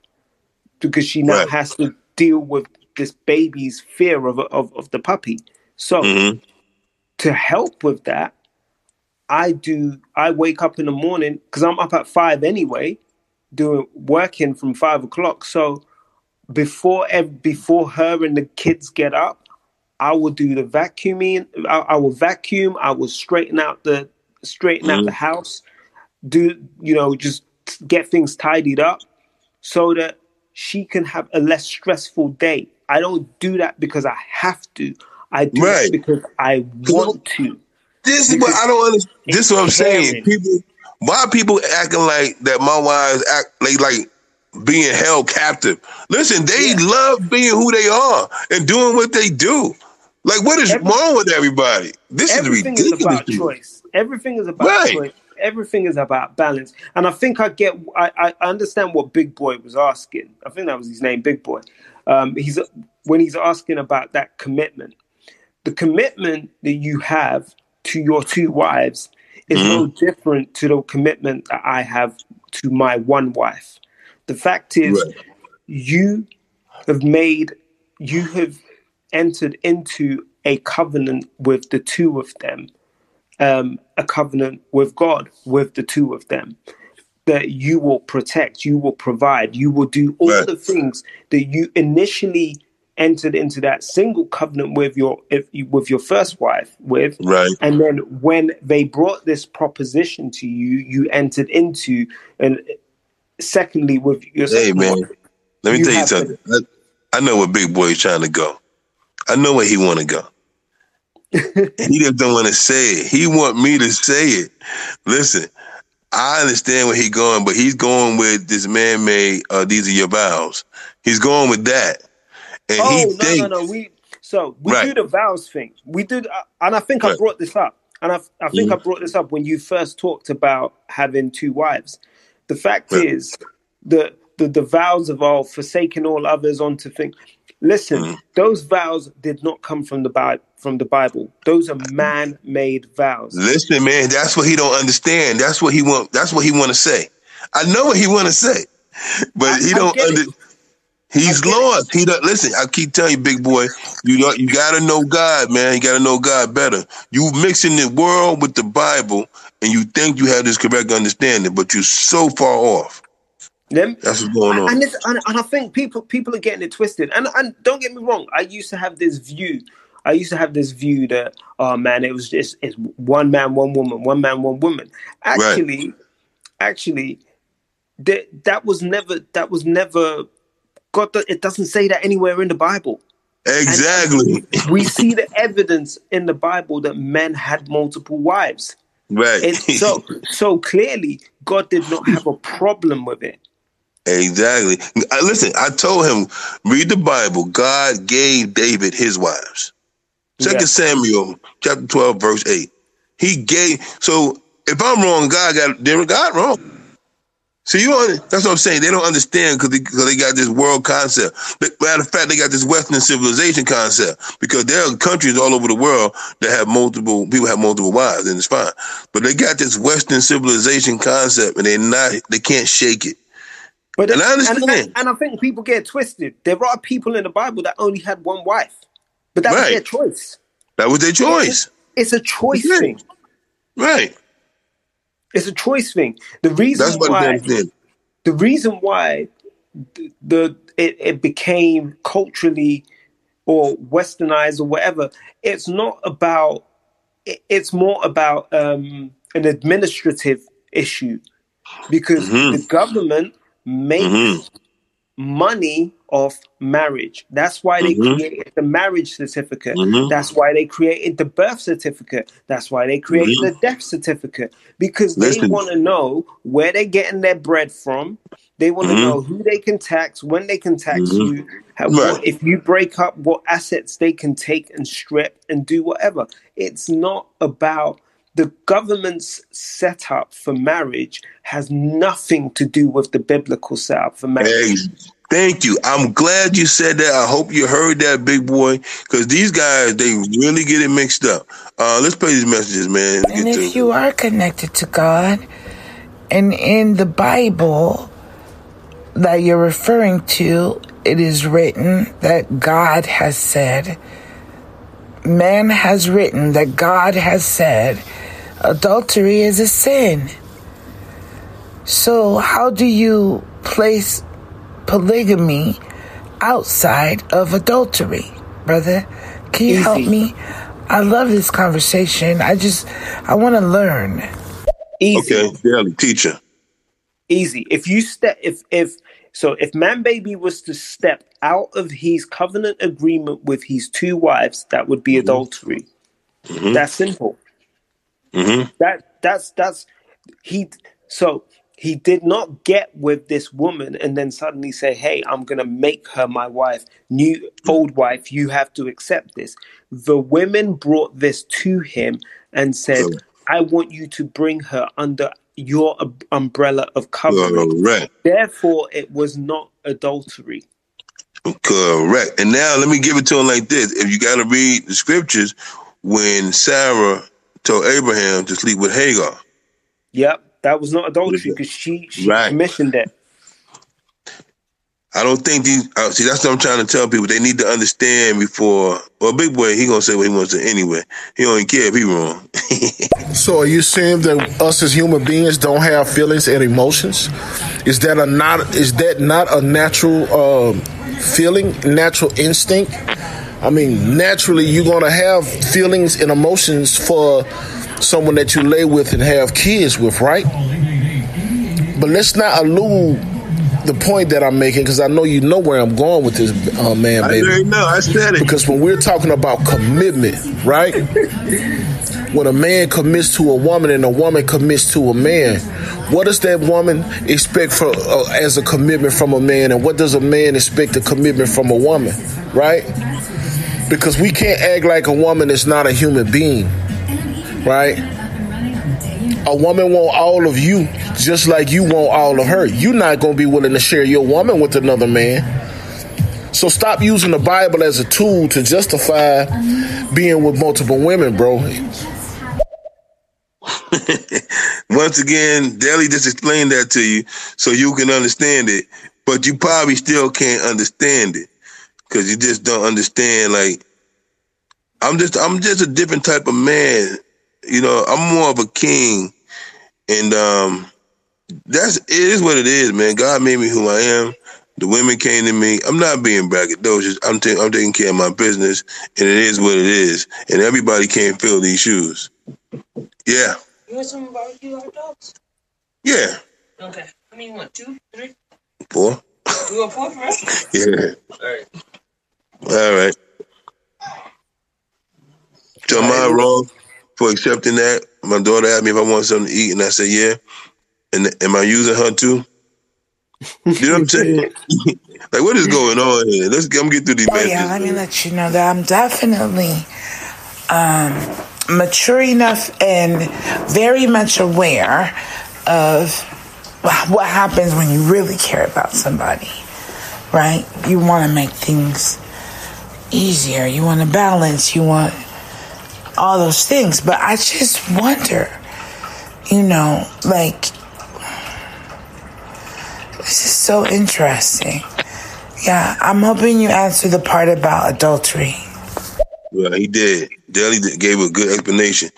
because she now Right. has to deal with this baby's fear of of, of the puppy. So Mhm. to help with that, I do I wake up in the morning because I'm up at five anyway, doing working from five o'clock. So before before her and the kids get up, I will do the vacuuming. I, I will vacuum. I will straighten out the straighten out Mhm. the house. Do you know just get things tidied up so that she can have a less stressful day. I don't do that because I have to. I do Right. it because I want to. This is what I don't understand. This is what I'm saying. People, why people acting like that? My wives act like like being held captive. Listen, they love being who they are and doing what they do. Like, what is wrong with everybody? This is Everything is ridiculous. about choice. Everything is about Right. choice. Everything is about balance. And I think I get. I, I understand what Big Boy was asking. I think that was his name, Big Boy. Um, he's when he's asking about that commitment. The commitment that you have to your two wives is no different to the commitment that I have to my one wife. The fact is, you have made, you have entered into a covenant with the two of them, um, a covenant with God with the two of them. That you will protect, you will provide, you will do all the things that you initially entered into that single covenant with your if you, with your first wife with Right. and then when they brought this proposition to you you entered into and secondly with your Hey man, wife, let me you tell you something. I, I know where Big Boy is trying to go. I know where he want to go. he just don't want to say it. He want me to say it. Listen, I understand where he going, but he's going with this man-made. Uh, these are your vows. He's going with that, and oh he no thinks no no we so we Right. do the vows thing we did uh, and i think i brought this up and i, I think i Mhm. brought this up when you first talked about having two wives the fact Right. is the, the the vows of all forsaking all others onto things listen Mm-hmm. those vows did not come from the bible from the bible those are man-made vows Listen, man, that's what he don't understand. That's what he want. That's what he want to say. I know what he want to say, but he don't get it. under. He's lost. He don't listen. I keep telling you, big boy, you know, you gotta know God, man. You gotta know God better. You mixing the world with the Bible, and you think you have this correct understanding, but you're so far off. Them, That's what's going on. And, and, and I think people people are getting it twisted. And and don't get me wrong, I used to have this view. I used to have this view that oh man, it was just it's one man, one woman, one man, one woman. Actually, actually, that that was never that was never God. It doesn't say that anywhere in the Bible. Exactly. we see the evidence in the Bible that men had multiple wives. Right. It's so so clearly God did not have a problem with it. Exactly. I, listen, I told him, read the Bible. God gave David his wives. Second Yeah. Samuel chapter 12, verse 8. He gave so if I'm wrong, God got God wrong. See, you don't, that's what I'm saying. They don't understand because they, 'cause they got this world concept. But matter of fact, they got this Western civilization concept because there are countries all over the world that have multiple people have multiple wives, and it's fine. But they got this Western civilization concept, and they're not they can't shake it. But And I understand. And, and I think people get twisted. There are people in the Bible that only had one wife, but that was their choice. That was their choice. It's a choice thing. Right. It's a choice thing. The reason That's why the reason why the, the it, it became culturally or westernized or whatever, it's not about. It, it's more about um, an administrative issue because Mhm. the government makes Mhm. Money off marriage. That's why they Mhm. created the marriage certificate. Mhm. That's why they created the birth certificate. That's why they created Mhm. the death certificate because they want to know where they're getting their bread from. They want to Mhm. know who they can tax, when they can tax Mhm. you, how, Right. what, if you break up, what assets they can take and strip and do whatever. It's not about the government's setup for marriage has nothing to do with the biblical setup for marriage. Hey, thank you. I'm glad you said that. I hope you heard that, big boy, because these guys they really get it mixed up. Uh, let's play these messages, man. And get to if you are connected to God, and in the Bible that you're referring to, it is written that God has said, man has written that God has said, adultery is a sin. So, how do you place polygamy outside of adultery, brother? Can you help me? I love this conversation. I just, I want to learn. Easy. Okay, daily teacher. Easy. If you step, if if so, if Man Baby was to step out of his covenant agreement with his two wives, that would be adultery. Mhm. That's simple. Mm-hmm. That that's that's he. So he did not get with this woman and then suddenly say, "Hey, I'm gonna make her my wife." New old wife, you have to accept this. The women brought this to him and said, "I want you to bring her under your um- umbrella of covenant." Correct. Therefore, it was not adultery. Correct. And now let me give it to him like this. If you got to read the scriptures, when Sarah told Abraham to sleep with Hagar, Yep, that was not adultery because she she Right. commissioned it. I don't think these. Uh, see, that's what I'm trying to tell people. They need to understand before. Well, Big Boy, he gonna say what he wants to anyway. He don't care if he wrong. So are you saying that us as human beings don't have feelings and emotions? Is that a not is that not a natural um, feeling, natural instinct? I mean, naturally you're gonna have feelings and emotions for someone that you lay with and have kids with, right? But let's not elude the point that I'm making because I know you know where I'm going with this, uh, man, baby. already know. I said it. Because when we're talking about commitment, right? when a man commits to a woman and a woman commits to a man, what does that woman expect for uh, as a commitment from a man, and what does a man expect a commitment from a woman, right? Because we can't act like a woman is not a human being, right? A woman want all of you just like you want all of her. You're not gonna be willing to share your woman with another man. So stop using the Bible as a tool to justify being with multiple women, bro. Once again, Daly just explained that to you so you can understand it, but you probably still can't understand it because you just don't understand. Like, I'm just, I'm just a different type of man. You know, I'm more of a king, and um, that's it is what it is, man. God made me who I am. The women came to me. I'm not being braggadocious. I'm, I'm taking care of my business, and it is what it is. And everybody can't fill these shoes. Yeah, You want some barbecue hot dogs? yeah. Okay. I mean, what, two, three? Four. You want four for us? Yeah. Alright. All right. So am I wrong for accepting that? My daughter asked me if I want something to eat, and I said yeah. And am I using her too? You know what I'm saying? like, what is going on here? Let's I'm get through these Oh yeah, let me let you know that I'm definitely um, mature enough and very much aware of what happens when you really care about somebody, right? You want to make things easier. You want to balance. You want all those things. But I just wonder, you know, like this is so interesting. Yeah, I'm hoping you answer the part about adultery. Well, he did. Daly gave a good explanation.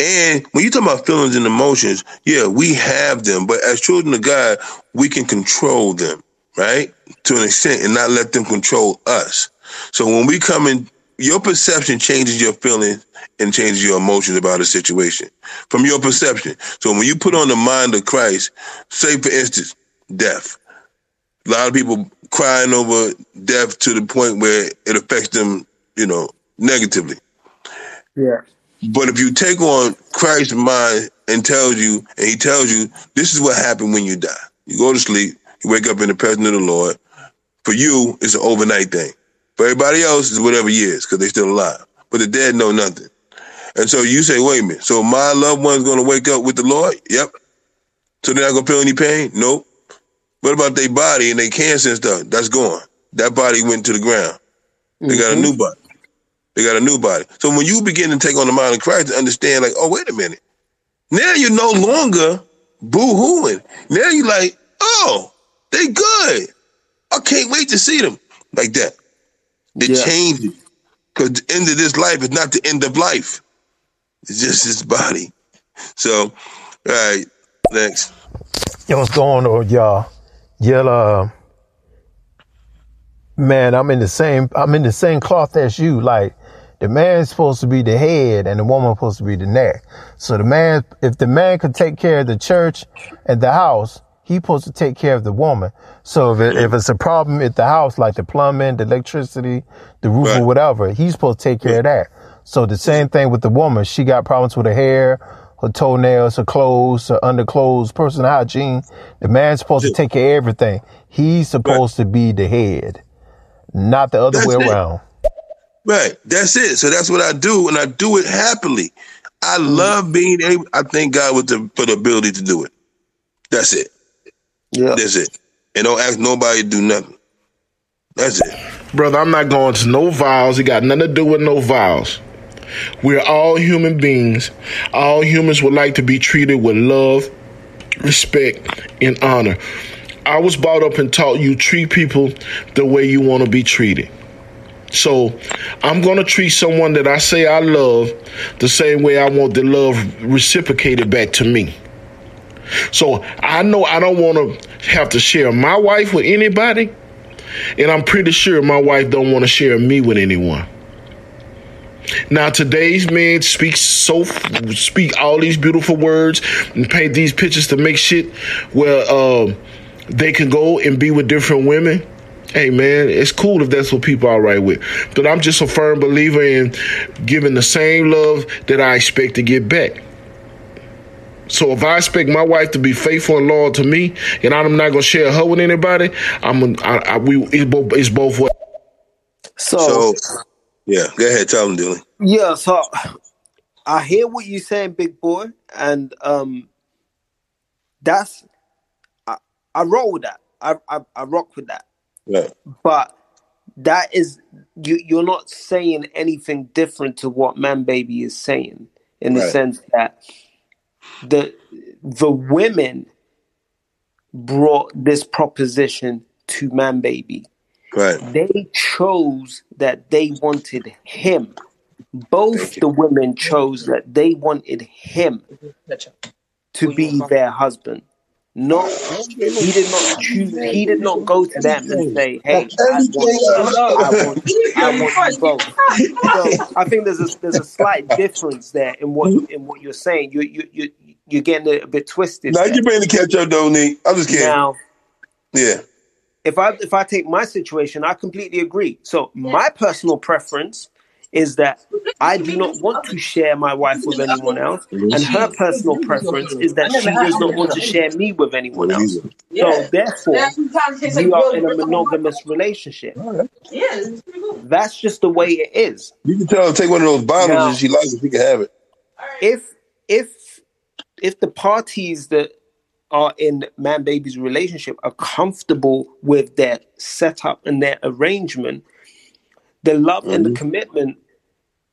And when you talk about feelings and emotions, yeah, we have them, but as children of God, we can control them, right? To an extent and not let them control us. So when we come in, your perception changes your feelings and changes your emotions about a situation from your perception. So when you put on the mind of Christ, say for instance, death. A lot of people crying over death to the point where it affects them, you know, negatively. Yeah. But if you take on Christ's mind and tells you, and he tells you, this is what happened when you die. You go to sleep, you wake up in the presence of the Lord. For you, it's an overnight thing. For everybody else, is whatever years, because they're still alive. But the dead know nothing. And so you say, wait a minute, so my loved one's gonna wake up with the Lord? Yep. So they're not gonna feel any pain? Nope. What about their body and their cancer and stuff? That's gone. That body went to the ground. They got a mm-hmm. new body. They got a new body. So when you begin to take on the mind of Christ and understand, like, oh, wait a minute. Now you're no longer boo-hooing. Now you're like, oh, they good. I can't wait to see them. Like that. It Yeah. changes. Because the end of this life is not the end of life. It's just this body. So, all right, next. Yo, what's going on, y'all? Yeah, uh, man, I'm in the same. I'm in the same cloth as you. Like the man's supposed to be the head, and the woman's supposed to be the neck. So the man, if the man could take care of the church and the house, he's supposed to take care of the woman. So if, it, if it's a problem at the house, like the plumbing, the electricity, the roof, or whatever, he's supposed to take care of that. So the same thing with the woman. She got problems with her hair, her toenails, her clothes, her underclothes, personal hygiene. The man's supposed to take care of everything. He's supposed to be the head, not the other That's way it. around. Right. That's it. So that's what I do, and I do it happily. I mm. love being able. I thank God with the for the ability to do it. That's it. Yeah. That's it. And don't ask nobody to do nothing. That's it. Brother, I'm not going to no vows. It got nothing to do with no vows. We're all human beings. All humans would like to be treated with love, respect, and honor. I was brought up and taught you treat people the way you want to be treated. So I'm going to treat someone that I say I love the same way I want the love reciprocated back to me. So I know I don't want to have to share my wife with anybody, and I'm pretty sure my wife don't want to share me with anyone. Now today's men speak so speak all these beautiful words and paint these pictures to make shit where um, they can go and be with different women. Hey man, it's cool if that's what people are right with. But I'm just a firm believer in giving the same love that I expect to get back. So if I expect my wife to be faithful and loyal to me, and I'm not gonna share her with anybody, I'm I, I, we it's both it's both ways. So, yeah, go ahead, tell them, Dylan. Yeah, so I hear what you're saying, big boy, and um, that's I, I roll with that. I, I I rock with that. Right. But that is you. You're not saying anything different to what Man Baby is saying in the Right. sense that the the women brought this proposition to Man Baby. Right. They chose that they wanted him. Both the women chose that they wanted him to be their husband. Not he did not choose. He did not go to them and say, "Hey, I want, I want, I want both." So I think there's a there's a slight difference there in what in what you're saying. You you you you're getting it a bit twisted. Now there. you bring the catch up, though, Nick. I'm just kidding. Now, yeah. if I if I take my situation, I completely agree. So my personal preference is that I do not want to share my wife with anyone else, and her personal preference is that she does not want to share me with anyone else. So therefore, we are in a monogamous relationship. That's just the way it is. You can tell her take one of those bottles Now- and she likes it. She can have it. if if if the parties that are in man baby's relationship are comfortable with their setup and their arrangement the love and the commitment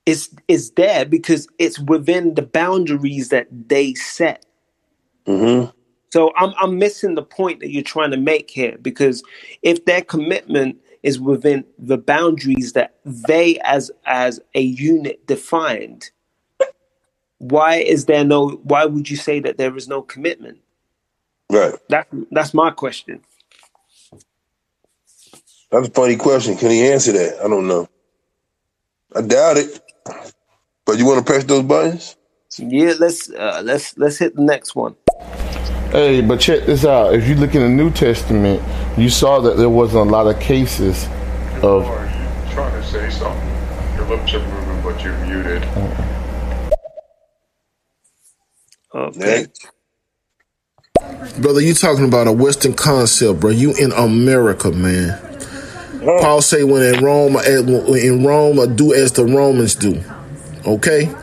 is is there because it's within the boundaries that they set Mm-hmm. so I'm I'm missing the point that you're trying to make here because if their commitment is within the boundaries that they as as a unit defined, why is there no why would you say that there is no commitment? Right. That that's my question. That's a funny question. Can he answer that? I don't know. I doubt it. But you want to press those buttons? Yeah, let's uh, let's let's hit the next one. Hey, but check this out. If you look in the New Testament, you saw that there wasn't a lot of cases of. You trying to say something. Your lips are moving, but you're muted. Okay. Brother, you talking about a Western concept, bro. You in America, man. Paul say when in Rome, eh, in Rome, do as the Romans do. Okay?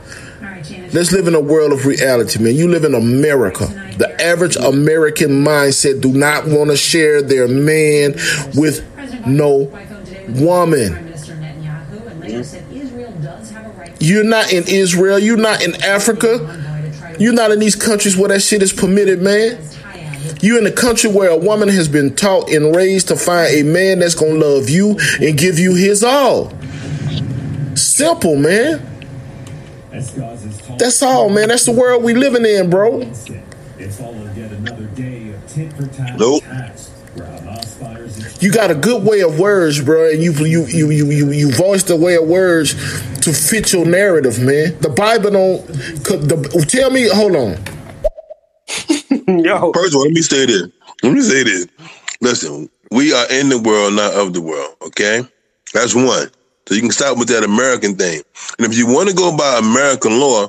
Let's live in a world of reality, man. You live in America. The average American mindset do not want to share their man with no woman. You're not in Israel. You're not in Africa. You're not in these countries where that shit is permitted, man. You're in a country where a woman has been taught and raised to find a man that's gonna love you and give you his all. Simple, man. That's all, man. That's the world we living in, bro. Nope. You got a good way of words, bro, and you you you you you, you voiced the way of words to fit your narrative, man. The Bible don't. The, tell me, hold on. Yo. First of all, let me say this. Let me say this. Listen, we are in the world, not of the world. Okay, that's one. So you can stop with that American thing. And if you want to go by American law,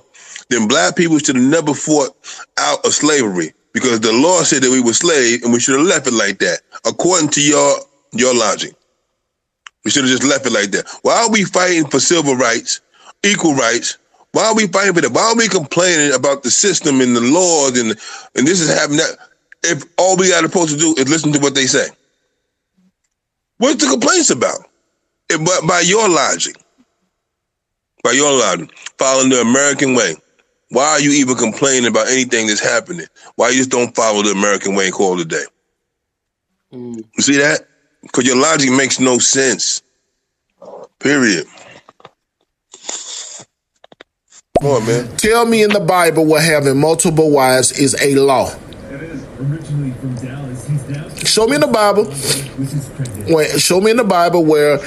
then black people should have never fought out of slavery because the law said that we were slaves and we should have left it like that, according to your your logic. We should have just left it like that. Why are we fighting for civil rights, equal rights? Why are we fighting for that? Why are we complaining about the system and the laws and and this is happening? If all we are supposed to do is listen to what they say, what's the complaints about? But by your logic, by your logic, following the American way, why are you even complaining about anything that's happening? Why you just don't follow the American way and call it a day? Mm. You see that? Because your logic makes no sense. Period. Come on, man. Tell me in the Bible what having multiple wives is a law. It is originally from Dallas. He's Dallas. Show me in the Bible. Wait, show me in the Bible where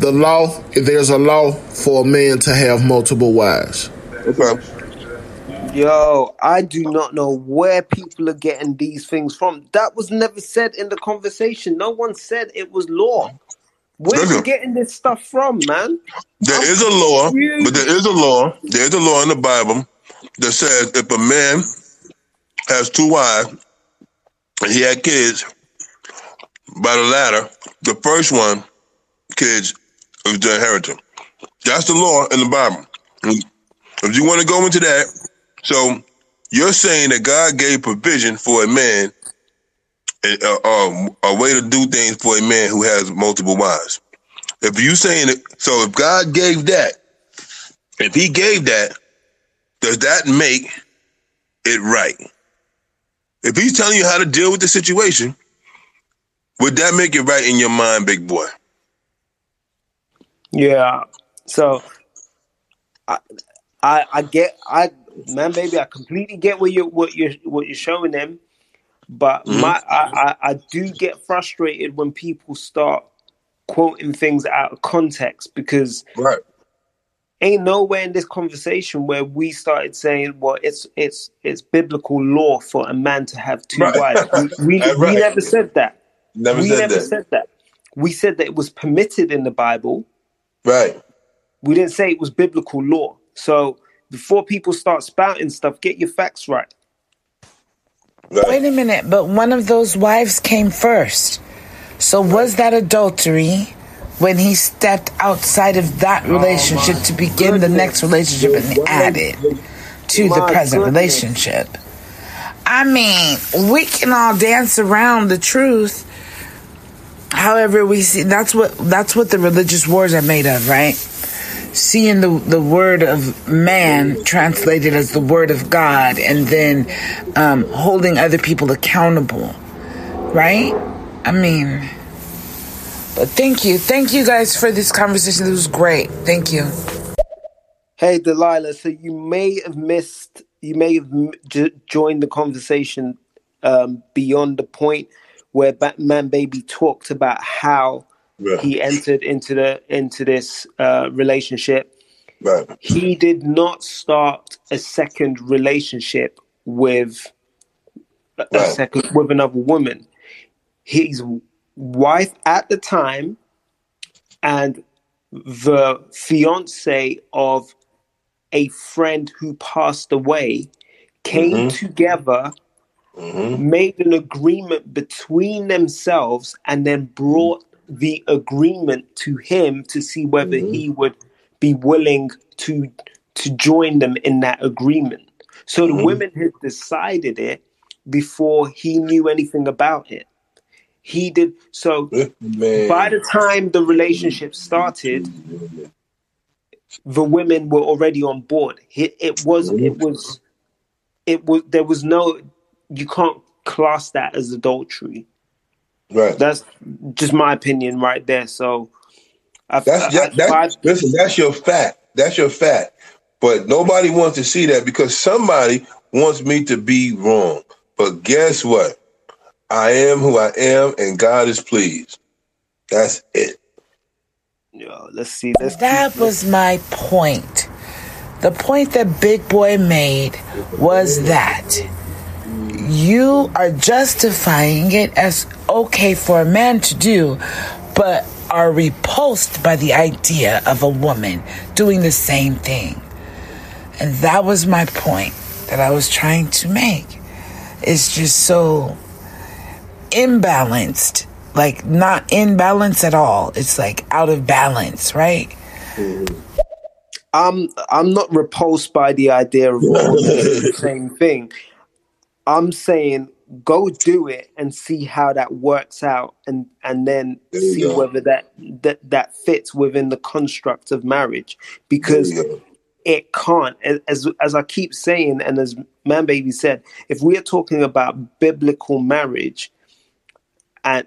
the law there's a law for a man to have multiple wives. Yo, I do not know where people are getting these things from. That was never said in the conversation. No one said it was law. Where are you getting this stuff from, man? There is a law, but there is a law. There is a law in the Bible that says if a man has two wives and he had kids by the latter, the first one kids is the inheritance. That's the law in the Bible. If you want to go into that, so you're saying that God gave provision for a man, a, a, a way to do things for a man who has multiple wives. If you saying it, so if God gave that, if He gave that, does that make it right? If He's telling you how to deal with the situation, would that make it right in your mind, big boy? Yeah. So I I I get I man baby, I completely get what you're what you're what you're showing them. But Mhm. my I, I, I do get frustrated when people start quoting things out of context because right. ain't nowhere in this conversation where we started saying, well, it's it's it's biblical law for a man to have two Right. wives. We we, That's we right. never said that. Never we said never that. said that. We said that it was permitted in the Bible. Right. We didn't say it was biblical law. So before people start spouting stuff, get your facts right. Wait a minute, but one of those wives came first. So was that adultery when he stepped outside of that relationship to begin the next relationship and added to the present goodness. relationship? I mean, we can all dance around the truth. However, we see that's what that's what the religious wars are made of, right? Seeing the the word of man translated as the word of God, and then um, holding other people accountable, right? I mean, but thank you, thank you guys for this conversation. This was great. Thank you. Hey, Delilah. So you may have missed, you may have j- joined the conversation um, beyond the point where Batman Baby talked about how Yeah. he entered into the into this uh, relationship. Right. He did not start a second relationship with a a second with another woman. His wife at the time and the fiance of a friend who passed away came Mhm. together, Mm-hmm. made an agreement between themselves, and then brought the agreement to him to see whether Mm-hmm. he would be willing to to join them in that agreement. So the Mhm. women had decided it before he knew anything about it. He did so Man. by the time the relationship started, the women were already on board. It, it was it was it was there was no you can't class that as adultery. Right. That's just my opinion right there. So I, That's I, that, that's listen. That's your fact. That's your fact. But nobody wants to see that because somebody wants me to be wrong. But guess what? I am who I am, and God is pleased. That's it. Yo, let's see. Let's That was my point. The point that Big Boy made was that you are justifying it as okay for a man to do, but are repulsed by the idea of a woman doing the same thing. And that was my point that I was trying to make. It's just so imbalanced, like not in balance at all. It's like out of balance, right? Mm-hmm. I'm I'm not repulsed by the idea of the same thing. I'm saying go do it and see how that works out and and then see whether that that that fits within the construct of marriage. Because it can't as as I keep saying and as man baby said if we are talking about biblical marriage and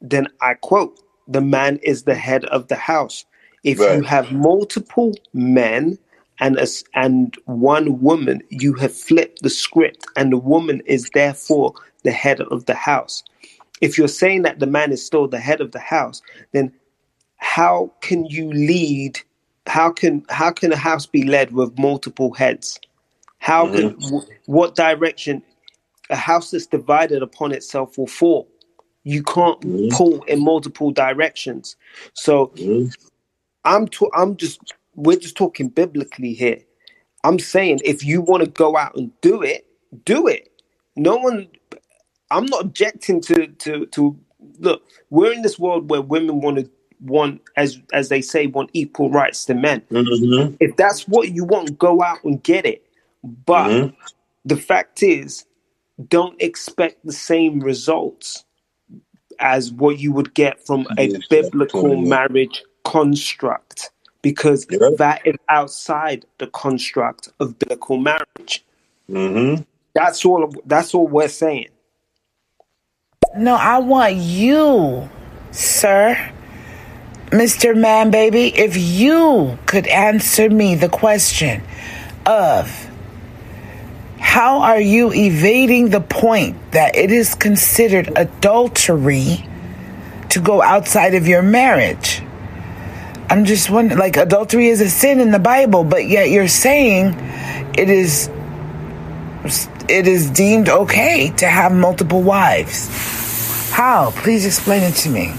then I quote the man is the head of the house. If you have multiple men and as and one woman, you have flipped the script, and the woman is therefore the head of the house. If you're saying that the man is still the head of the house, then how can you lead? How can how can a house be led with multiple heads? How mm-hmm. can wh- what direction a house that's divided upon itself will fall? You can't mm-hmm. pull in multiple directions. So mm-hmm. I'm to, I'm just we're just talking biblically here. I'm saying if you want to go out and do it, do it. No one I'm not objecting to to to look, we're in this world where women want to want as as they say want equal rights to men. Mm-hmm. If that's what you want, go out and get it. But mm-hmm. the fact is, don't expect the same results as what you would get from a biblical marriage construct because that is outside the construct of biblical marriage. Mm-hmm. That's all. That's all we're saying. No, I want you, sir, Mr. Man Baby, if you could answer me the question of how are you evading the point that it is considered adultery to go outside of your marriage? I'm just wondering, like, adultery is a sin in the Bible, but yet you're saying it is it is deemed okay to have multiple wives. How? Please explain it to me.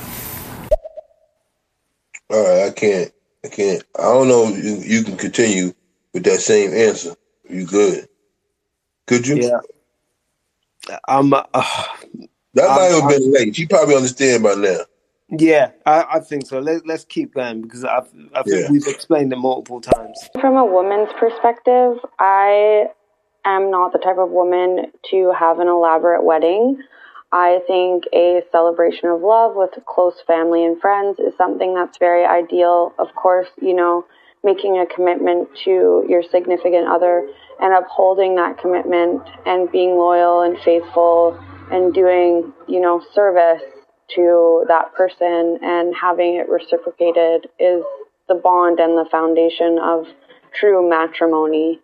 All right, I can't. I can't. I don't know. if You, you can continue with that same answer. You good? Could you? Yeah. I'm. Uh, That might I'm- have been late. You probably understand by now. Yeah, I, I think so. Let, let's keep going because I, I think Yeah. we've explained it multiple times. From a woman's perspective, I am not the type of woman to have an elaborate wedding. I think a celebration of love with close family and friends is something that's very ideal. Of course, you know, making a commitment to your significant other and upholding that commitment and being loyal and faithful and doing, you know, service to that person and having it reciprocated is the bond and the foundation of true matrimony.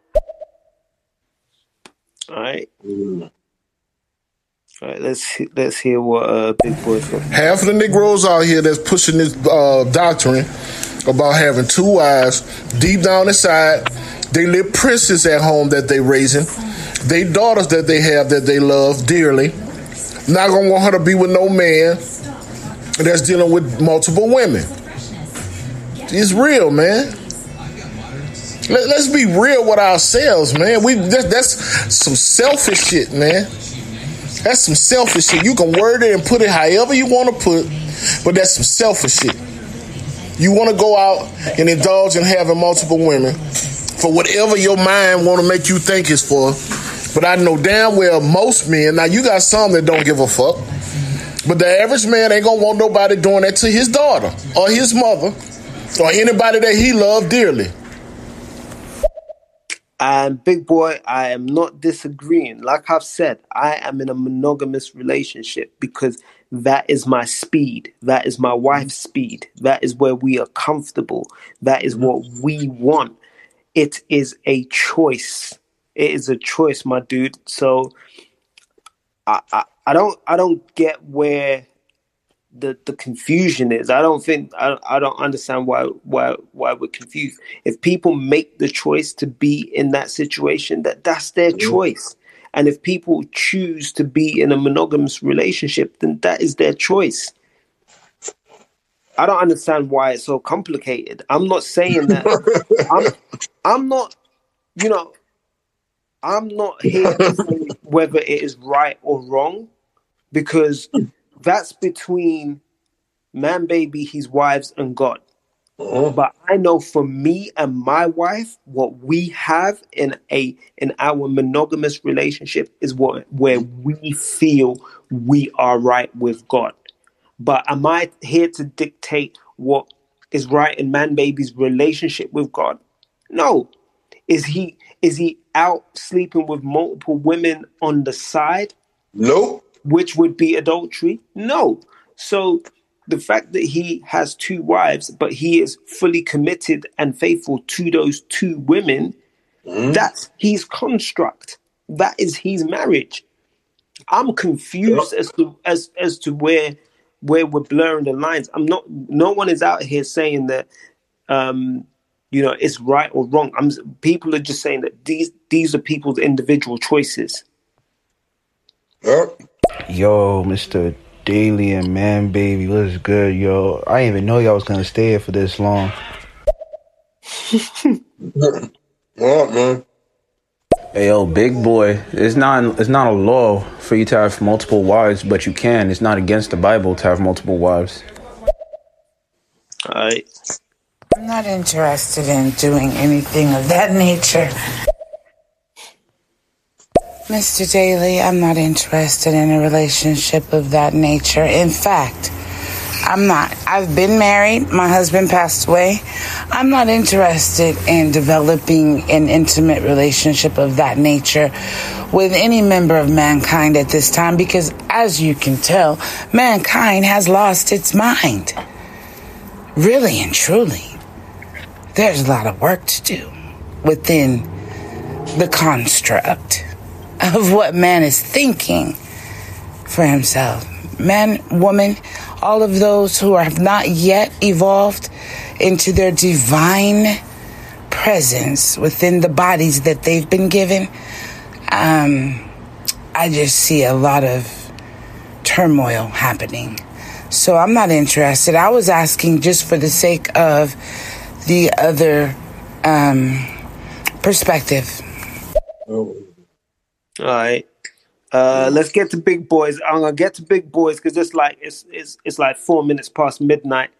All right. All right. Let's he- let's hear what uh, Big Boy said. Half of the Negroes out here that's pushing this uh, doctrine about having two wives, deep down inside, they live princes at home that they raising, they daughters that they have that they love dearly, not gonna want her to be with no man. That's dealing with multiple women. It's real, man. Let, us be real with ourselves, man. We that, that's some selfish shit, man. That's some selfish shit. You can word it and put it however you want to put, but that's some selfish shit. You want to go out and indulge in having multiple women for whatever your mind want to make you think is for. But I know damn well most men. Now you got some that don't give a fuck, but the average man ain't gonna want nobody doing that to his daughter or his mother or anybody that he loved dearly. And big boy, I am not disagreeing. Like I've said, I am in a monogamous relationship because that is my speed. That is my wife's speed. That is where we are comfortable. That is what we want. It is a choice. It is a choice, my dude. So I, I, I don't I don't get where the the confusion is. I don't think I, I don't understand why why why we're confused. If people make the choice to be in that situation, that that's their mm. choice. And if people choose to be in a monogamous relationship, then that is their choice. I don't understand why it's so complicated. I'm not saying that. I'm I'm not, you know, I'm not here to say whether it is right or wrong because that's between man baby, his wives, and God. Uh-huh. But I know for me and my wife, what we have in a in our monogamous relationship is what where we feel we are right with God. But am I here to dictate what is right in man baby's relationship with God? No. Is he is he out sleeping with multiple women on the side? No. Which would be adultery? No. So the fact that he has two wives, but he is fully committed and faithful to those two women, that's his construct. That is his marriage. I'm confused as to as as to where where we're blurring the lines. I'm not. No one is out here saying that. Um, you know, it's right or wrong. I'm. People are just saying that these these are people's individual choices. Yo, Mr. Daily and Man Baby, what's good, yo? I didn't even know y'all was gonna stay here for this long. What, man? Hey, yo, big boy, it's not it's not a law for you to have multiple wives, but you can. It's not against the Bible to have multiple wives. All right. I'm not interested in doing anything of that nature. Mr. Daly, I'm not interested in a relationship of that nature. In fact, I'm not. I've been married. My husband passed away. I'm not interested in developing an intimate relationship of that nature with any member of mankind at this time because, as you can tell, mankind has lost its mind. Really and truly. There's a lot of work to do within the construct of what man is thinking for himself. Man, woman, all of those who have not yet evolved into their divine presence within the bodies that they've been given, um, I just see a lot of turmoil happening. So I'm not interested. I was asking just for the sake of the other um, perspective. All right. Uh, let's get to big boys. I'm gonna get to big boys because it's like it's it's it's like four minutes past midnight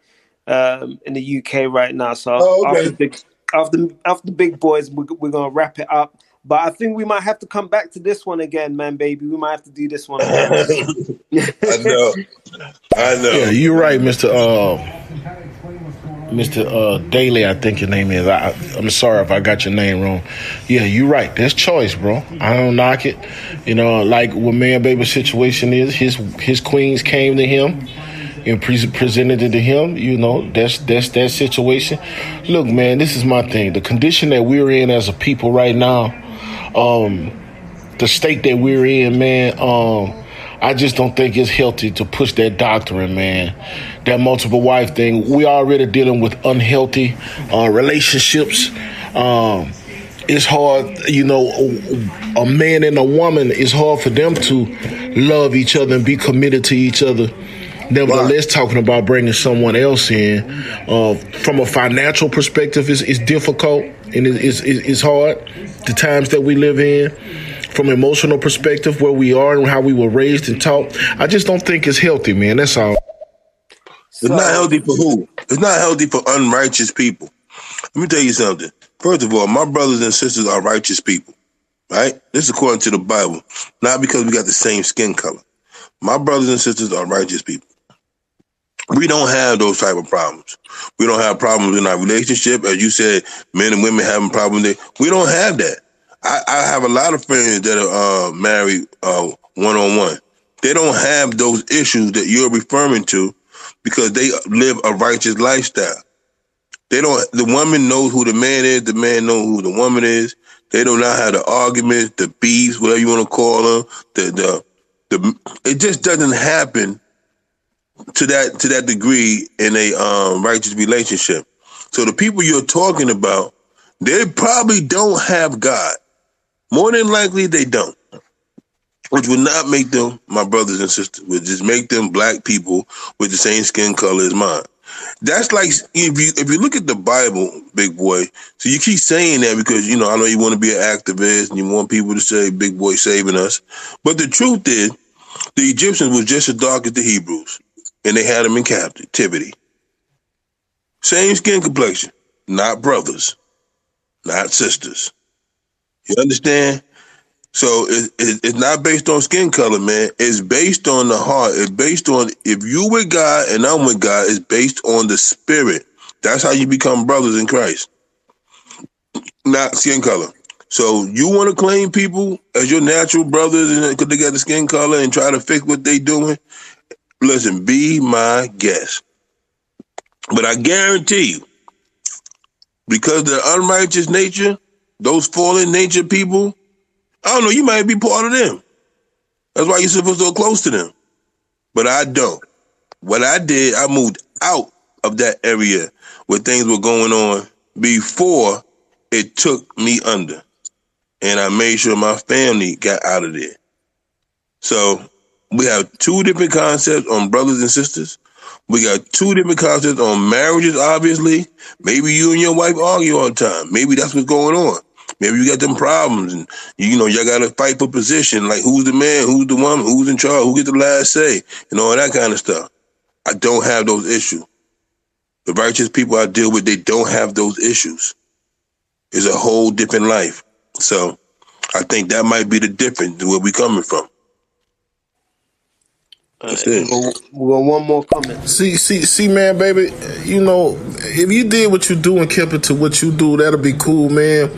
um, in the UK right now. So Oh, okay. after big after after big boys, we're, we're gonna wrap it up. But I think we might have to come back to this one again, man, baby. We might have to do this one. Again. I know. I know. Yeah, you're right, Mister. Uh, Mister uh, Daly, I think your name is. I, I'm sorry if I got your name wrong. Yeah, you're right. There's choice, bro. I don't knock it. You know, like what man baby situation is. His his queens came to him and pre- presented it to him. You know, that's that's that situation. Look, man, this is my thing. The condition that we're in as a people right now, um, the state that we're in, man. Um, I just don't think it's healthy to push that doctrine, man. That multiple wife thing. We already dealing with unhealthy uh, relationships. Um, it's hard, you know, a, a man and a woman. It's hard for them to love each other and be committed to each other Nevertheless, talking about bringing someone else in uh, from a financial perspective is, is difficult and it is it, it's hard. The times that we live in, from emotional perspective, where we are and how we were raised and taught, I just don't think it's healthy, man. That's all. It's not healthy for who? It's not healthy for unrighteous people. Let me tell you something. First of all, my brothers and sisters are righteous people, right? This is according to the Bible, not because we got the same skin color. My brothers and sisters are righteous people. We don't have those type of problems. We don't have problems in our relationship, as you said. Men and women having problems. There. We don't have that. I, I have a lot of friends that are uh, married one on one. They don't have those issues that you're referring to because they live a righteous lifestyle. They don't. The woman knows who the man is. The man knows who the woman is. They do not have the arguments, the beefs, whatever you want to call them. The the the. It just doesn't happen to that to that degree in a um, righteous relationship. So the people you're talking about, they probably don't have God. More than likely, they don't. Which would not make them my brothers and sisters. Would just make them black people with the same skin color as mine. That's like if you if you look at the Bible, big boy. So you keep saying that because you know I know you want to be an activist and you want people to say big boy saving us, but the truth is the Egyptians was just as dark as the Hebrews, and they had them in captivity. Same skin complexion, not brothers, not sisters. You understand? So it, it, it's not based on skin color, man. It's based on the heart. It's based on if you with God and I'm with God. It's based on the spirit. That's how you become brothers in Christ, not skin color. So you want to claim people as your natural brothers and because they got the skin color and try to fix what they doing? Listen, be my guest. But I guarantee you, because the unrighteous nature, those fallen nature people, I don't know, you might be part of them. That's why you're supposed to go close to them. But I don't. What I did, I moved out of that area where things were going on before it took me under. And I made sure my family got out of there. So we have two different concepts on brothers and sisters. We got two different concepts on marriages, obviously. Maybe you and your wife argue all the time. Maybe that's what's going on. Maybe you got them problems and you know, y'all gotta fight for position, like who's the man, who's the woman, who's in charge, who gets the last say, and all that kind of stuff. I don't have those issues. The righteous people I deal with, they don't have those issues. It's a whole different life. So I think that might be the difference where we coming from. That's it. Well, one more comment. See, see, see, man, baby. You know, if you did what you do and kept it to what you do, that'll be cool, man.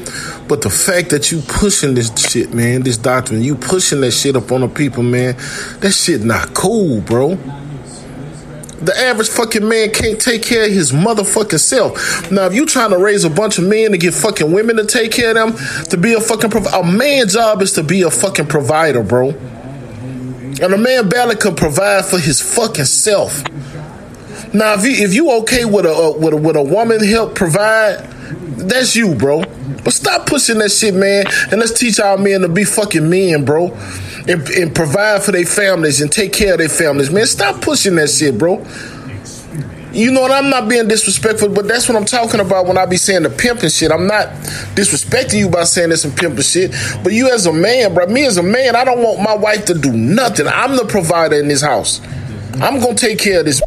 But the fact that you pushing this shit, man, this doctrine, you pushing that shit up on the people, man, that shit not cool, bro. The average fucking man can't take care of his motherfucking self. Now, if you trying to raise a bunch of men to get fucking women to take care of them, to be a fucking prov- a man's job is to be a fucking provider, bro. And a man barely can provide for his fucking self. Now, if you if you okay with a with a with a woman help provide, that's you, bro. But stop pushing that shit, man. And let's teach our men to be fucking men, bro. And, and provide for their families and take care of their families, man. Stop pushing that shit, bro. You know what? I'm not being disrespectful, but that's what I'm talking about when I be saying the pimping shit. I'm not disrespecting you by saying this and pimping shit. But you as a man, bro, me as a man, I don't want my wife to do nothing. I'm the provider in this house. I'm gonna take care of this.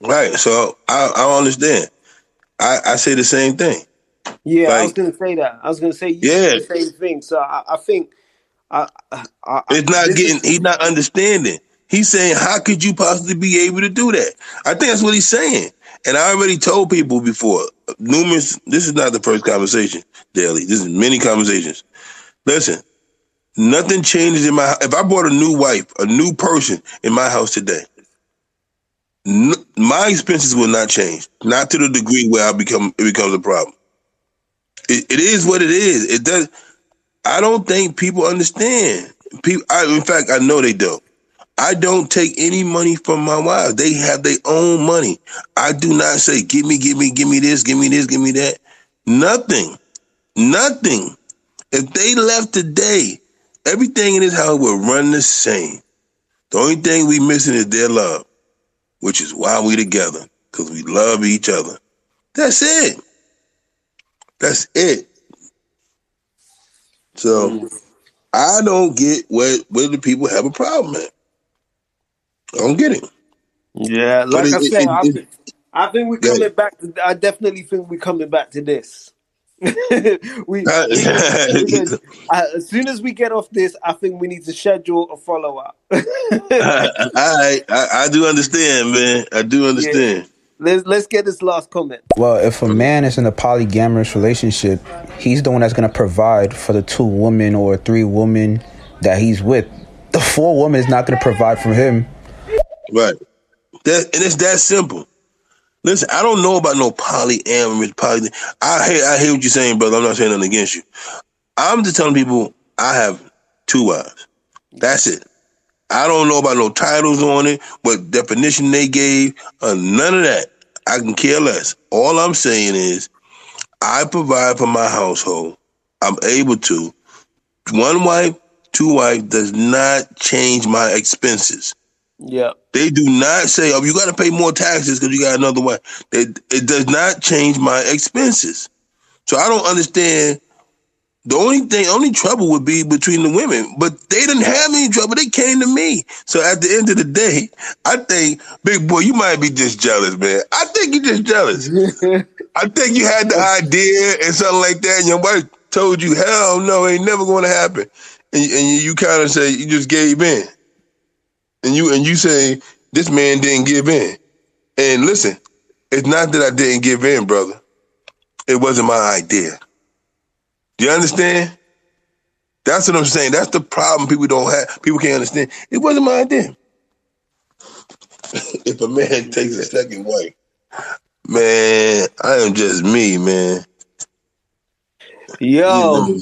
Right. So I, I understand. I, I say the same thing. Yeah, I was gonna say that. I was gonna say you Yeah. the same thing. So I, I think I, I, I It's not getting. is- he's not understanding. He's saying, "How could you possibly be able to do that?" I think that's what he's saying. And I already told people before, numerous. This is not the first conversation, Daily. This is many conversations. Listen, nothing changes in my. If I brought a new wife, a new person in my house today, n- my expenses will not change. Not to the degree where I become it becomes a problem. It, it is what it is. It does. I don't think people understand. People, I, in fact, I know they don't. I don't take any money from my wives. They have their own money. I do not say, "Give me, give me, give me this, give me this, give me that." Nothing, nothing. If they left today, everything in this house would run the same. The only thing we missing is their love, which is why we together, because we love each other. That's it. That's it. So mm. I don't get what where the people have a problem at. I don't get it. Yeah, like it- I said, I, think, I think we're Yeah. coming back. To, I definitely think we're coming back to this. we, we gonna- we uh, as soon as we get off this, I think we need to schedule a follow up. I, I, I I do understand, man. I do understand. let's let's get this last comment. Well, if a man is in a polygamous relationship, he's the one that's going to provide for the two women or three women that he's with. The four woman is not going to provide for him. Right. That and it's that simple. Listen, I don't know about no polyamorous poly. I hear I hear what you're saying, brother. I'm not saying nothing against you. I'm just telling people I have two wives. That's it. I don't know about no titles on it, what definition they gave, uh, none of that. I can care less. All I'm saying is I provide for my household. I'm able to. One wife, two wife does not change my expenses. Yeah. They do not say, "Oh, you got to pay more taxes because you got another wife." It, it does not change my expenses. So I don't understand. The only thing, only trouble would be between the women, but they didn't have any trouble. They came to me. So at the end of the day, I think, big boy, you might be just jealous, man. I think you're just jealous. I think you had the idea and something like that, and your wife told you, "Hell no, ain't never going to happen," and, and you kind of say you just gave in and you and you say this man didn't give in. And listen, it's not that I didn't give in, brother. It wasn't my idea. Do you understand? That's what I'm saying. That's the problem people don't have. People can't understand. It wasn't my idea. if a man takes a second wife, man, I am just me, man. Yo,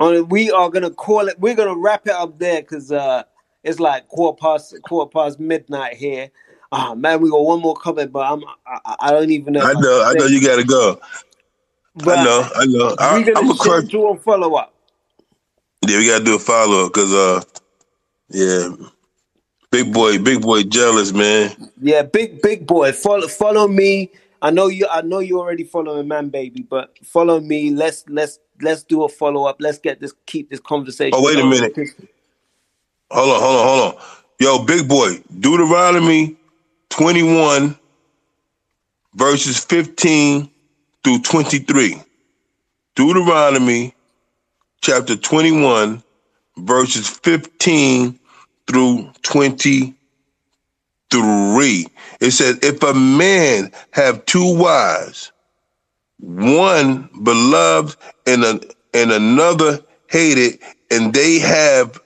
on we are gonna call it. We're gonna wrap it up there because uh, it's like quarter past quarter past midnight here. Oh man, we got one more comment, but I'm I, I don't even know. I know, I know you gotta go. But I know, I know. I, I'm gonna crush. schedule a follow up. Yeah, we gotta do a follow up because uh, yeah, big boy, big boy, jealous man. Yeah, big big boy. Follow follow me. I know you. I know you already following man, baby. But follow me. Let's let's let's do a follow up. Let's get this keep this conversation. Oh, wait a minute. Hold on, hold on, hold on. Yo, big boy, Deuteronomy 21, verses 15 through 23. Deuteronomy chapter 21, verses 15 through 23. It says, If a man have two wives, one beloved and, a, and another hated, and they have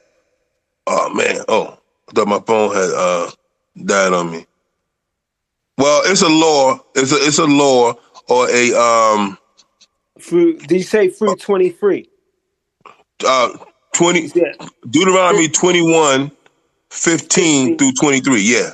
Oh man, oh, I thought my phone had uh died on me. Well, it's a law. It's a it's a law or a um Through did you say through twenty three? uh twenty Deuteronomy 21, 15 through twenty three. Yeah.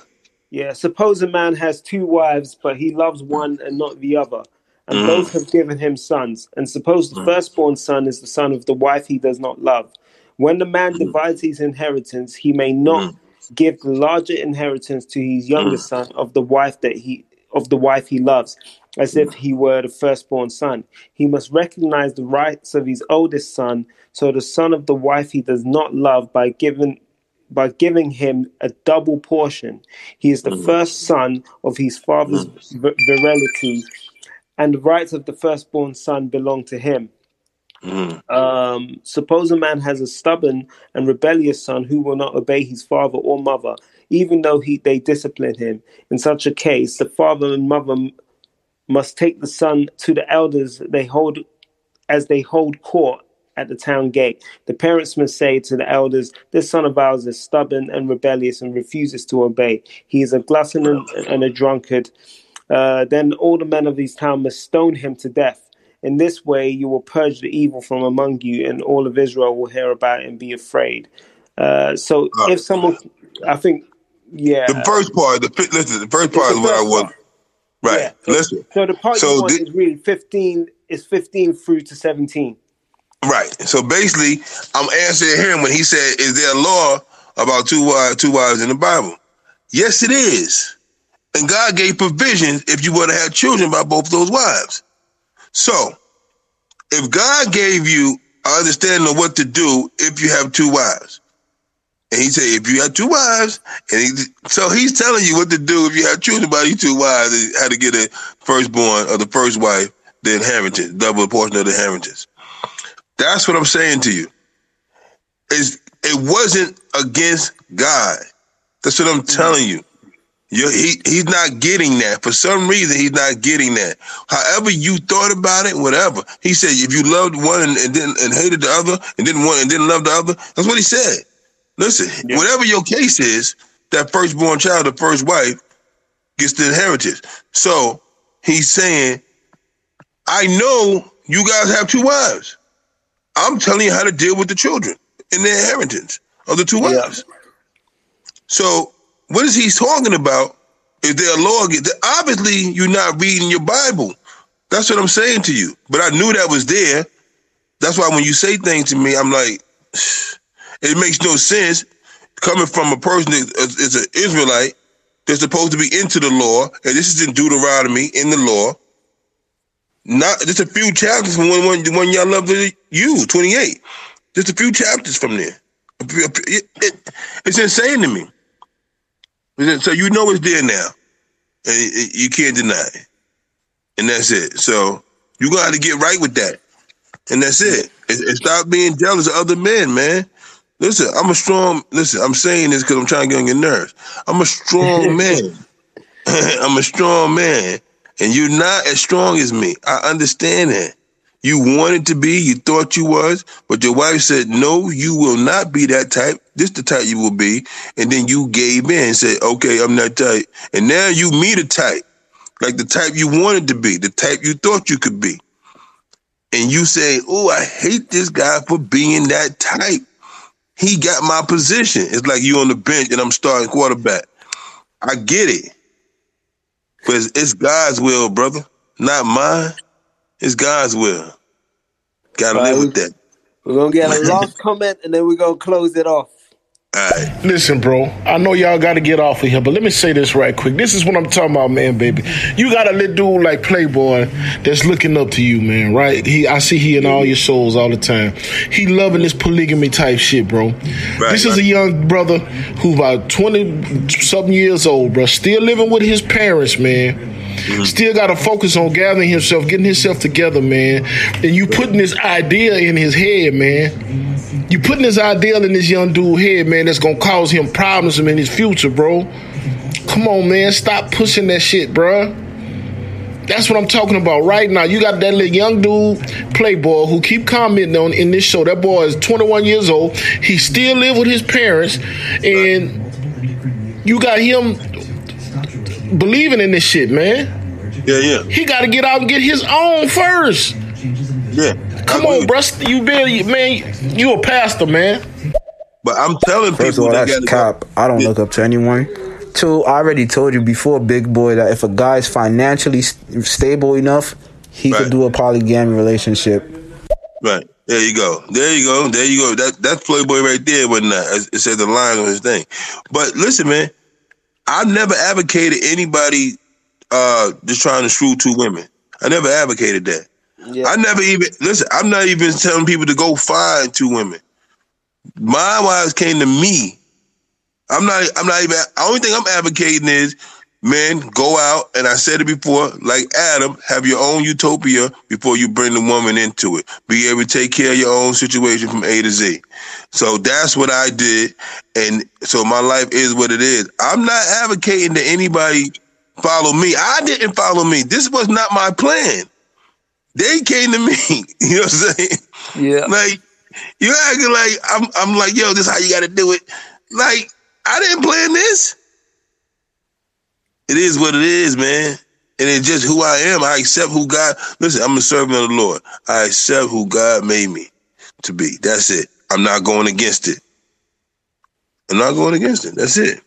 Yeah. Suppose a man has two wives, but he loves one and not the other, and Mhm. both have given him sons. And suppose the firstborn son is the son of the wife he does not love. When the man hmm. divides his inheritance, he may not hmm. give the larger inheritance to his hmm. younger son of the wife that he of the wife he loves, as if he were the firstborn son. He must recognize the rights of his oldest son, so the son of the wife he does not love by giving by giving him a double portion. He is the first son of his father's virility, and the rights of the firstborn son belong to him. Um, suppose a man has a stubborn and rebellious son who will not obey his father or mother, even though he they discipline him. In such a case, the father and mother must take the son to the elders they hold as they hold court at the town gate. The parents must say to the elders, This son of ours is stubborn and rebellious and refuses to obey. He is a glutton and, and a drunkard. Uh, then all the men of his town must stone him to death. In this way, you will purge the evil from among you, and all of Israel will hear about it and be afraid. Uh, so, if someone, I think, yeah. The first part, the listen, the first part is what I want. Right. Listen. So the part So you want thi- is really fifteen is fifteen through to seventeen. Right. So basically, I'm answering him when he said, "Is there a law about two wives, two wives in the Bible. Yes, it is. And God gave provisions if you were to have children by both those wives. So, if God gave you an understanding of what to do if you have two wives, and he said, if you have two wives, and he, so he's telling you what to do if you have children by these two wives, how to get a firstborn of the first wife, the inheritance, double portion of the inheritance. That's what I'm saying to you. It's, it wasn't against God. That's what I'm mm-hmm. telling you. You he, he's not getting that. For some reason, he's not getting that. However you thought about it, whatever. He said, if you loved one and, and didn't and hated the other and didn't want and didn't love the other, that's what he said. Listen, whatever your case is, that firstborn child, the first wife, gets the inheritance. So he's saying, I know you guys have two wives. I'm telling you how to deal with the children and the inheritance of the two wives. So what is he talking about? If they're a law, obviously you're not reading your Bible. That's what I'm saying to you. But I knew that was there. That's why when you say things to me, I'm like, it makes no sense coming from a person that is is an Israelite that's supposed to be into the law, and this is in Deuteronomy in the law. Not just a few chapters from when when, when y'all love you 28. Just a few chapters from there. It- it- it's insane to me. So you know it's there now, and you can't deny it, and that's it. So you got to to get right with that, and that's it. And, and stop being jealous of other men, man. Listen, I'm a strong. Listen, I'm saying this because I'm trying to get on your nerves. I'm a strong man. I'm a strong man, and you're not as strong as me. I understand that. You wanted to be, you thought you was, but your wife said, no, you will not be that type. This the type you will be. And then you gave in and said, okay, I'm that type. And now you meet a type, like the type you wanted to be, the type you thought you could be. And you say, oh, I hate this guy for being that type. He got my position. It's like you on the bench and I'm starting quarterback. I get it. But it's God's will, brother, not mine. It's God's will. Gotta live with that. We're gonna get a last comment and then we're gonna close it off. Listen, bro, I know y'all got to get off of here, but let me say this right quick. This is what I'm talking about, man, baby. You got a little dude like Playboy that's looking up to you, man, right? He, I see he in all your shows all the time. He loving this polygamy type shit, bro. this is a young brother who about 20 something years old, bro, still living with his parents, man. Mm. Still got to focus on gathering himself, getting himself together, man. And you putting this idea in his head, man. You putting this idea in this young dude head, man, that's gonna cause him problems in his future, bro. Come on, man, stop pushing that shit, bro. That's what I'm talking about right now. You got that little young dude, Playboy, who keep commenting on in this show. That boy is 21 years old. He still live with his parents, and you got him believing in this shit, man. Yeah, yeah. He got to get out and get his own first. Yeah. Come on, bro. You been man. You a pastor, man. But I'm telling First of all, that's cap. I don't look up to anyone. Two, I already told you before, big boy, that if a guy's financially st- stable enough, he could do a polygamy relationship. Right. There you go. There you go. There you go. That that's Playboy right there, wasn't that? It said the line on his thing. But listen, man, I never advocated anybody uh just trying to screw two women. I never advocated that. Yeah. I never even listen. I'm not even telling people to go find two women. My wives came to me. I'm not. I'm not even. The only thing I'm advocating is, men, go out. And I said it before, like Adam, have your own utopia before you bring the woman into it. Be able to take care of your own situation from A to Z. So that's what I did, and so my life is what it is. I'm not advocating that anybody follow me. I didn't follow me. This was not my plan. They came to me. You know what I'm saying? Yeah. Like you acting like I'm. I'm like, yo, this how you got to do it. Like I didn't plan this. It is what it is, man. And it's just who I am. I accept who God. Listen, I'm a servant of the Lord. I accept who God made me to be. That's it. I'm not going against it. I'm not going against it. That's it.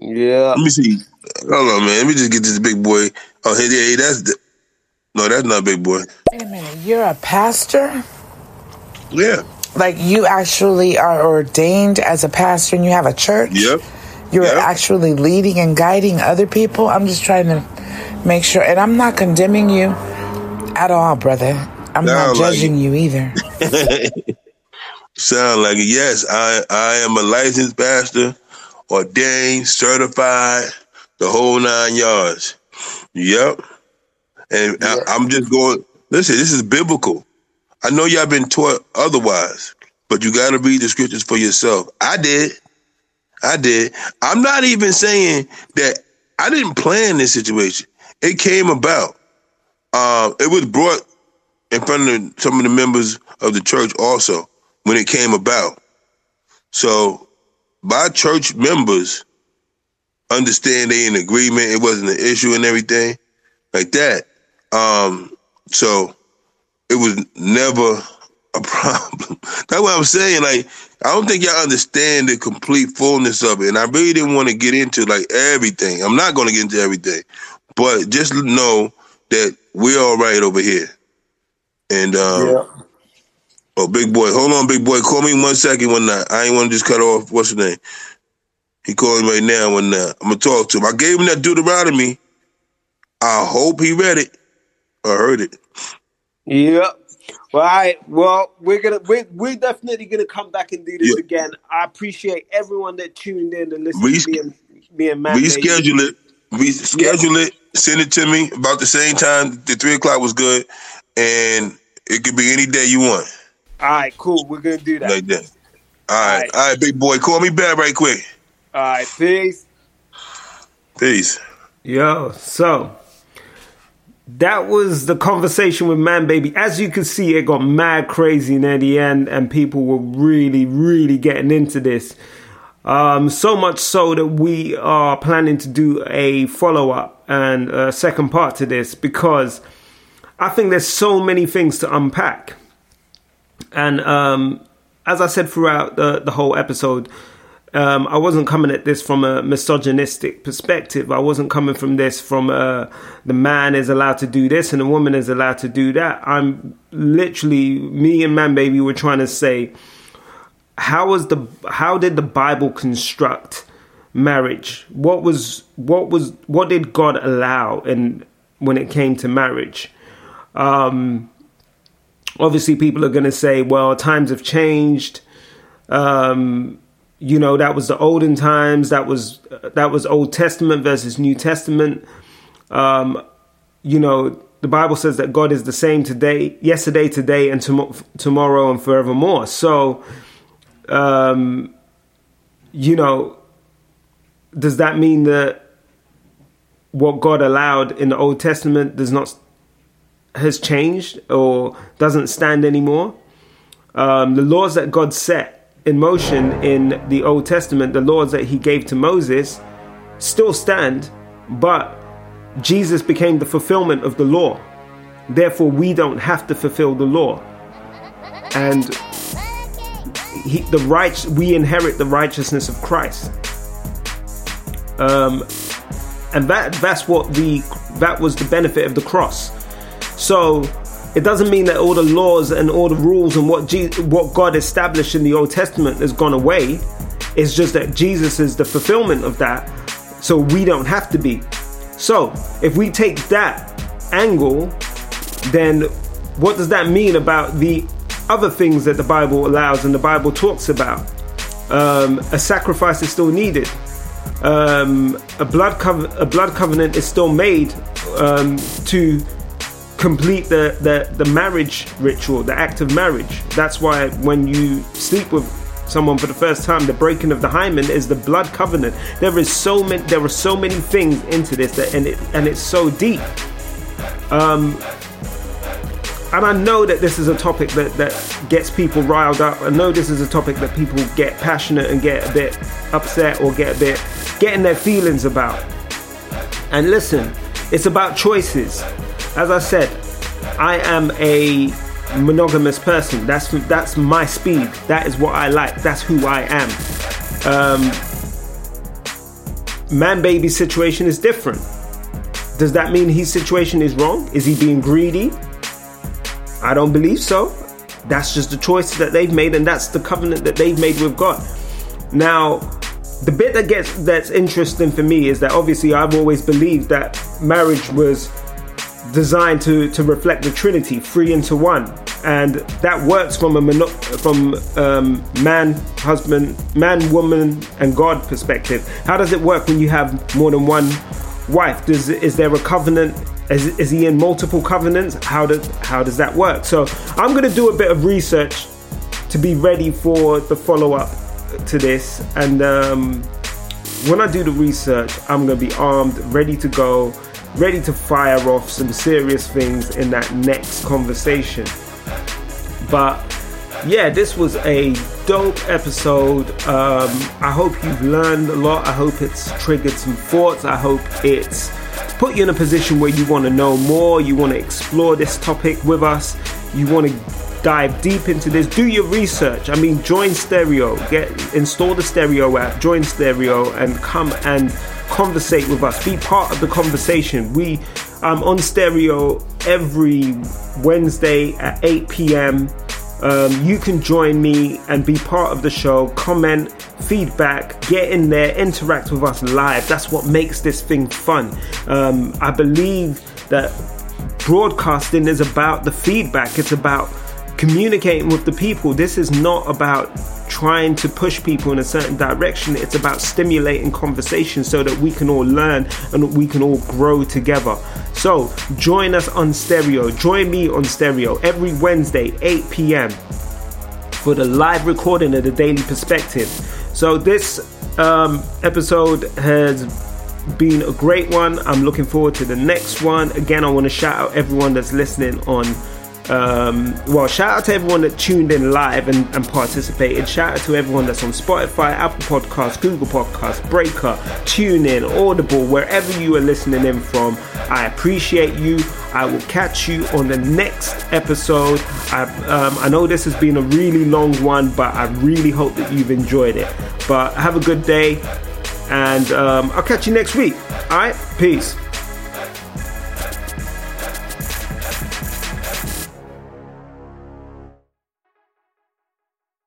Yeah. Let me see. Hold on, man. Let me just get this big boy. Oh, hey, hey, that's the. No, that's not big boy. Wait a minute, you're a pastor? Yeah. like you actually are ordained as a pastor and you have a church. Yep. You're actually leading and guiding other people. I'm just trying to make sure, and I'm not condemning you at all, brother. I'm not Sound like judging you either. Sound like it. Yes, I I am a licensed pastor, ordained, certified, the whole nine yards. Yep. And I, I'm just going. Listen, this is biblical. I know y'all been taught otherwise, but you got to read the scriptures for yourself. I did. I did. I'm not even saying that I didn't plan this situation. It came about. Uh, it was brought in front of some of the members of the church also when it came about. So my church members understand they in agreement. It wasn't an issue and everything like that. Um, so it was never a problem. That's what I'm saying. Like, I don't think y'all understand the complete fullness of it. And I really didn't want to get into like everything. I'm not going to get into everything, but just know that we're all right over here. And um, oh, big boy, hold on, big boy, call me one second. One night, I ain't want to just cut off. What's his name? He calling right now. One night, I'm gonna talk to him. I gave him that Deuteronomy. I hope he read it or heard it. Yep. Well, all right. Well, we're gonna we're, we're definitely gonna come back and do this again. I appreciate everyone that tuned in and listened to me and me and Matt. Reschedule it. Reschedule it. Send it to me about the same time. The three o'clock was good, and it could be any day you want. All right, cool. We're gonna do that. Like that. All right, all right, big boy. Call me back right quick. All right, peace. Peace. Yo, so that was the conversation with Man Baby. As you can see, it got mad crazy near the end, and people were really, really getting into this. Um, so much so that we are planning to do a follow up and a second part to this because I think there's so many things to unpack. And um, as I said throughout the, the whole episode, um, I wasn't coming at this from a misogynistic perspective. I wasn't coming from this from a, the man is allowed to do this and the woman is allowed to do that. I'm literally me and Man Baby were trying to say how was the how did the Bible construct marriage? What was what was what did God allow and when it came to marriage? Um, obviously, people are going to say, "Well, times have changed." Um, you know, that was the olden times. That was that was Old Testament versus New Testament. Um, you know, the Bible says that God is the same today, yesterday, today, and tom- tomorrow and forevermore. So, um, you know, does that mean that what God allowed in the Old Testament does not has changed or doesn't stand anymore? Um, the laws that God set in motion in the Old Testament, the laws that He gave to Moses, still stand, but Jesus became the fulfillment of the law. Therefore, we don't have to fulfill the law. And he, the right, we inherit the righteousness of Christ. Um, and that that's what the that was the benefit of the cross. So it doesn't mean that all the laws and all the rules and what Je- what God established in the Old Testament has gone away. It's just that Jesus is the fulfillment of that, so we don't have to be. So if we take that angle, then what does that mean about the other things that the Bible allows and the Bible talks about? Um, a sacrifice is still needed. Um, a blood a blood covenant is still made um, to complete the, the the marriage ritual, the act of marriage. That's why when you sleep with someone for the first time, the breaking of the hymen is the blood covenant. There is so many there are so many things into this that and it and it's so deep. Um, and I know that this is a topic that, that gets people riled up. I know this is a topic that people get passionate and get a bit upset or get a bit getting their feelings about. And listen, it's about choices. As I said, I am a monogamous person. That's that's my speed. That is what I like. That's who I am. Um, man baby situation is different. Does that mean his situation is wrong? Is he being greedy? I don't believe so. That's just the choice that they've made, and that's the covenant that they've made with God. Now, the bit that gets that's interesting for me is that obviously I've always believed that marriage was designed to to reflect the Trinity, three into one, and that works from a mono- from um, man, husband, man, woman, and God perspective. How does it work when you have more than one wife? Does is there a covenant? Is, is he in multiple covenants? How does how does that work? So I'm going to do a bit of research to be ready for the follow up to this, and um, when I do the research, I'm going to be armed, ready to go ready to fire off some serious things in that next conversation. But yeah, this was a dope episode. Um, I hope you've learned a lot. I hope it's triggered some thoughts. I hope it's put you in a position where you want to know more, you want to explore this topic with us, you want to dive deep into this. Do your research. I mean, join Stereo. Get install the Stereo app. Join Stereo and come and conversate with us. Be part of the conversation. We um on Stereo every Wednesday at 8 p.m. Um, you can join me and be part of the show. Comment, feedback, get in there, interact with us live. That's what makes this thing fun. Um, I believe that broadcasting is about the feedback. It's about communicating with the people. This is not about trying to push people in a certain direction. It's about stimulating conversation so that we can all learn and we can all grow together. So join us on stereo. Join me on stereo every Wednesday, 8 p.m. for the live recording of the Daily Perspective. So this um, episode has been a great one. I'm looking forward to the next one. Again, I want to shout out everyone that's listening on um, well, shout out to everyone that tuned in live and, and, participated. Shout out to everyone that's on Spotify, Apple Podcasts, Google Podcasts, Breaker, TuneIn, Audible, wherever you are listening in from. I appreciate you. I will catch you on the next episode. I, um, I know this has been a really long one, but I really hope that you've enjoyed it. But have a good day, and um, I'll catch you next week. All right, peace.